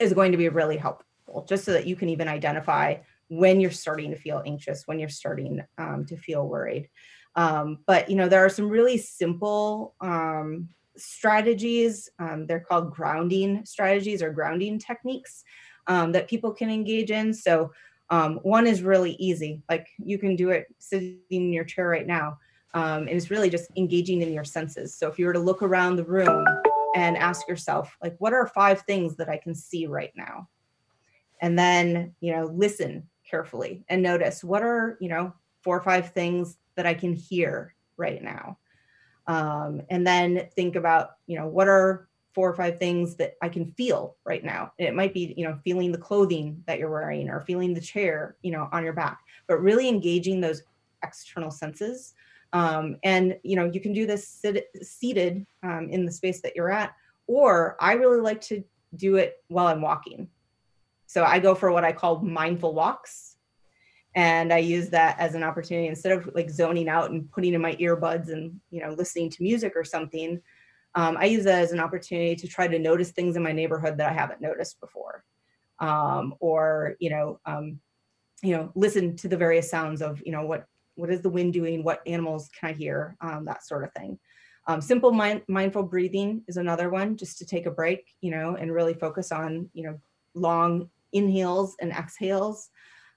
is going to be really helpful, just so that you can even identify when you're starting to feel anxious, when you're starting um, to feel worried. Um, but you know, there are some really simple um, strategies. Um, they're called grounding strategies or grounding techniques that people can engage in. So um, one is really easy, like you can do it sitting in your chair right now. Um, and it's really just engaging in your senses. So if you were to look around the room and ask yourself, like, what are five things that I can see right now? And then, you know, listen carefully and notice what are, you know, four or five things that I can hear right now. Um, and then think about, you know, what are four or five things that I can feel right now. it might be, you know, feeling the clothing that you're wearing or feeling the chair, you know, on your back, but really engaging those external senses. Um, and, you know, you can do this sit, seated um, in the space that you're at, or I really like to do it while I'm walking. So I go for what I call mindful walks. And I use that as an opportunity instead of like zoning out and putting in my earbuds and, you know, listening to music or something um, I use that as an opportunity to try to notice things in my neighborhood that I haven't noticed before, um, or you know, um, you know, listen to the various sounds of you know what what is the wind doing, what animals can I hear, um, that sort of thing. Um, simple mind, mindful breathing is another one, just to take a break, you know, and really focus on you know long inhales and exhales.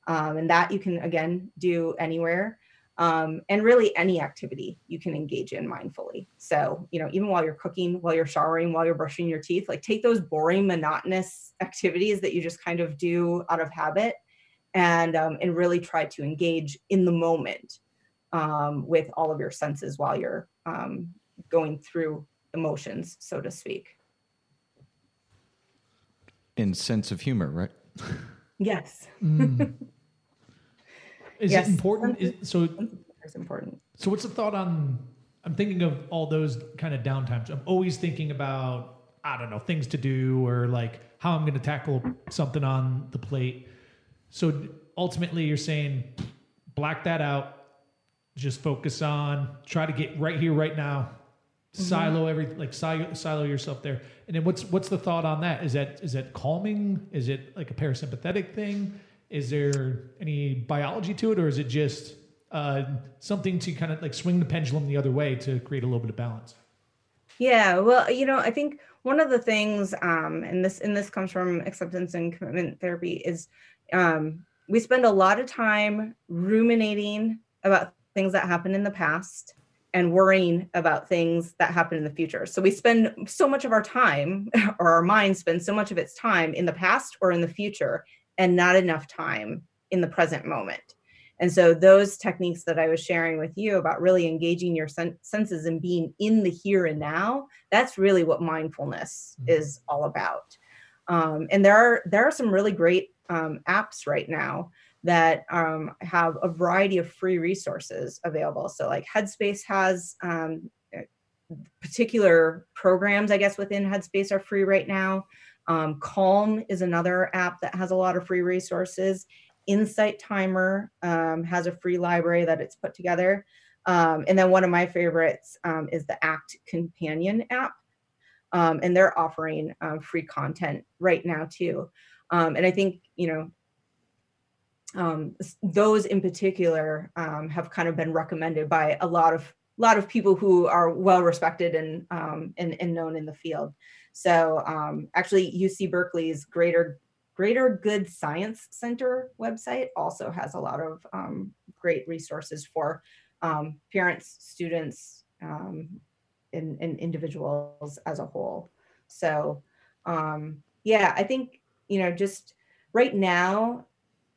Um, and that you can, again, do anywhere. Um, and really any activity you can engage in mindfully. So, you know, even while you're cooking, while you're showering, while you're brushing your teeth, like take those boring, monotonous activities that you just kind of do out of habit and, um, and really try to engage in the moment um, with all of your senses while you're um, going through emotions, so to speak. In sense of humor, right? Yes. Is Yes. it important? Is, mm-hmm. so mm-hmm. It's important. So what's the thought on? I'm thinking of all those kind of downtimes. I'm always thinking about I don't know things to do or like how I'm going to tackle something on the plate. So ultimately, you're saying black that out. Just focus on try to get right here, right now. Mm-hmm. Silo every like silo, silo yourself there. And then what's what's the thought on that? Is that is that calming? Is it like a parasympathetic thing? Is there any biology to it, or is it just uh, something to kind of like swing the pendulum the other way to create a little bit of balance? Yeah, well, you know, I think one of the things, um, and this and this comes from acceptance and commitment therapy, is um, we spend a lot of time ruminating about things that happened in the past and worrying about things that happen in the future. So we spend so much of our time, or our mind spends so much of its time in the past or in the future, and not enough time in the present moment. And so those techniques that I was sharing with you about really engaging your sen- senses and being in the here and now, that's really what mindfulness Mhm. is all about. Um, and there are there are some really great um, apps right now that um, have a variety of free resources available. So like Headspace has um, particular programs, I guess, within Headspace are free right now. Um, Calm is another app that has a lot of free resources. Insight Timer um, has a free library that it's put together. Um, and then one of my favorites um, is the Act Companion app. Um, and they're offering um, free content right now too. And I think, you know, um, those in particular um, have kind of been recommended by a lot of lot of people who are well respected and, um, and and known in the field. So um, actually, UC Berkeley's Greater Greater Good Science Center website also has a lot of um, great resources for um, parents, students, um, and, and individuals as a whole. So, um, yeah, I think, you know, just right now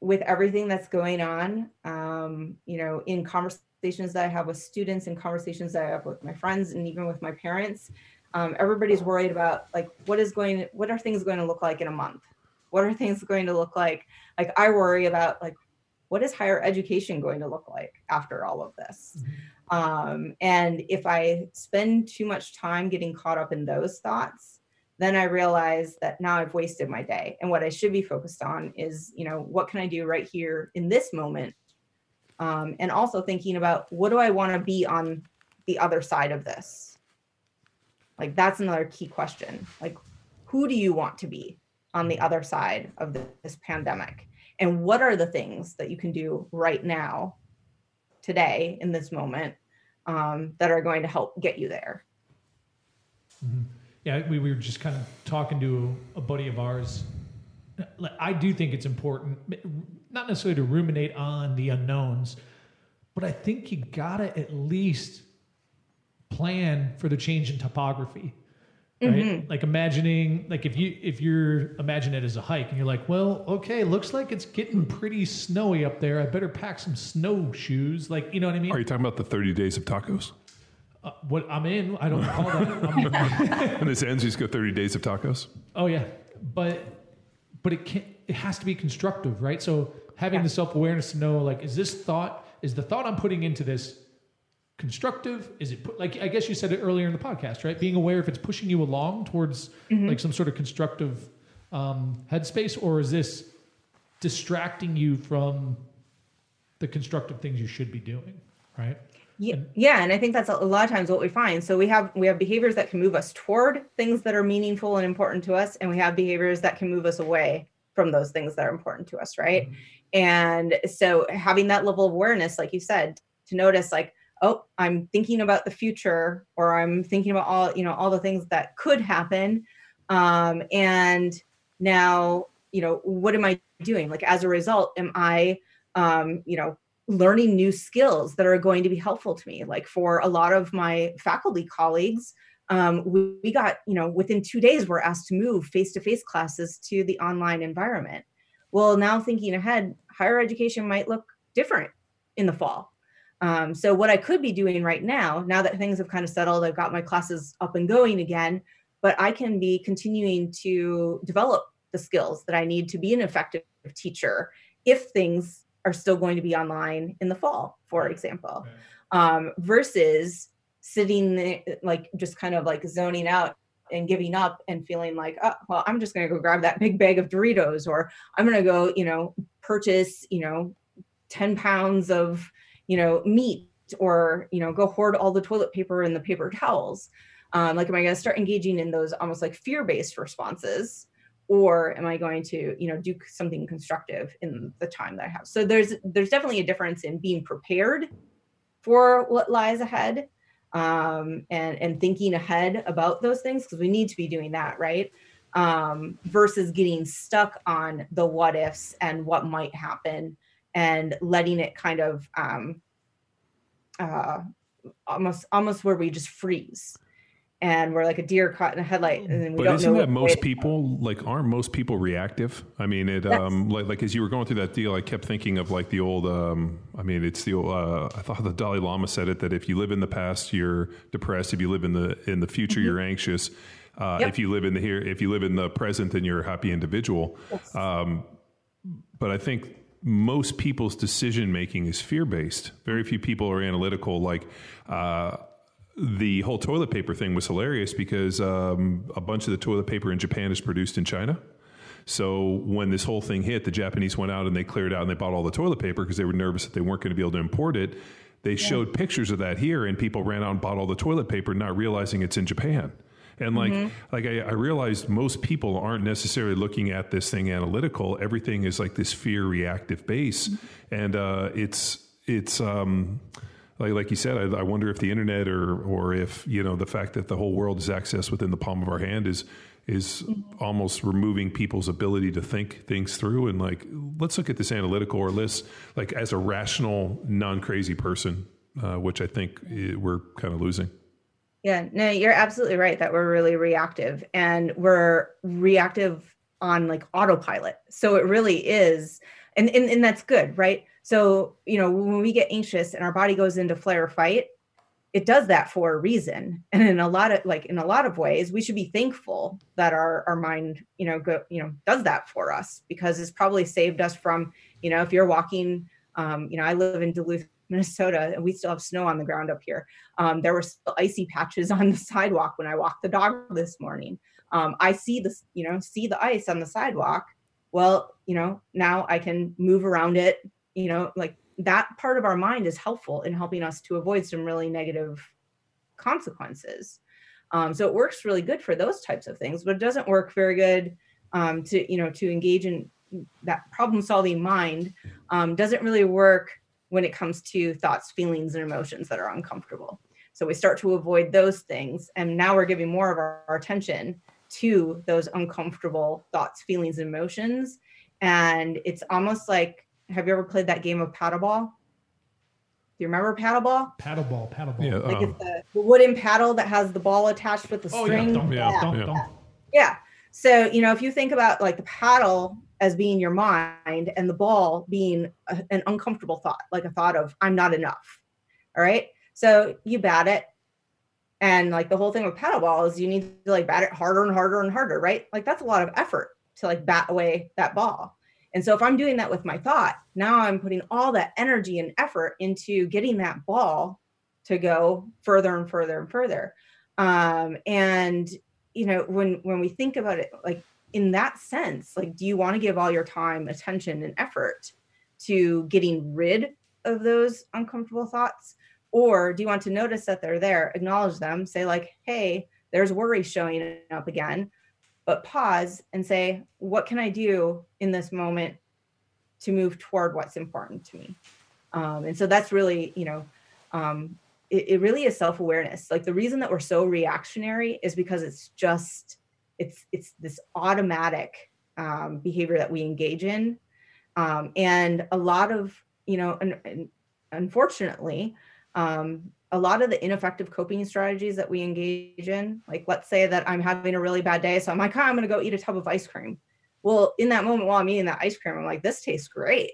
with everything that's going on, um, you know, in conversations that I have with students and conversations that I have with my friends and even with my parents, um, everybody's worried about like what is going what are things going to look like in a month? What are things going to look like? Like i worry about like what is higher education going to look like after all of this? Um, and if i spend too much time getting caught up in those thoughts then i realize that now i've wasted my day. And what i should be focused on is you know what can i do right here in this moment? Um, and also thinking about what do i want to be on the other side of this like that's another key question. Like who do you want to be on the other side of this pandemic? And what are the things that you can do right now today in this moment um, that are going to help get you there? Yeah, we, we were just kind of talking to a buddy of ours. I do think it's important, not necessarily to ruminate on the unknowns, but I think you gotta at least plan for the change in topography. Right? Like imagining, like if you if you're imagine it as a hike and you're like, well, okay, looks like it's getting pretty snowy up there. I better pack some snowshoes. Like, you know what I mean? Are you talking about the 30 days of tacos? Uh, what I'm in, I don't call that. I'm, When this ends, you just go 30 days of tacos? Oh yeah, but but it can it has to be constructive, right? So having the self awareness to know like, is this thought is the thought I'm putting into this constructive? Is it put, like I guess you said it earlier in the podcast, right? Being aware if it's pushing you along towards like some sort of constructive um, headspace, or is this distracting you from the constructive things you should be doing, right? yeah, yeah and i think that's a, a lot of times what we find so we have we have behaviors that can move us toward things that are meaningful and important to us and we have behaviors that can move us away from those things that are important to us right and so having that level of awareness like you said to notice like oh i'm thinking about the future or i'm thinking about all you know all the things that could happen um, and now you know what am i doing? Like as a result am i um, you know learning new skills that are going to be helpful to me? Like for a lot of my faculty colleagues um, we, we got you know within two days we're asked to move face-to-face classes to the online environment. Well now thinking ahead higher education might look different in the fall um, so what i could be doing right now now that things have kind of settled i've got my classes up and going again but i can be continuing to develop the skills that i need to be an effective teacher if things are still going to be online in the fall for example. Um, versus sitting there, like just kind of like zoning out and giving up and feeling like, oh, well, I'm just going to go grab that big bag of Doritos, or I'm going to go, you know, purchase, you know, 10 pounds of, you know, meat, or, you know, go hoard all the toilet paper and the paper towels. Um, like, am I going to start engaging in those almost like fear based responses? Or am I going to, you know, do something constructive in the time that I have? So there's there's definitely a difference in being prepared for what lies ahead um, and and thinking ahead about those things because we need to be doing that right um, versus getting stuck on the what ifs and what might happen and letting it kind of um, uh, almost almost where we just freeze. And we're like a deer caught in a headlight and then we but don't isn't know that most people like aren't most people reactive? I mean it That's- um like, like as you were going through that deal i kept thinking of like the old um i mean it's the old uh, i thought the dalai lama said it that if you live in the past you're depressed. If you live in the in the future you're anxious. Uh, Mm-hmm. Yep. if you live in the here if you live in the present then you're a happy individual. Yes. um, but I think most people's decision making is fear based. Very few people are analytical. Like uh, the whole toilet paper thing was hilarious because um, a bunch of the toilet paper in Japan is produced in China. So when this whole thing hit, the Japanese went out and they cleared out and they bought all the toilet paper because they were nervous that they weren't going to be able to import it. They showed pictures of that here, and people ran out and bought all the toilet paper, not realizing it's in Japan. And like, like I, I realized most people aren't necessarily looking at this thing analytical. Everything is like this fear reactive base, and uh, it's it's um, like like you said. I, I wonder if the internet or or if you know the fact that the whole world is accessed within the palm of our hand is is almost removing people's ability to think things through and like let's look at this analytical or let's like as a rational non crazy person, uh, which I think eh, we're kind of losing. Yeah, no, you're absolutely right that we're really reactive and we're reactive on like autopilot. So it really is, and, and, and that's good, right? So, you know, when we get anxious and our body goes into flare or fight, it does that for a reason. And in a lot of like in a lot of ways, we should be thankful that our our mind, you know, go, you know, does that for us because it's probably saved us from, you know, if you're walking, um, you know, I live in Duluth, Minnesota, and we still have snow on the ground up here. Um, there were still icy patches on the sidewalk when I walked the dog this morning. Um, I see this, you know, see the ice on the sidewalk. Well, you know, now I can move around it. You know, like that part of our mind is helpful in helping us to avoid some really negative consequences. Um, so it works really good for those types of things, but it doesn't work very good um, to, you know, to engage in that problem solving mind. Um, doesn't really work when it comes to thoughts, feelings, and emotions that are uncomfortable. So we start to avoid those things. And now we're giving more of our, our attention to those uncomfortable thoughts, feelings, and emotions. And it's almost like have you ever played that game of paddleball? Do you remember paddleball? Paddleball, paddleball. Yeah. Like um, it's the, the wooden paddle that has the ball attached with the Oh yeah, string. dump, Yeah, dump, yeah. dump. Yeah. So, you know, if you think about like the paddle as being your mind and the ball being a, an uncomfortable thought, like a thought of, I'm not enough. All right. So you bat it. And like the whole thing with paddleball is you need to like bat it harder and harder and harder, right? Like that's a lot of effort to like bat away that ball. And so if I'm doing that with my thought, now I'm putting all that energy and effort into getting that ball to go further and further and further. Um, and you know, when when we think about it, like in that sense, like, do you want to give all your time, attention, and effort to getting rid of those uncomfortable thoughts, or do you want to notice that they're there, acknowledge them, say like, hey, there's worry showing up again but pause and say, what can I do in this moment to move toward what's important to me? Um, and so that's really, you know, um, it, it really is self-awareness. Like the reason that we're so reactionary is because it's just, it's it's this automatic um, behavior that we engage in. Um, and a lot of, you know, and, and unfortunately, um, a lot of the ineffective coping strategies that we engage in, like let's say that I'm having a really bad day, so I'm like, oh, I'm going to go eat a tub of ice cream. Well, in that moment while I'm eating that ice cream, I'm like, this tastes great.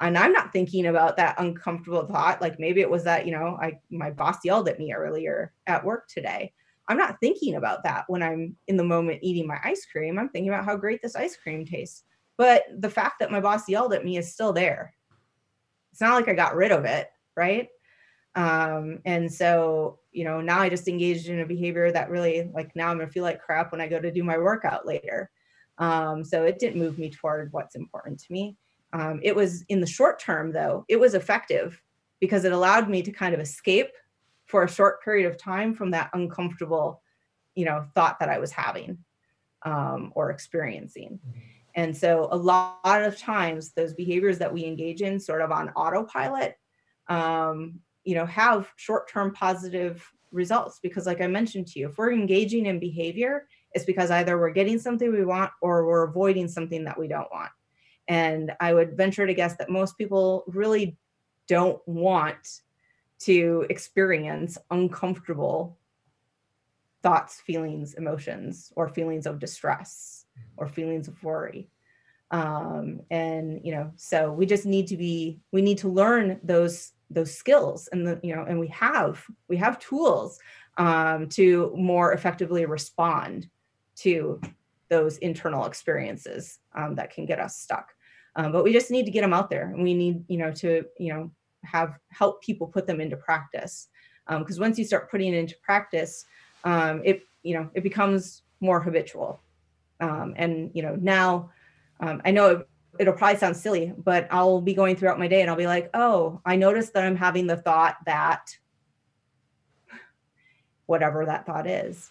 And I'm not thinking about that uncomfortable thought. Like maybe it was that, you know, I my boss yelled at me earlier at work today. I'm not thinking about that when I'm in the moment eating my ice cream. I'm thinking about how great this ice cream tastes. But the fact that my boss yelled at me is still there. It's not like I got rid of it, right? Um, and so, you know, now I just engaged in a behavior that really, like, now I'm gonna feel like crap when I go to do my workout later. Um, so it didn't move me toward what's important to me. Um, it was in the short term, though, it was effective because it allowed me to kind of escape for a short period of time from that uncomfortable you know thought that i was having um, or experiencing. And so a lot of times those behaviors that we engage in sort of on autopilot um, you know have short-term positive results because like i mentioned to you if we're engaging in behavior it's because either we're getting something we want or we're avoiding something that we don't want. And i would venture to guess that most people really don't want to experience uncomfortable thoughts, feelings, emotions, or feelings of distress or feelings of worry. Um, and you know, so we just need to be, we need to learn those those skills, and the you know, and we have we have tools um, to more effectively respond to those internal experiences um, that can get us stuck. Um, but we just need to get them out there, and we need you know to you know have help people put them into practice. Because um, once you start putting it into practice um, it you know it becomes more habitual. Um, and you know now um, i know it, it'll probably sound silly but i'll be going throughout my day and i'll be like oh i noticed that i'm having the thought that whatever that thought is.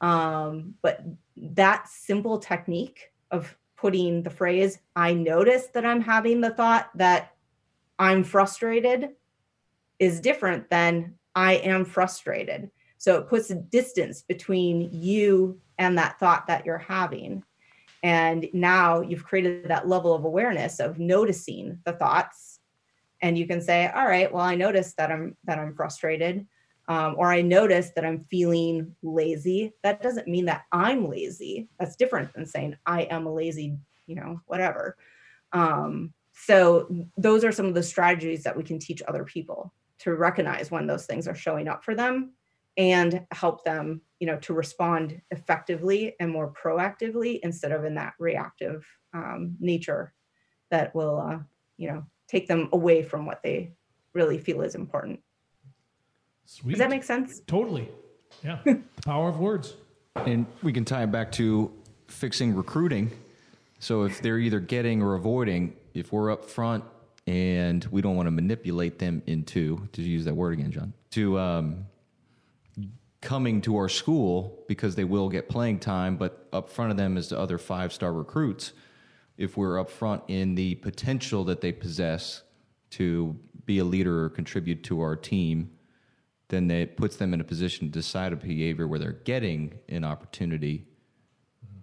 Um, but that simple technique of putting the phrase i noticed that i'm having the thought that I'm frustrated is different than I am frustrated. So it puts a distance between you and that thought that you're having. And now you've created that level of awareness of noticing the thoughts. And you can say, all right, well, I noticed that I'm that I'm frustrated. Um, or I noticed that I'm feeling lazy. That doesn't mean that I'm lazy. That's different than saying I am a lazy, you know, whatever. Um, so those are some of the strategies that we can teach other people to recognize when those things are showing up for them and help them you know to respond effectively and more proactively instead of in that reactive um, nature that will uh, you know take them away from what they really feel is important Sweet. does that make sense Totally. Yeah. the power of words. And we can tie it back to fixing recruiting. So if they're either getting or avoiding, if we're up front and we don't want to manipulate them into, to use that word again, John, to um, coming to our school because they will get playing time, but up front of them is the other five star recruits. If we're up front in the potential that they possess to be a leader or contribute to our team, then it puts them in a position to decide a behavior where they're getting an opportunity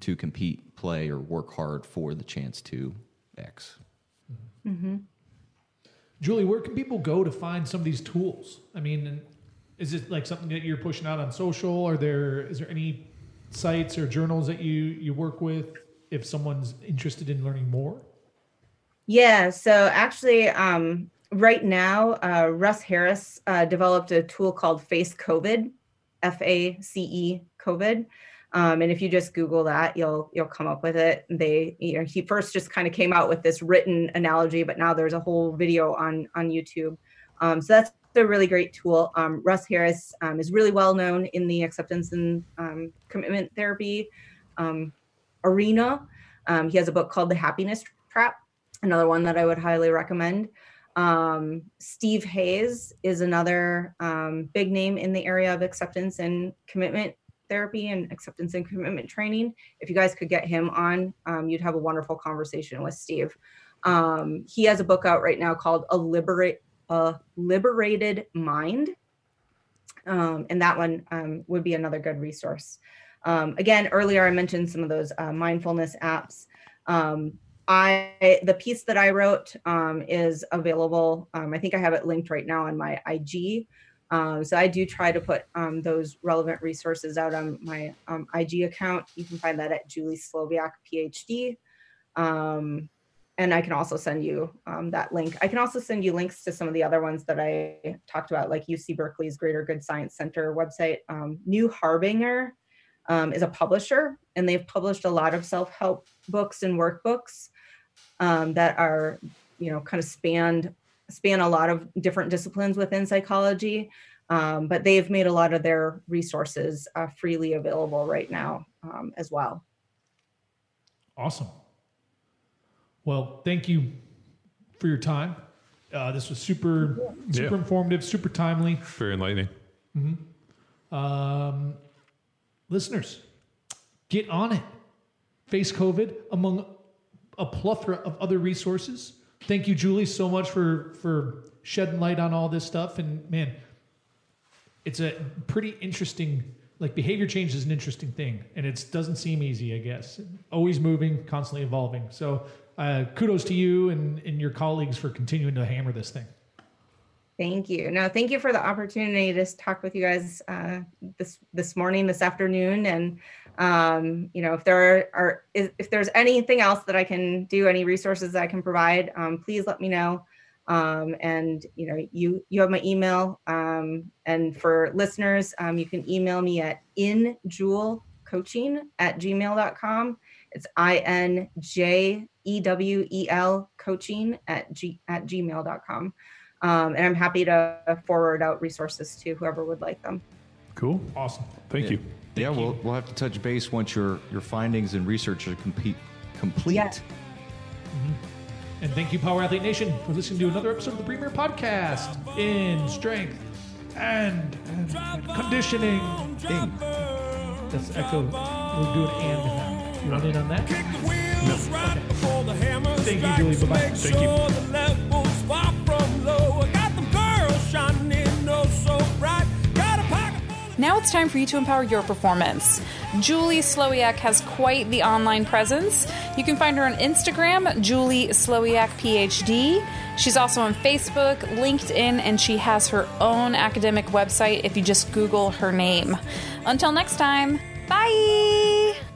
to compete, play, or work hard for the chance to X. Julie, where can people go to find some of these tools? I mean, is it like something that you're pushing out on social? Are there is there any sites or journals that you you work with if someone's interested in learning more? Yeah, so actually, um, right now, uh, Russ Harris uh, developed a tool called Face COVID, F A C E COVID. Um, and if you just Google that, you'll you'll come up with it. They, you know, he first just kind of came out with this written analogy, but now there's a whole video on on YouTube. Um, so that's a really great tool. Um, Russ Harris um, is really well known in the acceptance and um, commitment therapy um, arena. He has a book called The Happiness Trap, another one that I would highly recommend. Steve Hayes is another big name in the area of acceptance and commitment therapy and acceptance and commitment training. If you guys could get him on, um, you'd have a wonderful conversation with Steve. Um, he has a book out right now called A Liberate a Liberated Mind. Um, and that one um, would be another good resource. Um, again, earlier I mentioned some of those uh, mindfulness apps. Um, I the piece that I wrote um, is available. Um, I think I have it linked right now on my IG. Um, so I do try to put um, those relevant resources out on my um, IG account. You can find that at Julie Slowiak PhD. Um, and I can also send you um, that link. I can also send you links to some of the other ones that I talked about, like UC Berkeley's Greater Good Science Center website. Um, New Harbinger is a publisher, and they've published a lot of self-help books and workbooks that are, you know, kind of spanned span a lot of different disciplines within psychology, um, but they've made a lot of their resources uh, freely available right now um, as well. Awesome. Well, thank you for your time. Uh, this was super, super Yeah. informative, super timely. Very enlightening. Um, listeners, get on it. Face COVID among a plethora of other resources. Thank you, Julie, so much for for shedding light on all this stuff. And man, it's a pretty interesting. Like behavior change is an interesting thing, and it doesn't seem easy. I guess always moving, constantly evolving. So, uh, kudos to you and, and your colleagues for continuing to hammer this thing. Thank you. No, thank you for the opportunity to talk with you guys uh, this this morning, this afternoon, and um, you know, if there are if, if there's anything else that I can do, any resources that I can provide, um, please let me know. Um, and you know, you you have my email. Um, and for listeners, um, you can email me at injewelcoaching at gmail.com. It's I N J E W E L coaching at g at gmail.com. Um, and I'm happy to forward out resources to whoever would like them. Cool. Awesome. Thank you. Yeah, we'll we'll have to touch base once your your findings and research are complete. Complete. Yeah. Mm-hmm. And thank you, Power Athlete Nation, for listening to another episode of the Premier Podcast in strength and, and- and conditioning. Ding. That's echo. We're doing and now. You want in on that? Thank you, Julie. Bye-bye. Thank you. Now it's time for you to empower your performance. Julie Slowiak has quite the online presence. You can find her on Instagram, Julie Slowiak PhD. She's also on Facebook, LinkedIn, and she has her own academic website if you just Google her name. Until next time, bye!